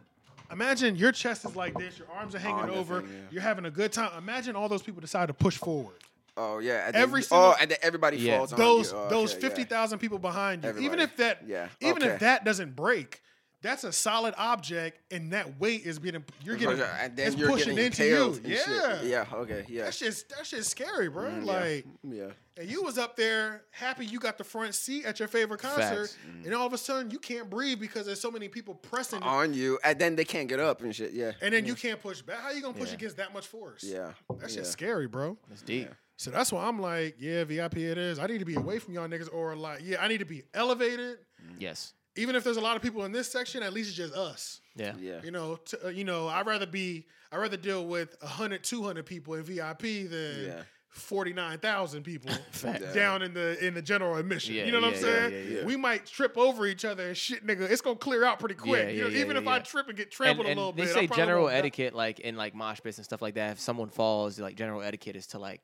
imagine your chest is like this, your arms are hanging On over, thing, yeah. you're having a good time. Imagine all those people decide to push forward. oh yeah. And then, Every oh, and then everybody Yeah. falls on those you. Oh, those okay, yeah. fifty thousand people behind you. Even if that, Yeah, even okay. if that doesn't break, that's a solid object, and that weight is being you're getting and then it's you're pushing getting into you. impaled and shit. Yeah, Yeah. Okay. Yeah. That shit's that shit's scary, bro. Mm, like, Yeah. and you was up there happy you got the front seat at your favorite concert, Facts. and all of a sudden you can't breathe because there's so many people pressing, On you, and then they can't get up and shit. Yeah. and then you can't push back. How you gonna push Yeah. against that much force? Yeah. that shit's yeah. scary, bro. That's deep. So that's why I'm like, yeah, VIP it is. I need to be away from y'all niggas, or like, yeah, I need to be elevated. Yes. Even if there's a lot of people in this section, at least it's just us. Yeah. Yeah. You know, to, uh, you know, I'd rather be, I'd rather deal with 100, 200 people in VIP than Yeah. 49,000 people down in the in the general admission. Yeah, you know what yeah, I'm saying? yeah, yeah. We might trip over each other and shit, nigga. It's gonna clear out pretty quick. Yeah, you know, yeah, yeah, even yeah, if I trip and get trampled and a little they bit. I say general etiquette, like in like mosh pits and stuff like that. If someone falls, like general etiquette is to like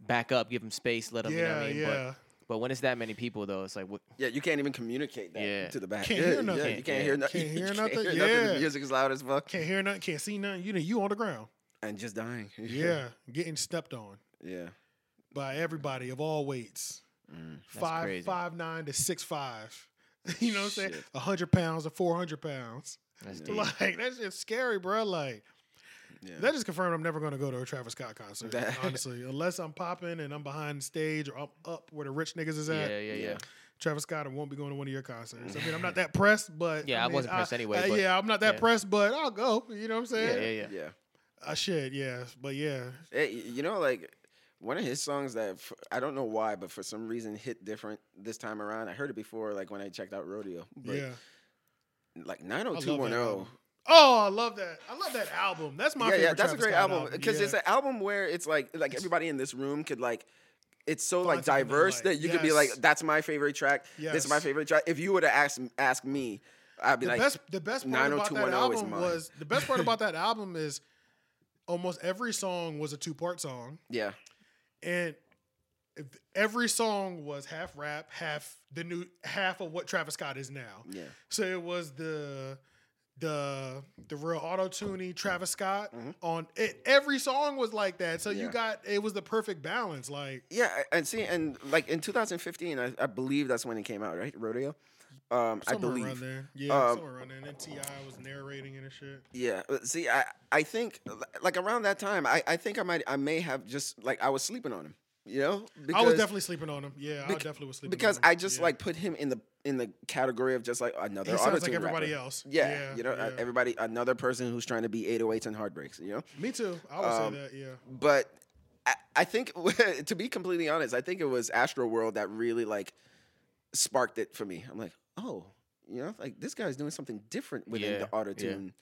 back up, give them space, let them. you know what Yeah, I mean? yeah. But, but when it's that many people, though, it's like what? Yeah, you can't even communicate that Yeah. to the back. Can't yeah, hear nothing. Yeah, you can't Yeah. hear nothing. Can't hear you nothing, The yeah. music is loud as fuck. Can't hear nothing, can't see nothing. You know, you on the ground. And just dying. Yeah, getting stepped on Yeah. by everybody of all weights. Mm. Five crazy. five nine to six five. you know what I'm saying? Shit. hundred pounds or four hundred pounds. That's. Like that's just scary, bro. Like Yeah. That just confirmed I'm never going to go to a Travis Scott concert. That- honestly, unless I'm popping and I'm behind the stage or I'm up where the rich niggas is at. yeah, yeah. Yeah. Travis Scott, I won't be going to one of your concerts. I mean, I'm not that pressed, but Yeah, I mean, wasn't pressed anyway, uh, but- yeah, I'm not that yeah. pressed, but I'll go. You know what I'm saying? yeah, yeah. Yeah. I should, yeah, but yeah, Hey, you know, like one of his songs that f- I don't know why, but for some reason hit different this time around. I heard it before, like when I checked out Rodeo. But yeah. like I love that 90210. Oh, I love that. I love that album. That's my yeah, favorite. yeah, that's Travis a great Scott album because Yeah. it's an album where it's like like everybody in this room could like. It's so like Find diverse that you could be like, "That's my favorite track. This is my favorite track." If you would have asked asked me, I'd be the like, best the best part about that 90210 is album was the best part about that album is almost every song was a two part song, "Yeah, and every song was half rap, half the new half of what Travis Scott is now. yeah, So it was the the the real auto tuny Travis Scott on it. Every song was like that. So you Mm-hmm. Got it was the perfect balance. Like yeah." And see, and like in 2015, I, I believe that's when it came out, right? Rodeo. Um, I believe. around there. Yeah, Um, somewhere around there. And then T.I. was narrating it and shit. Yeah. uh, See, I I think like around that time, I, I think I might I may have just like I was sleeping on him. You know, I was definitely sleeping on him. Yeah, I definitely was sleeping because on him. I just Yeah. like put him in the in the category of just like another He sounds like everybody rapper. else. Yeah, Yeah, you know, uh, yeah. everybody another person who's trying to be 808s and heartbreaks. You know, Me too. I would Um, say that. Yeah. but I, I think to be completely honest, I think it was Astro World that really like sparked it for me. I'm like, oh, you know, like this guy's doing something different within Yeah, the yeah. auto tune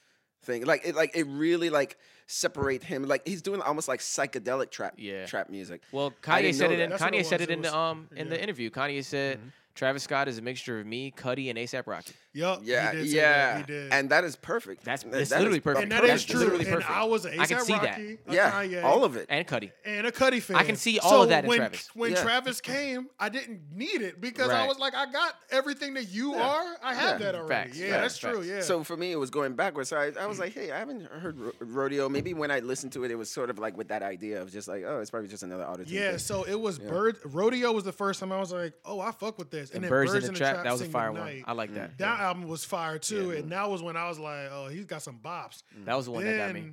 thing. Like it, like it really like separate him. Like he's doing almost like psychedelic trap, Yeah. trap music. Well, Kanye said know it. In. That's Kanye it said it It in the um in the interview. Kanye said Travis Scott is a mixture of me, Cudi, and ASAP Rocky. Yup. Yeah, he did say yeah, That. He did. and that is perfect. That's- That- that's that is literally perfect. And that That's is true. literally And perfect. I was an I can see that. Rocky, a Yeah, Kanye, all of it. And Cudi. and a Cudi fan. I can see all so of that in when, Travis. When Yeah. Travis came, I didn't need it because I was like, I got everything that you are. I have Yeah. that already. Facts, yeah, facts, that's true. facts. Yeah. So for me, it was going backwards. So I, I was like, hey, I haven't heard ro- rodeo. Maybe when I listened to it, it was sort of like with that idea of just like, oh, it's probably just another auto tune. yeah, thing. so it was Bird Rodeo was the first time I was like, oh, I fuck with this. And, then Birds, in the Trap. That was a fire one. McKnight. I like that. That album was fire too, and that was when I was like, "Oh, he's got some bops." That was the one that got me.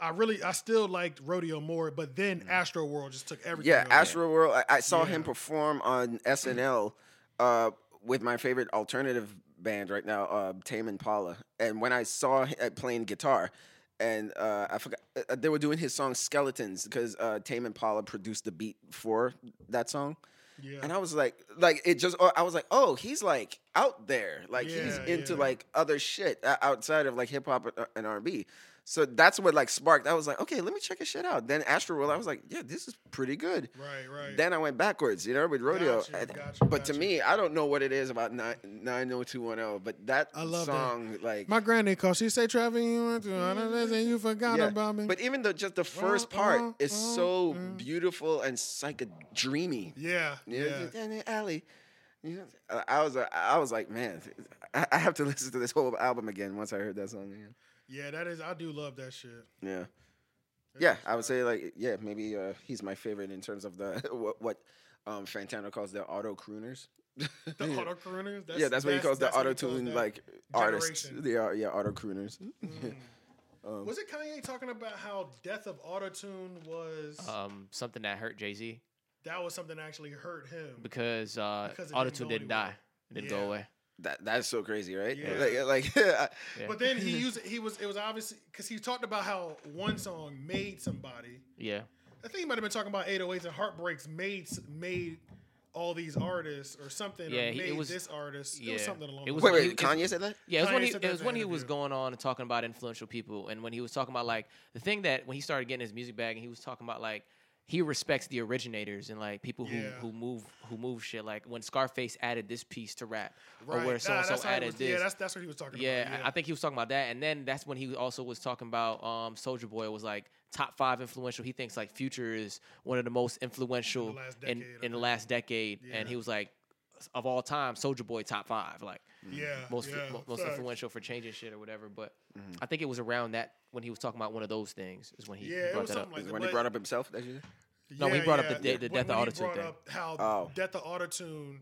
I really, I still liked Rodeo more, but then Astro World just took everything. Yeah. Astro World. I, I saw Yeah. him perform on SNL uh, with my favorite alternative band right now, uh, Tame Impala. And when I saw him playing guitar, and uh, I forgot uh, they were doing his song Skeletons because uh, Tame Impala produced the beat for that song. Yeah. And I was like, like it just. I was like, oh, he's like out there, like he's into yeah. like other shit outside of like hip hop and R and B. So that's what like sparked. I was like, okay, let me check his shit out. Then Astro World, I was like, yeah, this is pretty good. right, right. Then I went backwards, you know, with rodeo. Gotcha, And- gotcha, but to me, I don't know what it is about nine nine oh two one zero. But that I love that. song, like, My granny called. She say, "Travis, you went to and you forgot yeah. about me." But even though just the first uh, part uh, is uh, so beautiful and psycho dreamy. yeah, You know, yeah. the alley. You know, I was, I was like, man, I I have to listen to this whole album again once I heard that song again. Yeah, that is. I do love that shit. Yeah. Yeah, I would say like yeah, maybe uh, he's my favorite in terms of the what, what um, Fantano calls the auto crooners. The auto crooners. That's, yeah, that's what he calls the auto he tune like artists. generation. They are yeah, auto crooners. Mm. Was it Kanye talking about how death of autotune was Um, something that hurt Jay Z that was something that actually hurt him? because uh, Because it didn't didn't die. It didn't Yeah. go away. That that's so crazy, right? Yeah. Like, uh, like I- Yeah. But then he used he was it was obviously because he talked about how one song made somebody. yeah. I think he might have been talking about 808s and heartbreaks made made all these artists or something. Yeah, or he- it was- this artist. It yeah. was something along. It was wait, wait, he- Kanye said that? Yeah, it was when he it was when he was going on and talking about influential people, and when he was talking about like the thing that when he started getting his music back, and he was talking about like he respects the originators and like people who Yeah. who move who move shit. Like when Scarface added this piece to rap, or where so and so added was- this. Yeah, that's that's what he was talking Yeah, about. I- I think he was talking about that, and then that's when he also was talking about um, Soulja Boy was like top five influential. He thinks like Future is one of the most influential last in, decade, I in the last decade, Yeah. and he was like of all time, Soulja Boy top five, like yeah, most yeah, mo- most facts. influential for changing shit or whatever. But Mm-hmm. I think it was around that when he was talking about one of those things is when he Yeah, brought was that up. like Is that. when he brought up himself. That you No, he brought up the de- the death of when he autotune brought thing. up how Oh. death of autotune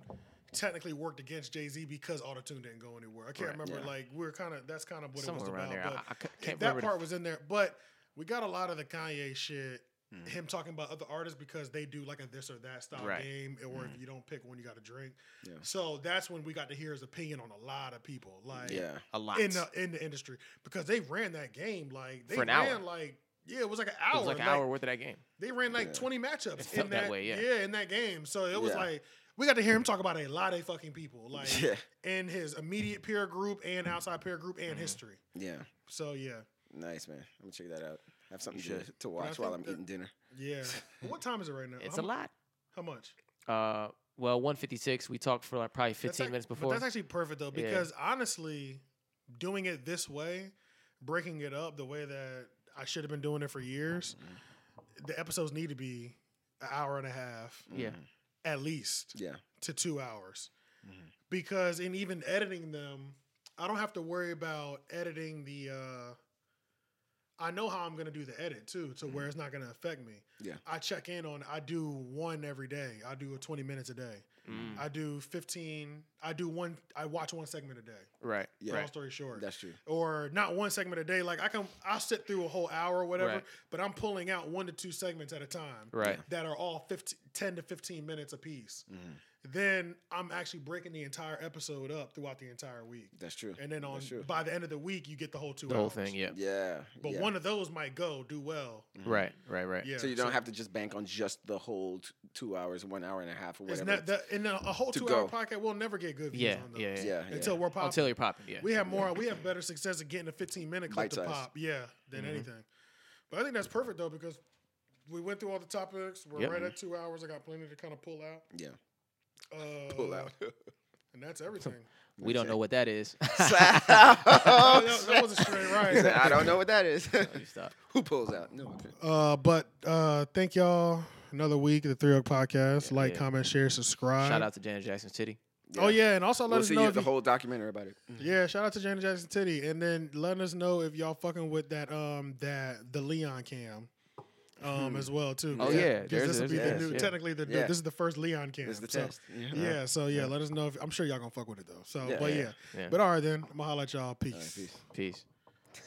technically worked against Jay Z because autotune didn't go anywhere. I can't Right, remember. yeah. Like we're kind of that's kind of what Somewhere it was around about. there. But I- I c- if can't that remember the- part was in there. But we got a lot of the Kanye shit. Mm-hmm. Him talking about other artists because they do like a this or that style Right. game, or if mm-hmm. you don't pick one, you got to drink. Yeah. So that's when we got to hear his opinion on a lot of people, like Yeah. A lot. in the in the industry, because they ran that game like they For an ran hour. like yeah, it was like an it hour. was like an hour worth of that game. They ran like Yeah. 20 matchups It in that that, way, yeah. in that game. So it was Yeah. like we got to hear him talk about a lot of fucking people, like Yeah. in his immediate peer group and outside peer group and mm-hmm. history. Yeah. So yeah, Nice, man. I'm gonna check that out. Have something You to, to watch while I'm that- eating dinner. yeah. what time is it right now? It's how, a lot. How much? Uh, well, 156. We talked for like probably 15 That's ac- minutes But before. that's actually perfect though, Yeah. because honestly, doing it this way, breaking it up the way that I should have been doing it for years, the episodes need to be an hour and a half yeah. at least. Yeah. to two hours because in even editing them i don't have to worry about editing the uh i know how i'm going to do the edit too to where it's not going to affect me Yeah. i check in on i do one every day i do a 20 minutes a day Mm. i do 15 i do one i watch one segment a day Right. Yeah. long Right. story short That's true. or not one segment a day like i can i'll sit through a whole hour or whatever Right. but i'm pulling out one to two segments at a time Right. that are all 15, 10 to 15 minutes apiece. Mm-hmm. Then I'm actually breaking the entire episode up throughout the entire week. That's true. And then on true. by the end of the week, you get the whole two The whole thing. Yeah. Yeah. But yeah. one of those might go do well. Right. Right. Right. Yeah. So you don't have to just bank on just the whole t- two hours, one hour and a half, or whatever. not that in a, a whole to two hour go. podcast. We'll never get good views Yeah. on those. Yeah. Yeah. yeah, yeah. Until we're popping. Until you're popping. Yeah. we have more. We have better success at getting a 15 minute clip Bite to size. pop. Yeah, than Mm-hmm. anything. But I think that's perfect though because we went through all the topics. We're Yep. right at two hours. I got plenty to kind of pull out. yeah. Uh, Pull out. and that's everything. we don't know what that is. that, that- that wasn't straight right. I don't know what that is. You stop. Who pulls out? No. okay. Uh, but uh, thank y'all. Another week of the Three Oak Podcast. like, yeah. comment, share, subscribe. Shout out to Janet Jackson's titty. Oh yeah, and also let We'll us see know you if the you, whole documentary about it. yeah. Shout out to Janet Jackson Titty, and then let us know if y'all fucking with that um that the Leon cam. Um, as well too. Oh, 'cause yeah, because this will be the new. yeah. Technically, the Yeah. this is the first Leon cam. It's the so, test. Yeah. Yeah, so yeah, let us know. if I'm sure y'all gonna fuck with it though. So, Yeah. but yeah. Yeah. Yeah. but all right then, I'm gonna holla at y'all. Peace. All right, peace.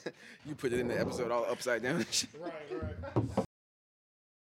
Peace. You put it in the episode all upside down. Right, right.